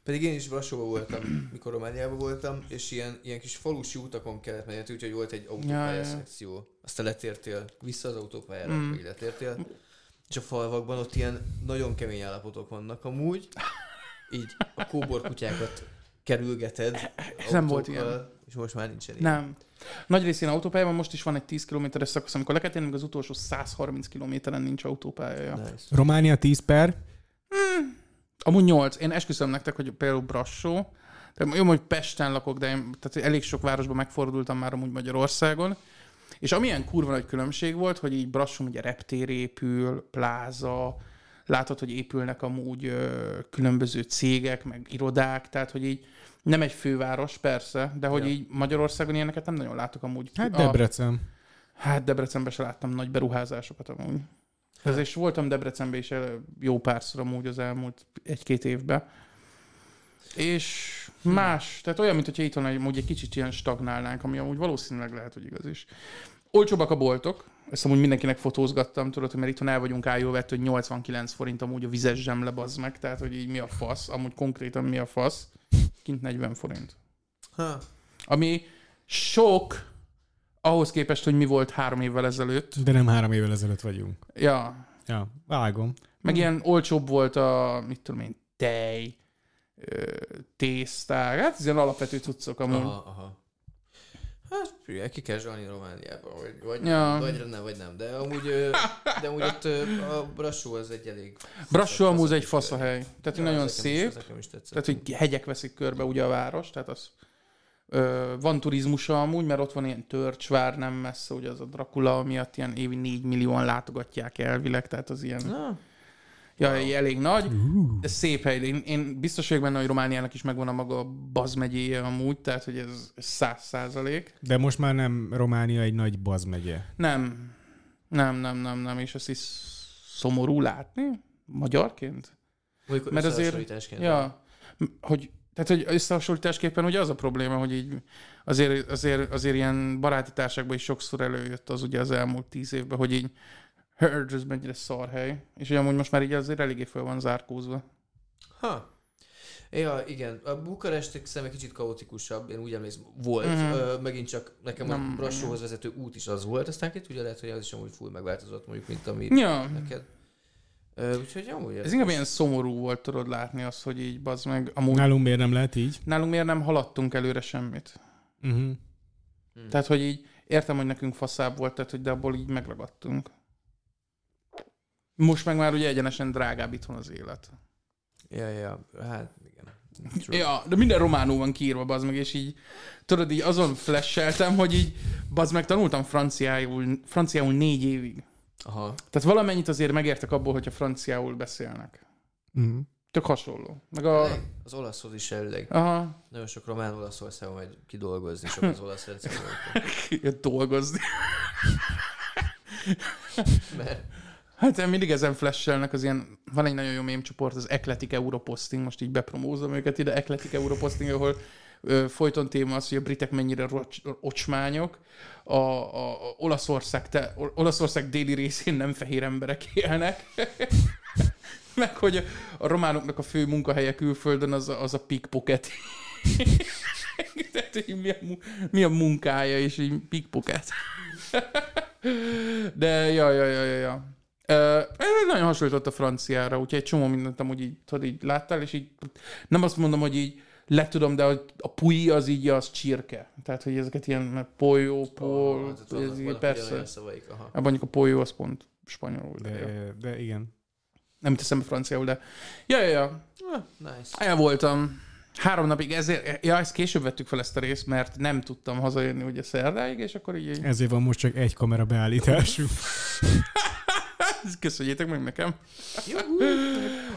pedig én is Brassóban voltam, mikor Romániában voltam, és ilyen, ilyen kis falusi utakon kellett menni, úgyhogy volt egy Ja, ja, autópálya ja. szekció. Aztán letértél vissza az autópályára, mm. vagy letértél. És a falvakban ott ilyen nagyon kemény állapotok vannak amúgy. Így a kóbor kutyákat kerülgeted nem volt ilyen. És most már nincsen ilyen. Nem. Nagy részén autópályában most is van egy 10 kilométeres szakasz, amikor le kell tennünk, az utolsó 130 kilométeren nincs autópálya. Nice. Románia 10 per. Amúgy 8. Én esküszöm nektek, hogy például Brassó, tehát jó, hogy Pesten lakok, de én tehát elég sok városban megfordultam már amúgy Magyarországon, és amilyen kurva nagy különbség volt, hogy így Brassó ugye reptér épül, pláza, látod, hogy épülnek amúgy ö, különböző cégek, meg irodák, tehát hogy így nem egy főváros, persze, de hogy Ja. így Magyarországon ilyeneket nem nagyon látok amúgy. Hát A- Debrecen. Hát Debrecenben se láttam nagy beruházásokat amúgy. Ez és voltam Debrecenben is jó párszor amúgy az elmúlt egy-két évben. És más, tehát olyan, mint hogyha itt van amúgy egy kicsit ilyen stagnálnánk, ami amúgy valószínűleg lehet, hogy igaz is. Olcsóbbak a boltok, ezt amúgy mindenkinek fotózgattam, tudod, hogy mert itthon el vagyunk ájulvett, hogy 89 forint amúgy a vizes zsemle bazd meg, tehát hogy így mi a fasz, amúgy konkrétan mi a fasz, kint 40 forint. Ha. Ami sok ahhoz képest, hogy mi volt három évvel ezelőtt. De nem három évvel ezelőtt vagyunk. Ja, Ja, vágom. meg ilyen olcsóbb volt a, mit tudom én, tej, tészták, hát ez ilyen alapvető cuccok amúgy. Aha, aha. Hát, figyelj, ki kell zsalni Romániába, vagy, vagy, Ja. ja. vagy nem, vagy nem. De amúgy, de amúgy ott a Brassó az egy elég... Brassó amúgy egy fasz faszahely. Tehát, hogy nagyon szép. Is, is. Tehát, hogy hegyek veszik körbe ugye a város, tehát az ö, van turizmusa amúgy, mert ott van ilyen törcsvár nem messze, ugye az a Dracula miatt ilyen évi 4 millióan látogatják elvileg, tehát az ilyen, Na, ja, wow. elég nagy. De szép hely. Én, én biztos vagyok benne, hogy Romániának is megvan a maga bazmegyéje amúgy, tehát hogy ez száz százalék. De most már nem Románia egy nagy bazmegye. Nem, nem, nem, nem, nem, és ezt is szomorú látni magyarként. mondjuk Mert azért-. Ja, hogy, tehát, hogy összehasonlításképpen ugye az a probléma, hogy így azért, azért, azért ilyen baráti társaságban is sokszor előjött az ugye az elmúlt tíz évben, hogy így Herd, ez mennyire szar hely. És ugye amúgy most már így azért eléggé föl van zárkózva. Ha. Ja, igen. A Bukarest egy kicsit kaotikusabb, én úgy emlékszem, volt. Mhm. Uh-huh. Ö, megint csak nekem Nem, a Brassóhoz vezető út is az volt, aztán két ugye lehet, hogy az is amúgy full megváltozott, mondjuk, mint ami Ja, neked. Ö, úgyhogy amúgy ez inkább ilyen szomorú volt, tudod látni azt, hogy így bazd meg. Amúgy Nálunk miért nem lehet így? nálunk miért nem haladtunk előre semmit. Uh-huh. Tehát, hogy így értem, hogy nekünk faszább volt, tehát, hogy de abból így megragadtunk. Most meg már ugye egyenesen drágább itthon az élet. Ja, ja, hát igen. Ja, de minden románul van kiírva, bazd meg, és így, tudod, így azon flasheltem, hogy így, bazd meg, tanultam franciául, franciául négy évig. Aha. Tehát valamennyit azért megértek abból, hogyha franciául beszélnek. Mhm. Tök hasonló. Meg a... Az olaszhoz is elvileg. Aha, Nagyon sok román Olaszországon majd kidolgozni, sok az olasz rendszer. jött dolgozni. Mert Hát mindig ezen flashelnek az ilyen, van egy nagyon jó mém csoport, az Eclectic Europosting, most így bepromózom őket ide, Eclectic Europosting, ahol ö, folyton téma az, hogy a britek mennyire rocs, ocsmányok, a, a, a Olaszország, te, Olaszország déli részén nem fehér emberek élnek, meg hogy a, a románoknak a fő munkahelye külföldön az az a pickpocket. Tehát, hogy mi a, mi a munkája, és így pickpocket. De, ja, ja, ja, ja, ja. Ö, nagyon hasonlított a franciára, úgyhogy egy csomó mindent amúgy így, tudod, így láttál, és így nem azt mondom, hogy így le tudom, de a, a pui az így az csirke. Tehát, hogy ezeket ilyen polyó, pol, tehát ez így, persze. szavaik, aha. Hát mondjuk a polyó az pont spanyolul, de, de De, igen. nem teszem be franciául, de ja, ja, ja. Ah, nice. El voltam három napig, ezért, ja, ezt később vettük fel ezt a részt, mert nem tudtam hazajönni ugye szerdáig, és akkor így, így Ezért van most csak egy kamera beállításunk. köszönjétek meg nekem.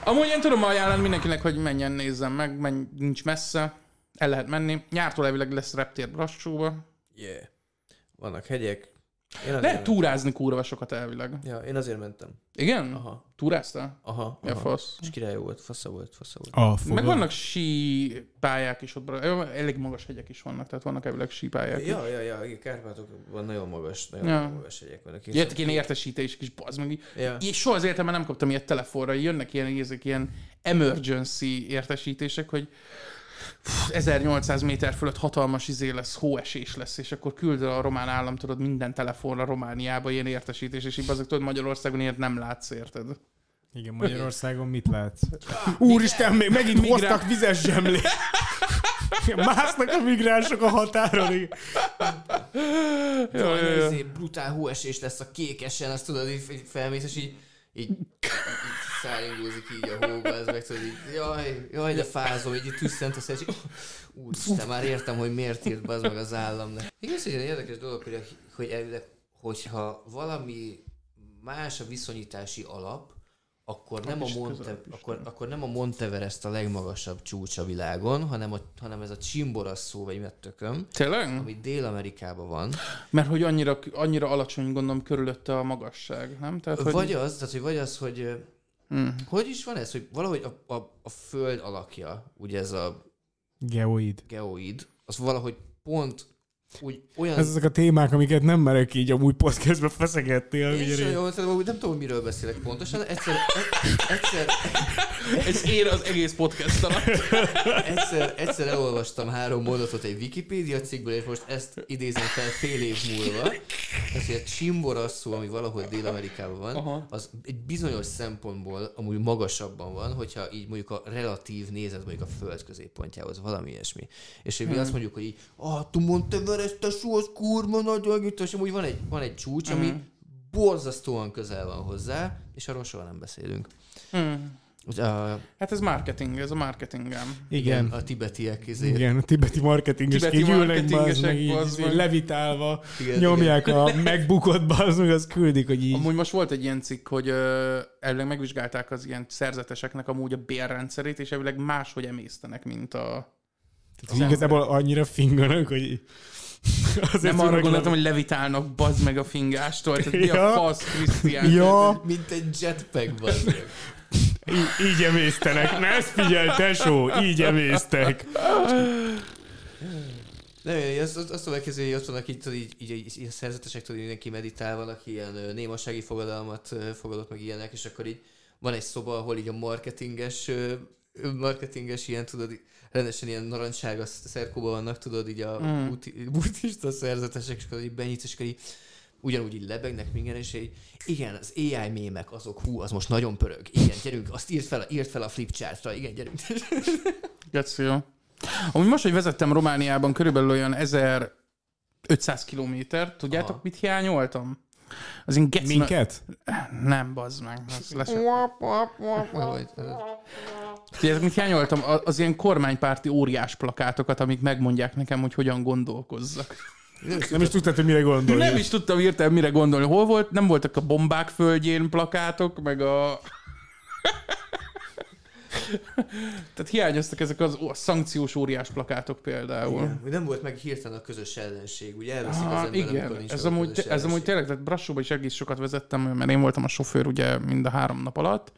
Amúgy én tudom ajánlani mindenkinek, hogy menjen, nézzen meg, menj, nincs messze, el lehet menni. Nyártól elvileg lesz reptér Brassóba. Yeah. Vannak hegyek. Én azért Lehet mentem. túrázni kurva sokat elvileg. Ja, én azért mentem. Igen? Aha. Túráztál? Aha. Ja, aha. fasz. És király volt, fasza volt, fasza volt. A Meg fogal. vannak sí pályák is ott, elég magas hegyek is vannak, tehát vannak elvileg sí pályák is. Ja, ja, ja, igen, Kárpátokban nagyon magas, nagyon Ja. magas hegyek vannak. Jöttek ilyen értesítések is, bazd meg. Ja. És soha az életemben nem kaptam ilyet telefonra, jönnek ilyen, ezek ilyen emergency értesítések, hogy 1800 méter fölött hatalmas izé lesz, hóesés lesz, és akkor küld a román állam, tudod, minden telefonra Romániába ilyen értesítés, és így azok tudod, Magyarországon ilyet nem látsz, érted? Igen, Magyarországon mit látsz? Úristen, még megint Migrá- hoztak vizes zsemlét. Másznak a migránsok a határon. igen. Ja, ja, ja. Izé, brutál hóesés lesz a kékesen, azt tudod, így felmész, és így, így száringózik így a hóba, ez meg tudod, így, jaj, jaj, de fázom, így tüsszent a így, úristen, már értem, hogy miért írt be az meg az állam. Igaz, hogy egy érdekes dolog, hogy, hogy elvileg, hogyha valami más a viszonyítási alap, akkor nem, a Monte, akkor, nem? akkor nem a Monteverest a legmagasabb csúcs a világon, hanem, a, hanem ez a Chimborazo, vagy mit tököm, Tényleg? ami Dél-Amerikában van. Mert hogy annyira, annyira alacsony, gondolom, körülötte a magasság, nem? Tehát, hogy... Vagy az, tehát, hogy vagy az, hogy Hmm. hogy is van ez, hogy valahogy a, a, a föld alakja, ugye ez a Geoid. geoid, az valahogy pont úgy olyan... Ez azok a témák, amiket nem merek így amúgy podcastbe feszegetni. Én sem jól nem tudom, miről beszélek pontosan. Egyszer, egyszer, Ez ér az egész podcast alatt. egyszer, egyszer elolvastam három mondatot egy Wikipédia cikkből, és most ezt idézem fel fél év múlva. Ez, hogy a Chimborazo, ami valahol Dél-Amerikában van, Aha. az egy bizonyos szempontból amúgy magasabban van, hogyha így mondjuk a relatív nézet mondjuk a föld középpontjához, valami ilyesmi. És hogy mi azt mondjuk, hogy így, ah, tu Monteverest, tesó, az kurva nagy agita, és amúgy van egy, van egy csúcs, ami borzasztóan közel van hozzá, és arról soha nem beszélünk. Ugye, A, Hát ez marketing, ez a marketingem. Igen. a tibetiek izé. Igen, a tibeti marketingesek Tibeti így ülnek, bazd meg, így, bazd meg. így levitálva, Igen, nyomják a megbukott bazd meg, azt küldik, hogy így. Amúgy most volt egy ilyen cikk, hogy ö, elvileg megvizsgálták az ilyen szerzeteseknek amúgy a bérrendszerét, és elvileg máshogy emésztenek, mint a... Tehát igazából annyira finganak, hogy azért Nem arra gondoltam, hogy levitálnak bazd meg a fingástól, tehát mi a Ja. fasz, Krisztián? Ja, Mint egy jetpack, bazd meg. így, így emésztenek. Ne ezt figyelj, tesó, így emésztek. Nem, én azt, azt, azt tudom elképzelni, hogy ott vannak így, így, így, így, így a szerzetesek, tudod, mindenki meditál, vannak ilyen némasági fogadalmat fogadott meg ilyenek, és akkor így van egy szoba, ahol így a marketinges, marketinges ilyen, tudod, így rendesen ilyen narancsága szerkóban vannak, tudod, így a Mm. buti, buddhista szerzetesek, és akkor így benyitsz, és akkor így ugyanúgy így lebegnek minden, és így, igen, az AI mémek azok, hú, az most nagyon pörög. Igen, gyerünk, azt írt fel, írt fel a flipchartra, igen, gyerünk. Geci, jó. Amúgy most, hogy vezettem Romániában körülbelül olyan 1500 kilométer, tudjátok, Aha. mit hiányoltam? Az én geci... Minket? Nem, bazd meg. Lesz. Vagy- Tudjátok, mit hiányoltam? Az ilyen kormánypárti óriás plakátokat, amik megmondják nekem, hogy hogyan gondolkozzak. Nem is tudtad, hogy mire gondolj. Nem is tudtam hirtelen mire gondolni. Hol volt? Nem voltak a bombák földjén plakátok, meg a... Tehát hiányoztak ezek az ó- szankciós óriás plakátok például. Igen, nem volt meg hirtelen a közös ellenség, ugye elveszik az Ah, ember, amikor igen, nincs ez amúgy, közös ez amúgy tényleg, tehát Brassóba is egész sokat vezettem, mert én voltam a sofőr ugye mind a három nap alatt.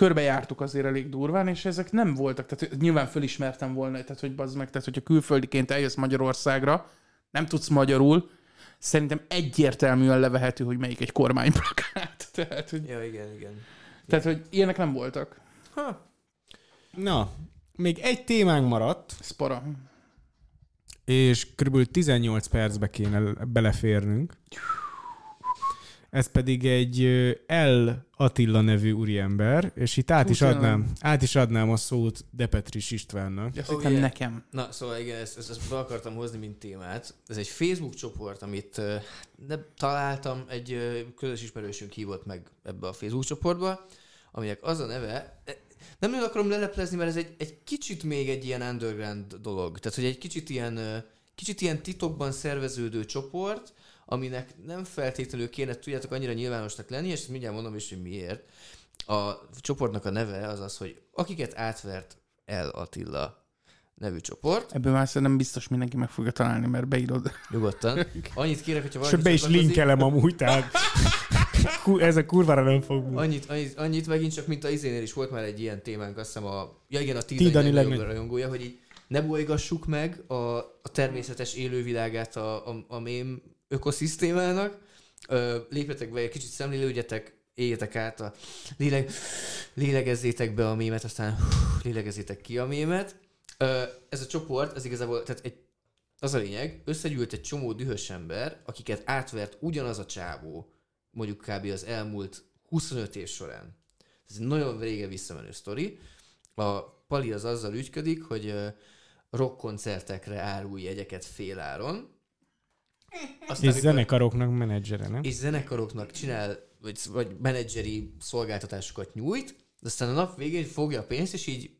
Körbejártuk azért elég durván, és ezek nem voltak, tehát nyilván fölismertem volna, tehát hogy bazd meg, tehát hogyha külföldiként eljössz Magyarországra, nem tudsz magyarul, szerintem egyértelműen levehető, hogy melyik egy kormányplakát. Tehát, hogy, Ja, igen, igen. tehát, hogy ilyenek nem voltak. Ha, Na, még egy témánk maradt, Ez para. és kb. 18 percbe kéne beleférnünk. Ez pedig egy L. Attila nevű úriember, és itt át Hú, is adnám, át is adnám a szót Depetris Istvánnak. Azt Oh, yeah. nekem. Na, szóval igen, ezt, ezt, ezt be akartam hozni, mint témát. Ez egy Facebook csoport, amit ne, találtam, egy közös ismerősünk hívott meg ebbe a Facebook csoportba, aminek az a neve, eh, nem nagyon akarom leleplezni, mert ez egy, egy kicsit még egy ilyen underground dolog. Tehát, hogy egy kicsit ilyen, kicsit ilyen titokban szerveződő csoport, aminek nem feltétlenül kéne, tudjátok, annyira nyilvánosnak lenni, és ezt mindjárt mondom is, hogy miért. A csoportnak a neve az az, hogy akiket átvert el Attila nevű csoport. Ebből már szerintem biztos mindenki meg fogja találni, mert beírod. Nyugodtan. Annyit kérek, hogyha És valaki be is linkelem amúgy, tehát ez a kurvára nem fog. Annyit, annyit, annyit megint csak, mint a izénél is volt már egy ilyen témánk, azt hiszem a, ja igen, a Ti, Tidani Dani, legnagyobb legnagyobb. rajongója, hogy így ne bolygassuk meg a, a természetes élővilágát a, a, a mém ökoszisztémának. Lépjetek be, egy kicsit szemlélődjetek, éljetek át a léleg, lélegezzétek be a mémet, aztán lélegezzétek ki a mémet. Ez a csoport, ez igazából, tehát egy, az a lényeg, összegyűlt egy csomó dühös ember, akiket átvert ugyanaz a csávó, mondjuk kb. az elmúlt 25 év során. Ez egy nagyon régen visszamenő sztori. A Pali az azzal ügyködik, hogy rockkoncertekre árul jegyeket féláron. Aztán, És amikor- zenekaroknak menedzsere, nem? és zenekaroknak csinál, vagy, vagy menedzseri szolgáltatásokat nyújt, de aztán a nap végén fogja a pénzt, és így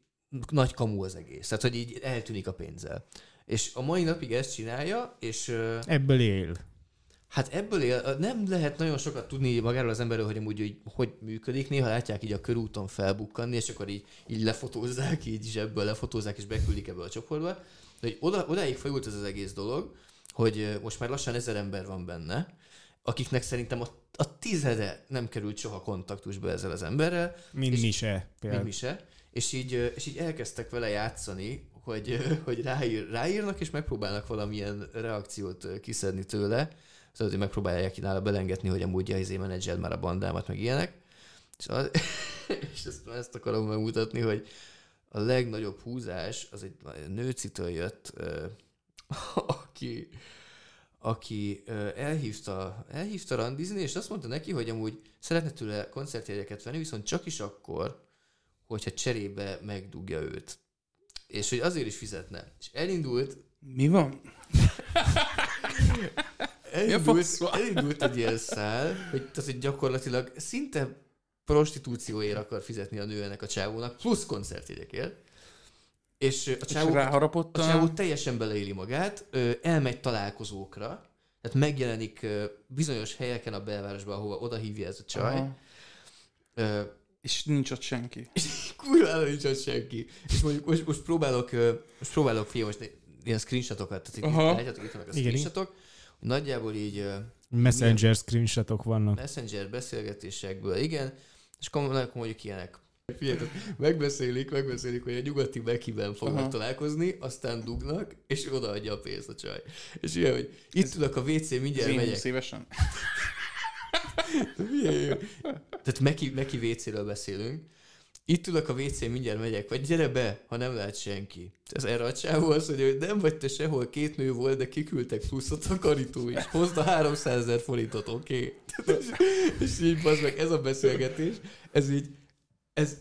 nagy kamu az egész. Tehát, hogy így eltűnik a pénzzel. És a mai napig ezt csinálja, és Ebből él. hát ebből él, nem lehet nagyon sokat tudni magáról az emberről, hogy amúgy hogy, hogy működik. Néha látják így a körúton felbukkanni, és akkor így, így lefotózzák, így zsebből lefotózzák, és beküldik ebbe a csoportba. De hogy oda, odáig folyult ez az egész dolog, hogy most már lassan ezer ember van benne, akiknek szerintem a, a tizede nem került soha kontaktusba ezzel az emberrel, Mint mi se. mint mi se, és így, és így elkezdtek vele játszani, hogy, hogy ráír, ráírnak, és megpróbálnak valamilyen reakciót kiszedni tőle, szóval, hogy megpróbálják ki nála belengetni, hogy amúgy ja, izé menedzsel már a bandámat, meg ilyenek. És, az, és ezt, ezt akarom megmutatni, hogy a legnagyobb húzás az egy nőcitől jött, aki, aki elhívta, elhívta randizni, és azt mondta neki, hogy amúgy szeretne tőle koncertjegyeket venni, viszont csak is akkor, hogyha cserébe megdugja őt. És hogy azért is fizetne. És elindult, Mi van? elindult, elindult egy ilyen szál, hogy, tehát, hogy gyakorlatilag szinte prostitúcióért akar fizetni a nő ennek a csávónak, plusz koncertjegyekért. És a És csávó, ráharapott a csávó teljesen beleéli magát, ö, elmegy találkozókra, tehát megjelenik ö, bizonyos helyeken a belvárosban, ahova oda hívja ez a csaj. Aha. Ö, És nincs ott senki. kurvára nincs ott senki. És mondjuk most, most próbálok, most próbálok fiam, most né- ilyen screenshotokat, tehát itt látjátok, itt vannak a screenshotok, hogy nagyjából így Messenger screenshotok vannak. messenger beszélgetésekből, igen, és kom- mondjuk ilyenek. Figyeljetek, megbeszélik, megbeszélik, hogy a nyugati Bekiben fognak Aha. találkozni, aztán dugnak, és odaadja a pénzt a csaj. És ilyen, hogy itt ülök a WC, mindjárt megyek. 20 évesen. Milyen jó. Tehát Meki, Meki WC-ről beszélünk. Itt ülök a WC, mindjárt megyek, vagy gyere be, ha nem lát senki. Ez erre a csávó mondja, hogy nem vagy te sehol, két nő volt, de kiküldtek plusz a takarító is. Hozd a 300 ezer forintot, oké? Okay? és, és így bazd meg, ez a beszélgetés, ez így, ez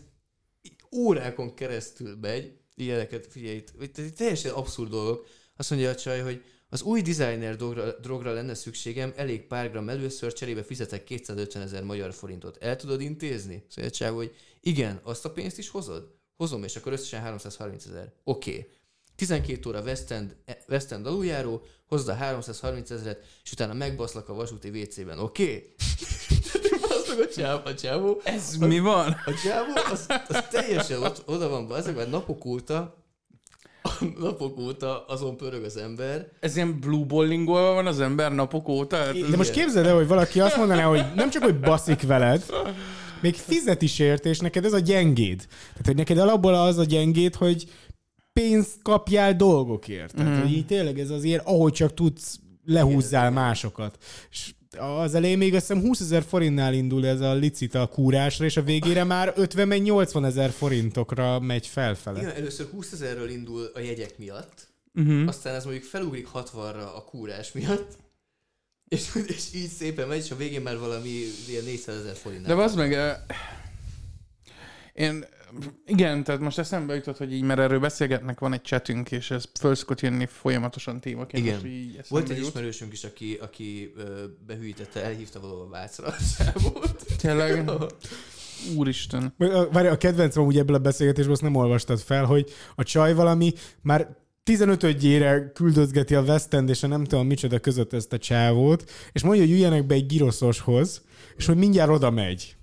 órákon keresztül megy, ilyeneket, figyelj, itt, teljesen abszurd dolgok. Azt mondja a csaj, hogy Az új designer drogra, drogra lenne szükségem, elég pár gram először, cserébe fizetek 250 ezer magyar forintot. El tudod intézni? Szóval csak, hogy igen, azt a pénzt is hozod? Hozom, és akkor összesen 330 ezer. Oké. Okay. 12 óra West End, eh, West End aluljáró, hozd a 330 ezeret, és utána megbaszlak a vasúti WC-ben, oké? Okay? A csávó, a csávó, Ez mi van? a csávó, az, az teljesen ott, oda van ezek már napok óta, napok óta azon pörög az ember, Ez ilyen blue bowlingolva van az ember napok óta? Hát De most képzeld el, hogy valaki azt mondaná, hogy nem csak, hogy baszik veled, még fizet is érte, és neked ez a gyengéd. Tehát, hogy neked alapból az a gyengéd, hogy pénzt kapjál dolgokért. Tehát, Mhm. hogy így tényleg ez az ilyen, ahogy csak tudsz, lehúzzál másokat. És az elején még azt hiszem 20 ezer forintnál indul ez a licita kúrásra, és a végére már 50 meg 80 ezer forintokra megy felfele. Igen, először 20 ezerről indul a jegyek miatt, uh-huh. aztán ez mondjuk felugrik 60-ra a kúrás miatt, és, és így szépen megy, és a végén már valami ilyen 400 ezer forint. De az meg... eh, Én... Igen, tehát most eszembe jutott, hogy így, mert erről beszélgetnek, van egy chatünk, és ez föl szokott jönni folyamatosan témaként. Igen. Most így Volt egy jut. ismerősünk is, aki, aki behűítette, elhívta valahol Vácra a sávot. Tényleg? Úristen. Várj, a kedvencem ugye ebből a beszélgetésből, azt nem olvastad fel, hogy a csaj valami már 15-ödjére küldözgeti a West End és a nem tudom micsoda között ezt a csávót, és mondja, hogy üljenek be egy giroszoshoz, és hogy mindjárt oda megy.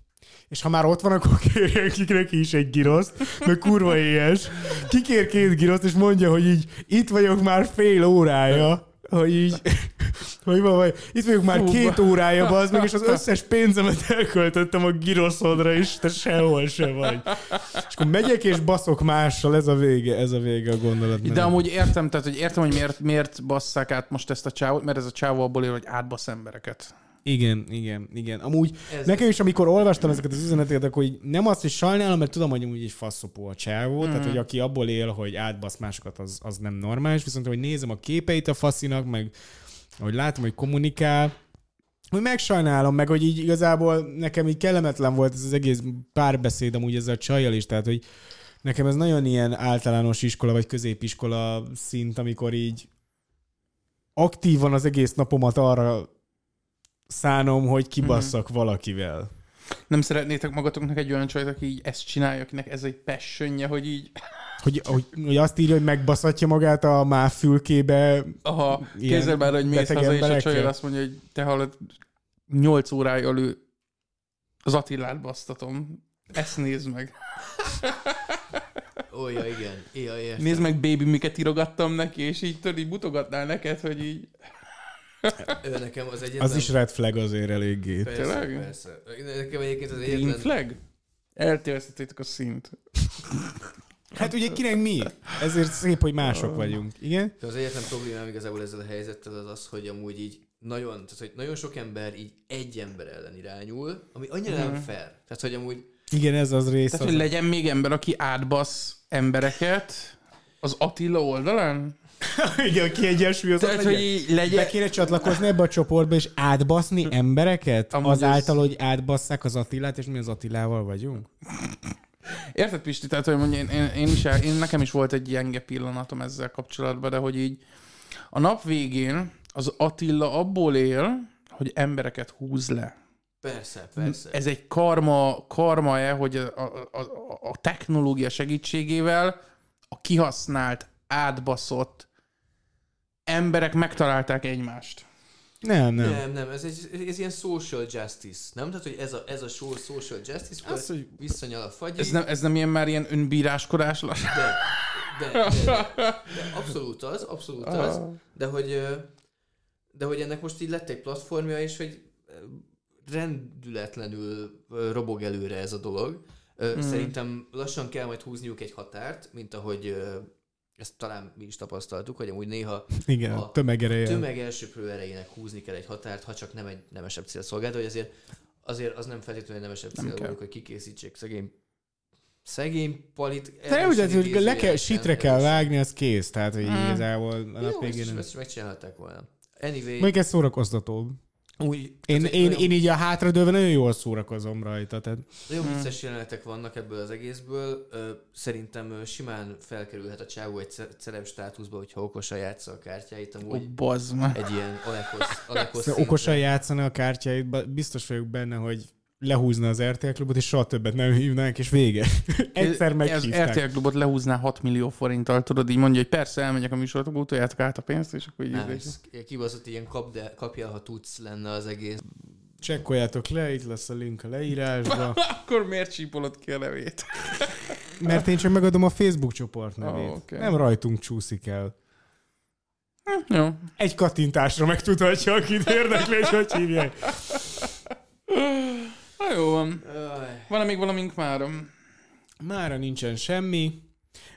És ha már ott van, akkor kérjen ki neki is egy giroszt, mert kurva éhes. Kikér két giroszt, és mondja, hogy így itt vagyok már fél órája, hogy így, hogy van, vagy, itt vagyok már Fú, két órája, az meg, és az összes pénzemet elköltöttem a giroszodra, és te sehol se vagy. És akkor megyek és baszok mással, ez a vége, ez a vége a gondolat. De amúgy értem, tehát, hogy értem, hogy miért, miért basszák át most ezt a csávót, mert ez a csávó abból él, hogy átbasz embereket. Igen, igen, igen. Amúgy Ez- nekem is, amikor olvastam ezeket az üzeneteket, akkor hogy nem azt is sajnálom, mert tudom, hogy úgy egy faszopó a csávó, mm. tehát hogy aki abból él, hogy átbasz másokat, az, az nem normális, viszont hogy nézem a képeit a faszinak, meg hogy látom, hogy kommunikál, hogy megsajnálom, meg hogy így igazából nekem így kellemetlen volt ez az egész párbeszéd amúgy ezzel a csajjal is, tehát hogy nekem ez nagyon ilyen általános iskola vagy középiskola szint, amikor így aktívan az egész napomat arra szánom, hogy kibasszak valakivel. Nem szeretnétek magatoknak egy olyan csajt, aki így ezt csinálja, akinek ez egy passionje, hogy így, Hogy, hogy, hogy azt írja, hogy megbaszatja magát a máv fülkébe. aha, kézzel már, hogy mész haza, és a csajod azt mondja, hogy te hallod, 8 órája elő az Attilát basztatom. Ezt nézd meg. Ó, ja, igen. Ja, értem. Nézd meg, baby, miket írogattam neki, és így tudod, így mutogatnál neked, hogy így... Ő nekem az egyetlen... Az is red flag azért eléggé. Persze, Tényleg? persze. Nekem egyébként az Green egyetlen... flag? Eltévesztettétek a szint. Hát ugye kinek mi? Ezért szép, hogy mások vagyunk. Igen? Az egyetlen problémám igazából ezzel a helyzettel az az, hogy amúgy így nagyon, tehát hogy nagyon sok ember így egy ember ellen irányul, ami annyira nem fair. Tehát, hogy amúgy Igen, ez az rész. Tehát, Az... hogy legyen még ember, aki átbasz embereket az Attila oldalán? Igen, kiegyensúlyozott Tehát, hogy legyen. így legyen... Be kéne csatlakozni ebbe a csoportba, és átbaszni embereket? Amúgy Azáltal, ez- hogy átbasszák az Attilát, és mi az Attilával vagyunk? Érted, Pisti? Tehát, hogy mondja, én, én, én, is, el- én, nekem is volt egy gyenge pillanatom ezzel kapcsolatban, de hogy így a nap végén az Attila abból él, hogy embereket húz le. persze, persze. Ez egy karma, karma-e, hogy a, a, a, a technológia segítségével a kihasznált, átbaszott emberek megtalálták egymást. Nem, nem. Nem, nem, ez, egy, ez ilyen social justice, nem? Tehát, hogy ez a, ez a show social justice, akkor Az, hogy- visszanyal a fagyi, Ez nem, ez nem ilyen már ilyen önbíráskodás lassan? de, de, de, de, de, abszolút az, abszolút az, de hogy, de hogy ennek most így lett egy platformja, és hogy rendületlenül robog előre ez a dolog. Mm. Szerintem lassan kell majd húzniuk egy határt, mint ahogy ezt talán mi is tapasztaltuk, hogy amúgy néha Igen, a tömegereje. tömeg elsőprő erejének húzni kell egy határt, ha csak nem egy nemesebb cél szolgál, hogy azért, azért az nem feltétlenül egy nemesebb cél kell. volt, hogy kikészítsék szegény szegény palit. Nem úgy, hogy le kell, sitre kell vágni, az kész. Tehát, hogy Mm. igazából a nap ezt, végén nem. ezt is megcsinálhatták volna. Anyway, Még ez szórakoztatóbb. Úgy, Én, én, nagyon- én így a hátradőlve nagyon jól szórakozom rajta. Tehát Nagyon vicces jelenetek vannak ebből az egészből. Szerintem simán felkerülhet a csávó egy ce- celeb státuszba, hogyha okosan játsza a kártyáit. Amúgy bazd meg. egy ilyen Alekos, Alekos szóval okosan játszana a kártyáit, biztos vagyok benne, hogy lehúzna az RTL klubot, és soha többet nem hívnánk, és vége. Egyszer Az meghívták. RTL klubot lehúzná 6 millió forinttal, tudod, így mondja, hogy persze elmegyek a műsorotokba, utoljátok át a pénzt, és akkor így... Nem, így- ez kibaszott ilyen kap, de, kapja, ha tudsz lenne az egész. Csekkoljátok le, itt lesz a link a leírásba. Akkor miért csípolod ki a nevét? Mert én csak megadom a Facebook csoport nevét. Ó, oké. Nem rajtunk csúszik el. Jó. Egy kattintásra megtudhatja, akit érdekli, és hogy hívják. Na jó van. Aj. Van-e még valamink már? Mára nincsen semmi.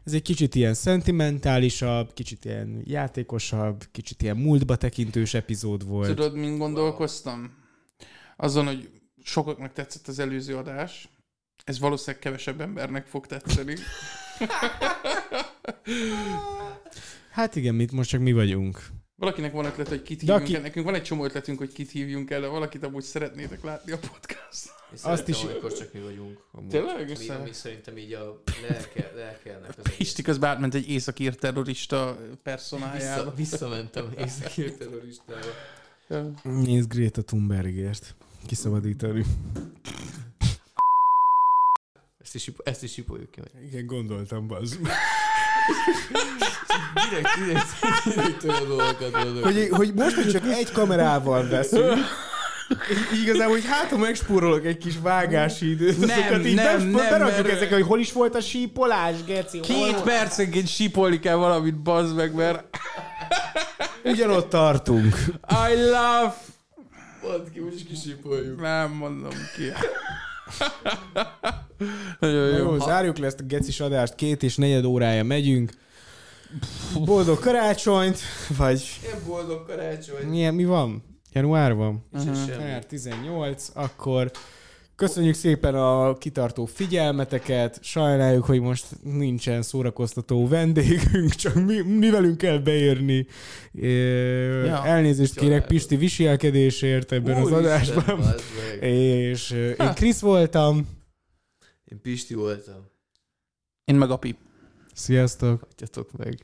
Ez egy kicsit ilyen szentimentálisabb, kicsit ilyen játékosabb, kicsit ilyen múltba tekintős epizód volt. Tudod, mint gondolkoztam? Azon, hogy sokaknak tetszett az előző adás. Ez valószínűleg kevesebb embernek fog tetszeni. Hát igen, mit most csak mi vagyunk. Valakinek van ötlet, hogy kit hívjunk aki- el. Nekünk van egy csomó ötletünk, hogy kit hívjunk el, de valakit amúgy szeretnétek látni a podcast. Szeretem, is- amikor csak mi vagyunk. Amúgy. Tényleg? Mi, Össze- ami szerintem így a lelke, lelkelnek az egész. Isti közben átment egy északír terrorista personájába. Vissza, visszamentem északír terroristába. Ja. Nézd Greta Thunbergért. Kiszabadítani. Ezt is, ezt is sipoljuk ki. Igen, gondoltam, bazd. Direkt, direkt, direkt olyan dolgokat mondok. Hogy, hogy most, hogy csak egy kamerával veszünk, igazából, hogy hát, ha megspórolok egy kis vágási időt, Nem, azokat így nem, nem, berakjuk mert- ezek, hogy hol is volt a sípolás, geci. hol Két volt? percenként sípolni kell valamit, bazd meg, mert Ugyanott tartunk. I love... Mondd ki, úgyis kisipoljuk. Nem mondom ki. Nagyon Na jó. jó, zárjuk le ezt a gecis adást, két és negyed órája megyünk. Boldog karácsonyt, vagy Ilyen boldog karácsony. milyen, mi van? Január van? Január 18, akkor köszönjük szépen a kitartó figyelmeteket, sajnáljuk, hogy most nincsen szórakoztató vendégünk, csak mi, mi velünk kell beérni. É, Ja. Elnézést kérek. Pisti viselkedésért ebben az Úristen, adásban. És én Krisz voltam. Én Pisti voltam. Én meg Api. Sziasztok! Hagyjatok meg.